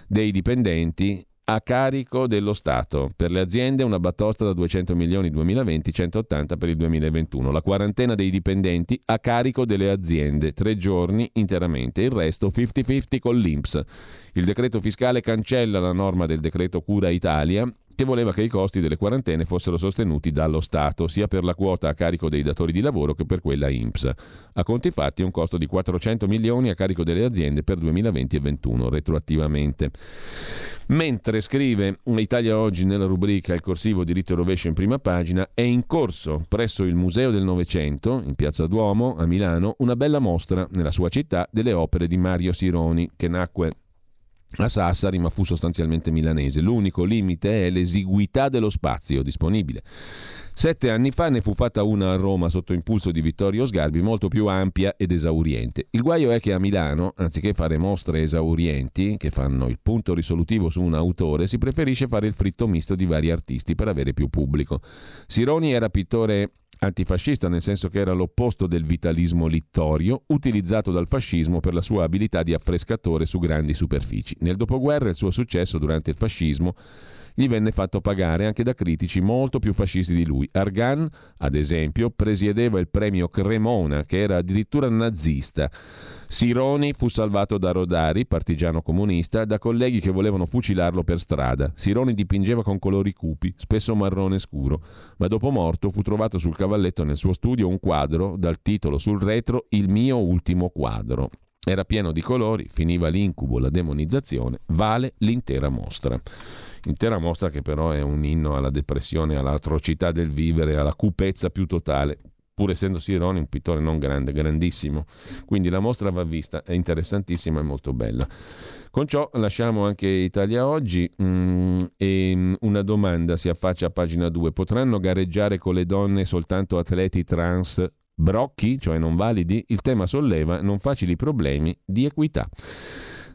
dei dipendenti a carico dello Stato. Per le aziende una batosta da 200 milioni 2020, 180 per il 2021. La quarantena dei dipendenti a carico delle aziende, tre giorni interamente, il resto 50-50 con l'Inps. Il decreto fiscale cancella la norma del decreto Cura Italia che voleva che i costi delle quarantene fossero sostenuti dallo Stato, sia per la quota a carico dei datori di lavoro che per quella INPS. A conti fatti un costo di 400 milioni a carico delle aziende per 2020 e 2021, retroattivamente. Mentre scrive Italia Oggi nella rubrica Il corsivo diritto e rovescio in prima pagina, è in corso presso il Museo del Novecento, in Piazza Duomo, a Milano, una bella mostra nella sua città delle opere di Mario Sironi, che nacque a Sassari, ma fu sostanzialmente milanese. L'unico limite è l'esiguità dello spazio disponibile. Sette anni fa ne fu fatta una a Roma sotto impulso di Vittorio Sgarbi, molto più ampia ed esauriente. Il guaio è che a Milano, anziché fare mostre esaurienti, che fanno il punto risolutivo su un autore, si preferisce fare il fritto misto di vari artisti per avere più pubblico. Sironi era pittore antifascista, nel senso che era l'opposto del vitalismo littorio, utilizzato dal fascismo per la sua abilità di affrescatore su grandi superfici. Nel dopoguerra il suo successo durante il fascismo gli venne fatto pagare anche da critici molto più fascisti di lui. Argan, ad esempio, presiedeva il premio Cremona, che era addirittura nazista. Sironi fu salvato da Rodari, partigiano comunista, da colleghi che volevano fucilarlo per strada. Sironi dipingeva con colori cupi, spesso marrone scuro, ma dopo morto fu trovato sul cavalletto nel suo studio un quadro dal titolo sul retro Il mio ultimo quadro. Era pieno di colori, finiva l'incubo, la demonizzazione, vale l'intera mostra. Intera mostra che però è un inno alla depressione, all'atrocità del vivere, alla cupezza più totale pur essendo Sironi un pittore non grande, grandissimo. Quindi la mostra va vista, è interessantissima e molto bella. Con ciò lasciamo anche Italia Oggi mm, e mm, una domanda si affaccia a pagina 2. Potranno gareggiare con le donne soltanto atleti trans brocchi, cioè non validi? Il tema solleva non facili problemi di equità.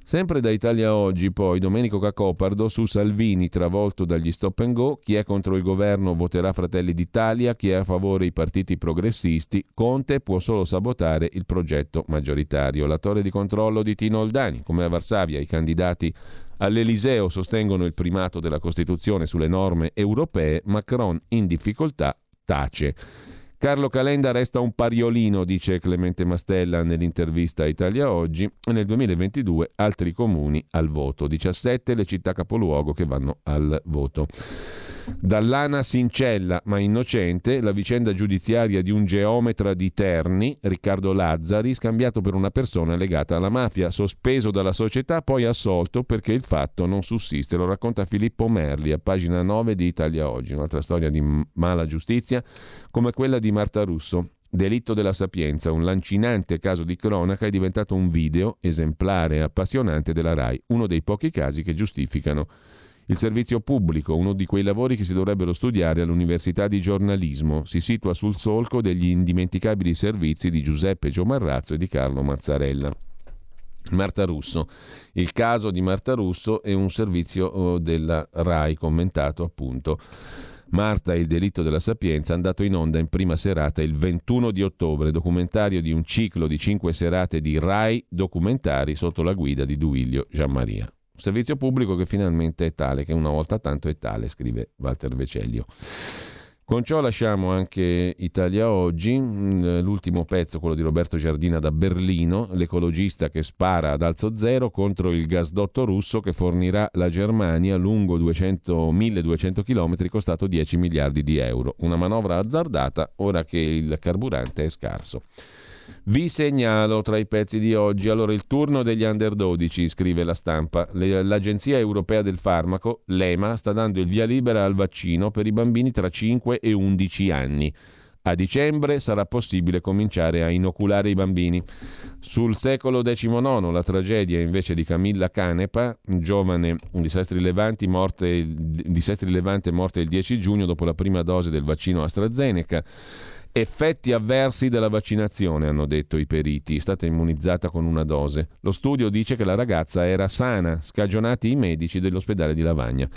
Sempre da Italia Oggi, poi, Domenico Cacopardo su Salvini travolto dagli stop and go, chi è contro il governo voterà Fratelli d'Italia, chi è a favore i partiti progressisti, Conte può solo sabotare il progetto maggioritario. La torre di controllo di Tino Oldani, come a Varsavia i candidati all'Eliseo sostengono il primato della Costituzione sulle norme europee, Macron in difficoltà tace. Carlo Calenda resta un pariolino, dice Clemente Mastella nell'intervista a Italia Oggi, e nel 2022 altri comuni al voto, 17 le città capoluogo che vanno al voto. Dall'Ana Sincella, ma innocente, la vicenda giudiziaria di un geometra di Terni, Riccardo Lazzari, scambiato per una persona legata alla mafia, sospeso dalla società, poi assolto perché il fatto non sussiste. Lo racconta Filippo Merli a pagina 9 di Italia Oggi, un'altra storia di mala giustizia come quella di Marta Russo. Delitto della Sapienza, un lancinante caso di cronaca, è diventato un video esemplare e appassionante della RAI, uno dei pochi casi che giustificano il servizio pubblico, uno di quei lavori che si dovrebbero studiare all'Università di giornalismo, si situa sul solco degli indimenticabili servizi di Giuseppe Giomarrazzo e di Carlo Mazzarella. Marta Russo. Il caso di Marta Russo è un servizio oh, della RAI commentato appunto. Marta e il delitto della sapienza, andato in onda in prima serata il 21 di ottobre, documentario di un ciclo di cinque serate di RAI documentari sotto la guida di Duilio Gianmaria. Un servizio pubblico che finalmente è tale, che una volta tanto è tale, scrive Walter Vecellio. Con ciò lasciamo anche Italia Oggi, mm, l'ultimo pezzo, quello di Roberto Giardina da Berlino, l'ecologista che spara ad alzo zero contro il gasdotto russo che fornirà la Germania lungo 200, 1200 km costato 10 miliardi di euro. Una manovra azzardata ora che il carburante è scarso. Vi segnalo tra i pezzi di oggi, allora il turno degli under 12, scrive la stampa. L'Agenzia Europea del Farmaco, l'EMA, sta dando il via libera al vaccino per i bambini tra 5 e 11 anni. A dicembre sarà possibile cominciare a inoculare i bambini. Sul secolo XIX la tragedia invece di Camilla Canepa, giovane di Sestri Levanti, morte, di Sestri Levante morta il 10 giugno dopo la prima dose del vaccino AstraZeneca. Effetti avversi della vaccinazione, hanno detto i periti, è stata immunizzata con una dose. Lo studio dice che la ragazza era sana, scagionati i medici dell'ospedale di Lavagna.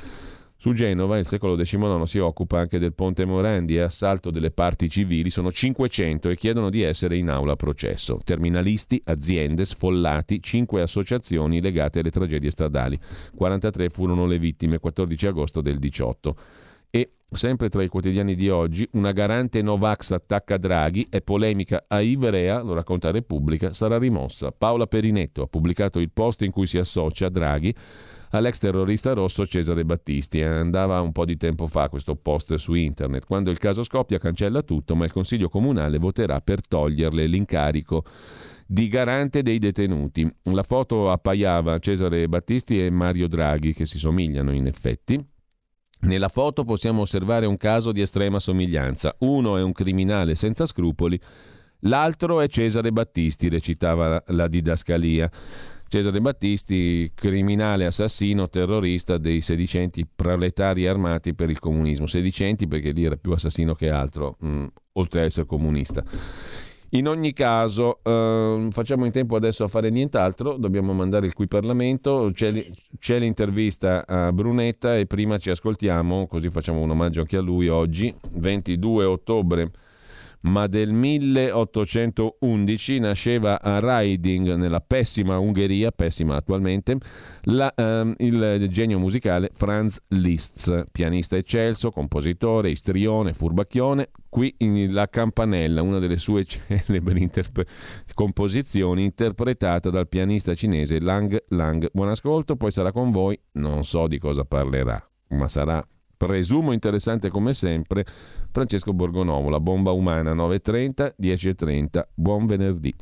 Su Genova il secolo XIX si occupa anche del Ponte Morandi e assalto delle parti civili, sono 500 e chiedono di essere in aula a processo. Terminalisti, aziende, sfollati, 5 associazioni legate alle tragedie stradali. 43 furono le vittime, 14 agosto del 18. Sempre tra i quotidiani di oggi, una garante Novax attacca Draghi e polemica a Ivrea, lo racconta Repubblica, sarà rimossa. Paola Perinetto ha pubblicato il post in cui si associa Draghi all'ex terrorista rosso Cesare Battisti. Andava un po' di tempo fa questo post su internet. Quando il caso scoppia cancella tutto, ma il Consiglio Comunale voterà per toglierle l'incarico di garante dei detenuti. La foto appaiava Cesare Battisti e Mario Draghi, che si somigliano in effetti. Nella foto possiamo osservare un caso di estrema somiglianza. Uno è un criminale senza scrupoli, l'altro è Cesare Battisti, recitava la didascalia. Cesare Battisti, criminale assassino, terrorista dei sedicenti proletari armati per il comunismo. Sedicenti perché lì era più assassino che altro, mh, mm, oltre a essere comunista. In ogni caso, eh, facciamo in tempo adesso a fare nient'altro, dobbiamo mandare il qui Parlamento, c'è, c'è, l'intervista a Brunetta e prima ci ascoltiamo, così facciamo un omaggio anche a lui oggi, 22 ottobre ma del 1811 nasceva a Riding, nella pessima Ungheria, pessima attualmente, la, um, il genio musicale Franz Liszt, pianista eccelso, compositore, istrione, furbacchione. Qui in La Campanella, una delle sue celebri interp- composizioni, interpretata dal pianista cinese Lang Lang. Buon ascolto, poi sarà con voi, non so di cosa parlerà, ma sarà presumo interessante come sempre Francesco Borgonovo, La bomba umana 9.30, 10.30. Buon venerdì.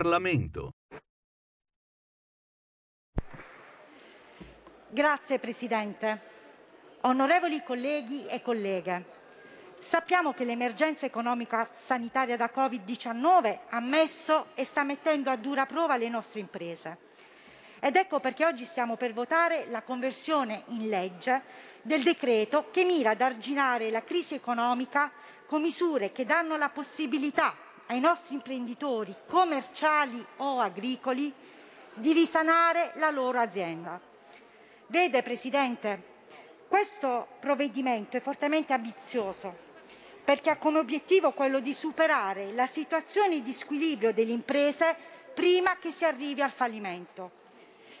Parlamento. Grazie Presidente. Onorevoli colleghi e colleghe, sappiamo che l'emergenza economica sanitaria da Covid-19 ha messo e sta mettendo a dura prova le nostre imprese. Ed ecco perché oggi stiamo per votare la conversione in legge del decreto che mira ad arginare la crisi economica con misure che danno la possibilità ai nostri imprenditori commerciali o agricoli di risanare la loro azienda. Vede Presidente, questo provvedimento è fortemente ambizioso perché ha come obiettivo quello di superare la situazione di squilibrio delle imprese prima che si arrivi al fallimento.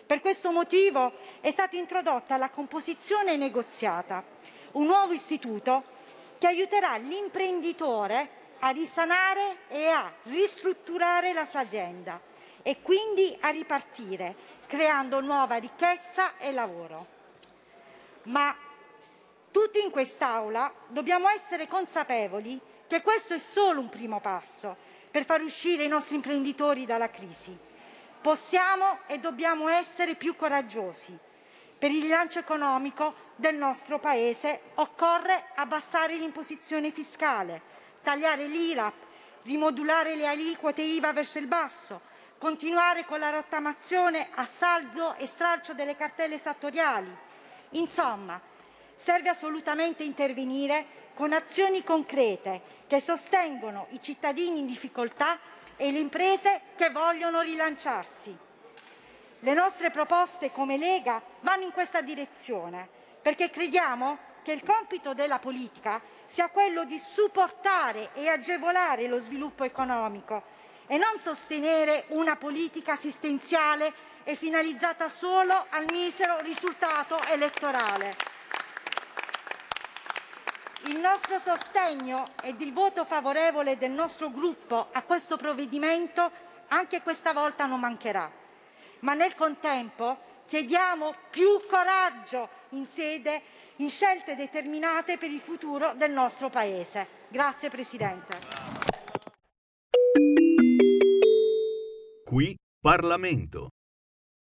Per questo motivo è stata introdotta la composizione negoziata, un nuovo istituto che aiuterà l'imprenditore a risanare e a ristrutturare la sua azienda e quindi a ripartire, creando nuova ricchezza e lavoro. Ma tutti in quest'Aula dobbiamo essere consapevoli che questo è solo un primo passo per far uscire i nostri imprenditori dalla crisi. Possiamo e dobbiamo essere più coraggiosi. Per il rilancio economico del nostro Paese occorre abbassare l'imposizione fiscale, tagliare l'IRAP, rimodulare le aliquote IVA verso il basso, continuare con la rottamazione a saldo e stralcio delle cartelle esattoriali. Insomma, serve assolutamente intervenire con azioni concrete che sostengono i cittadini in difficoltà e le imprese che vogliono rilanciarsi. Le nostre proposte come Lega vanno in questa direzione perché crediamo che il compito della politica sia quello di supportare e agevolare lo sviluppo economico e non sostenere una politica assistenziale e finalizzata solo al misero risultato elettorale. Il nostro sostegno ed il voto favorevole del nostro gruppo a questo provvedimento anche questa volta non mancherà, ma nel contempo chiediamo più coraggio in sede in scelte determinate per il futuro del nostro Paese. Grazie Presidente. Qui Parlamento.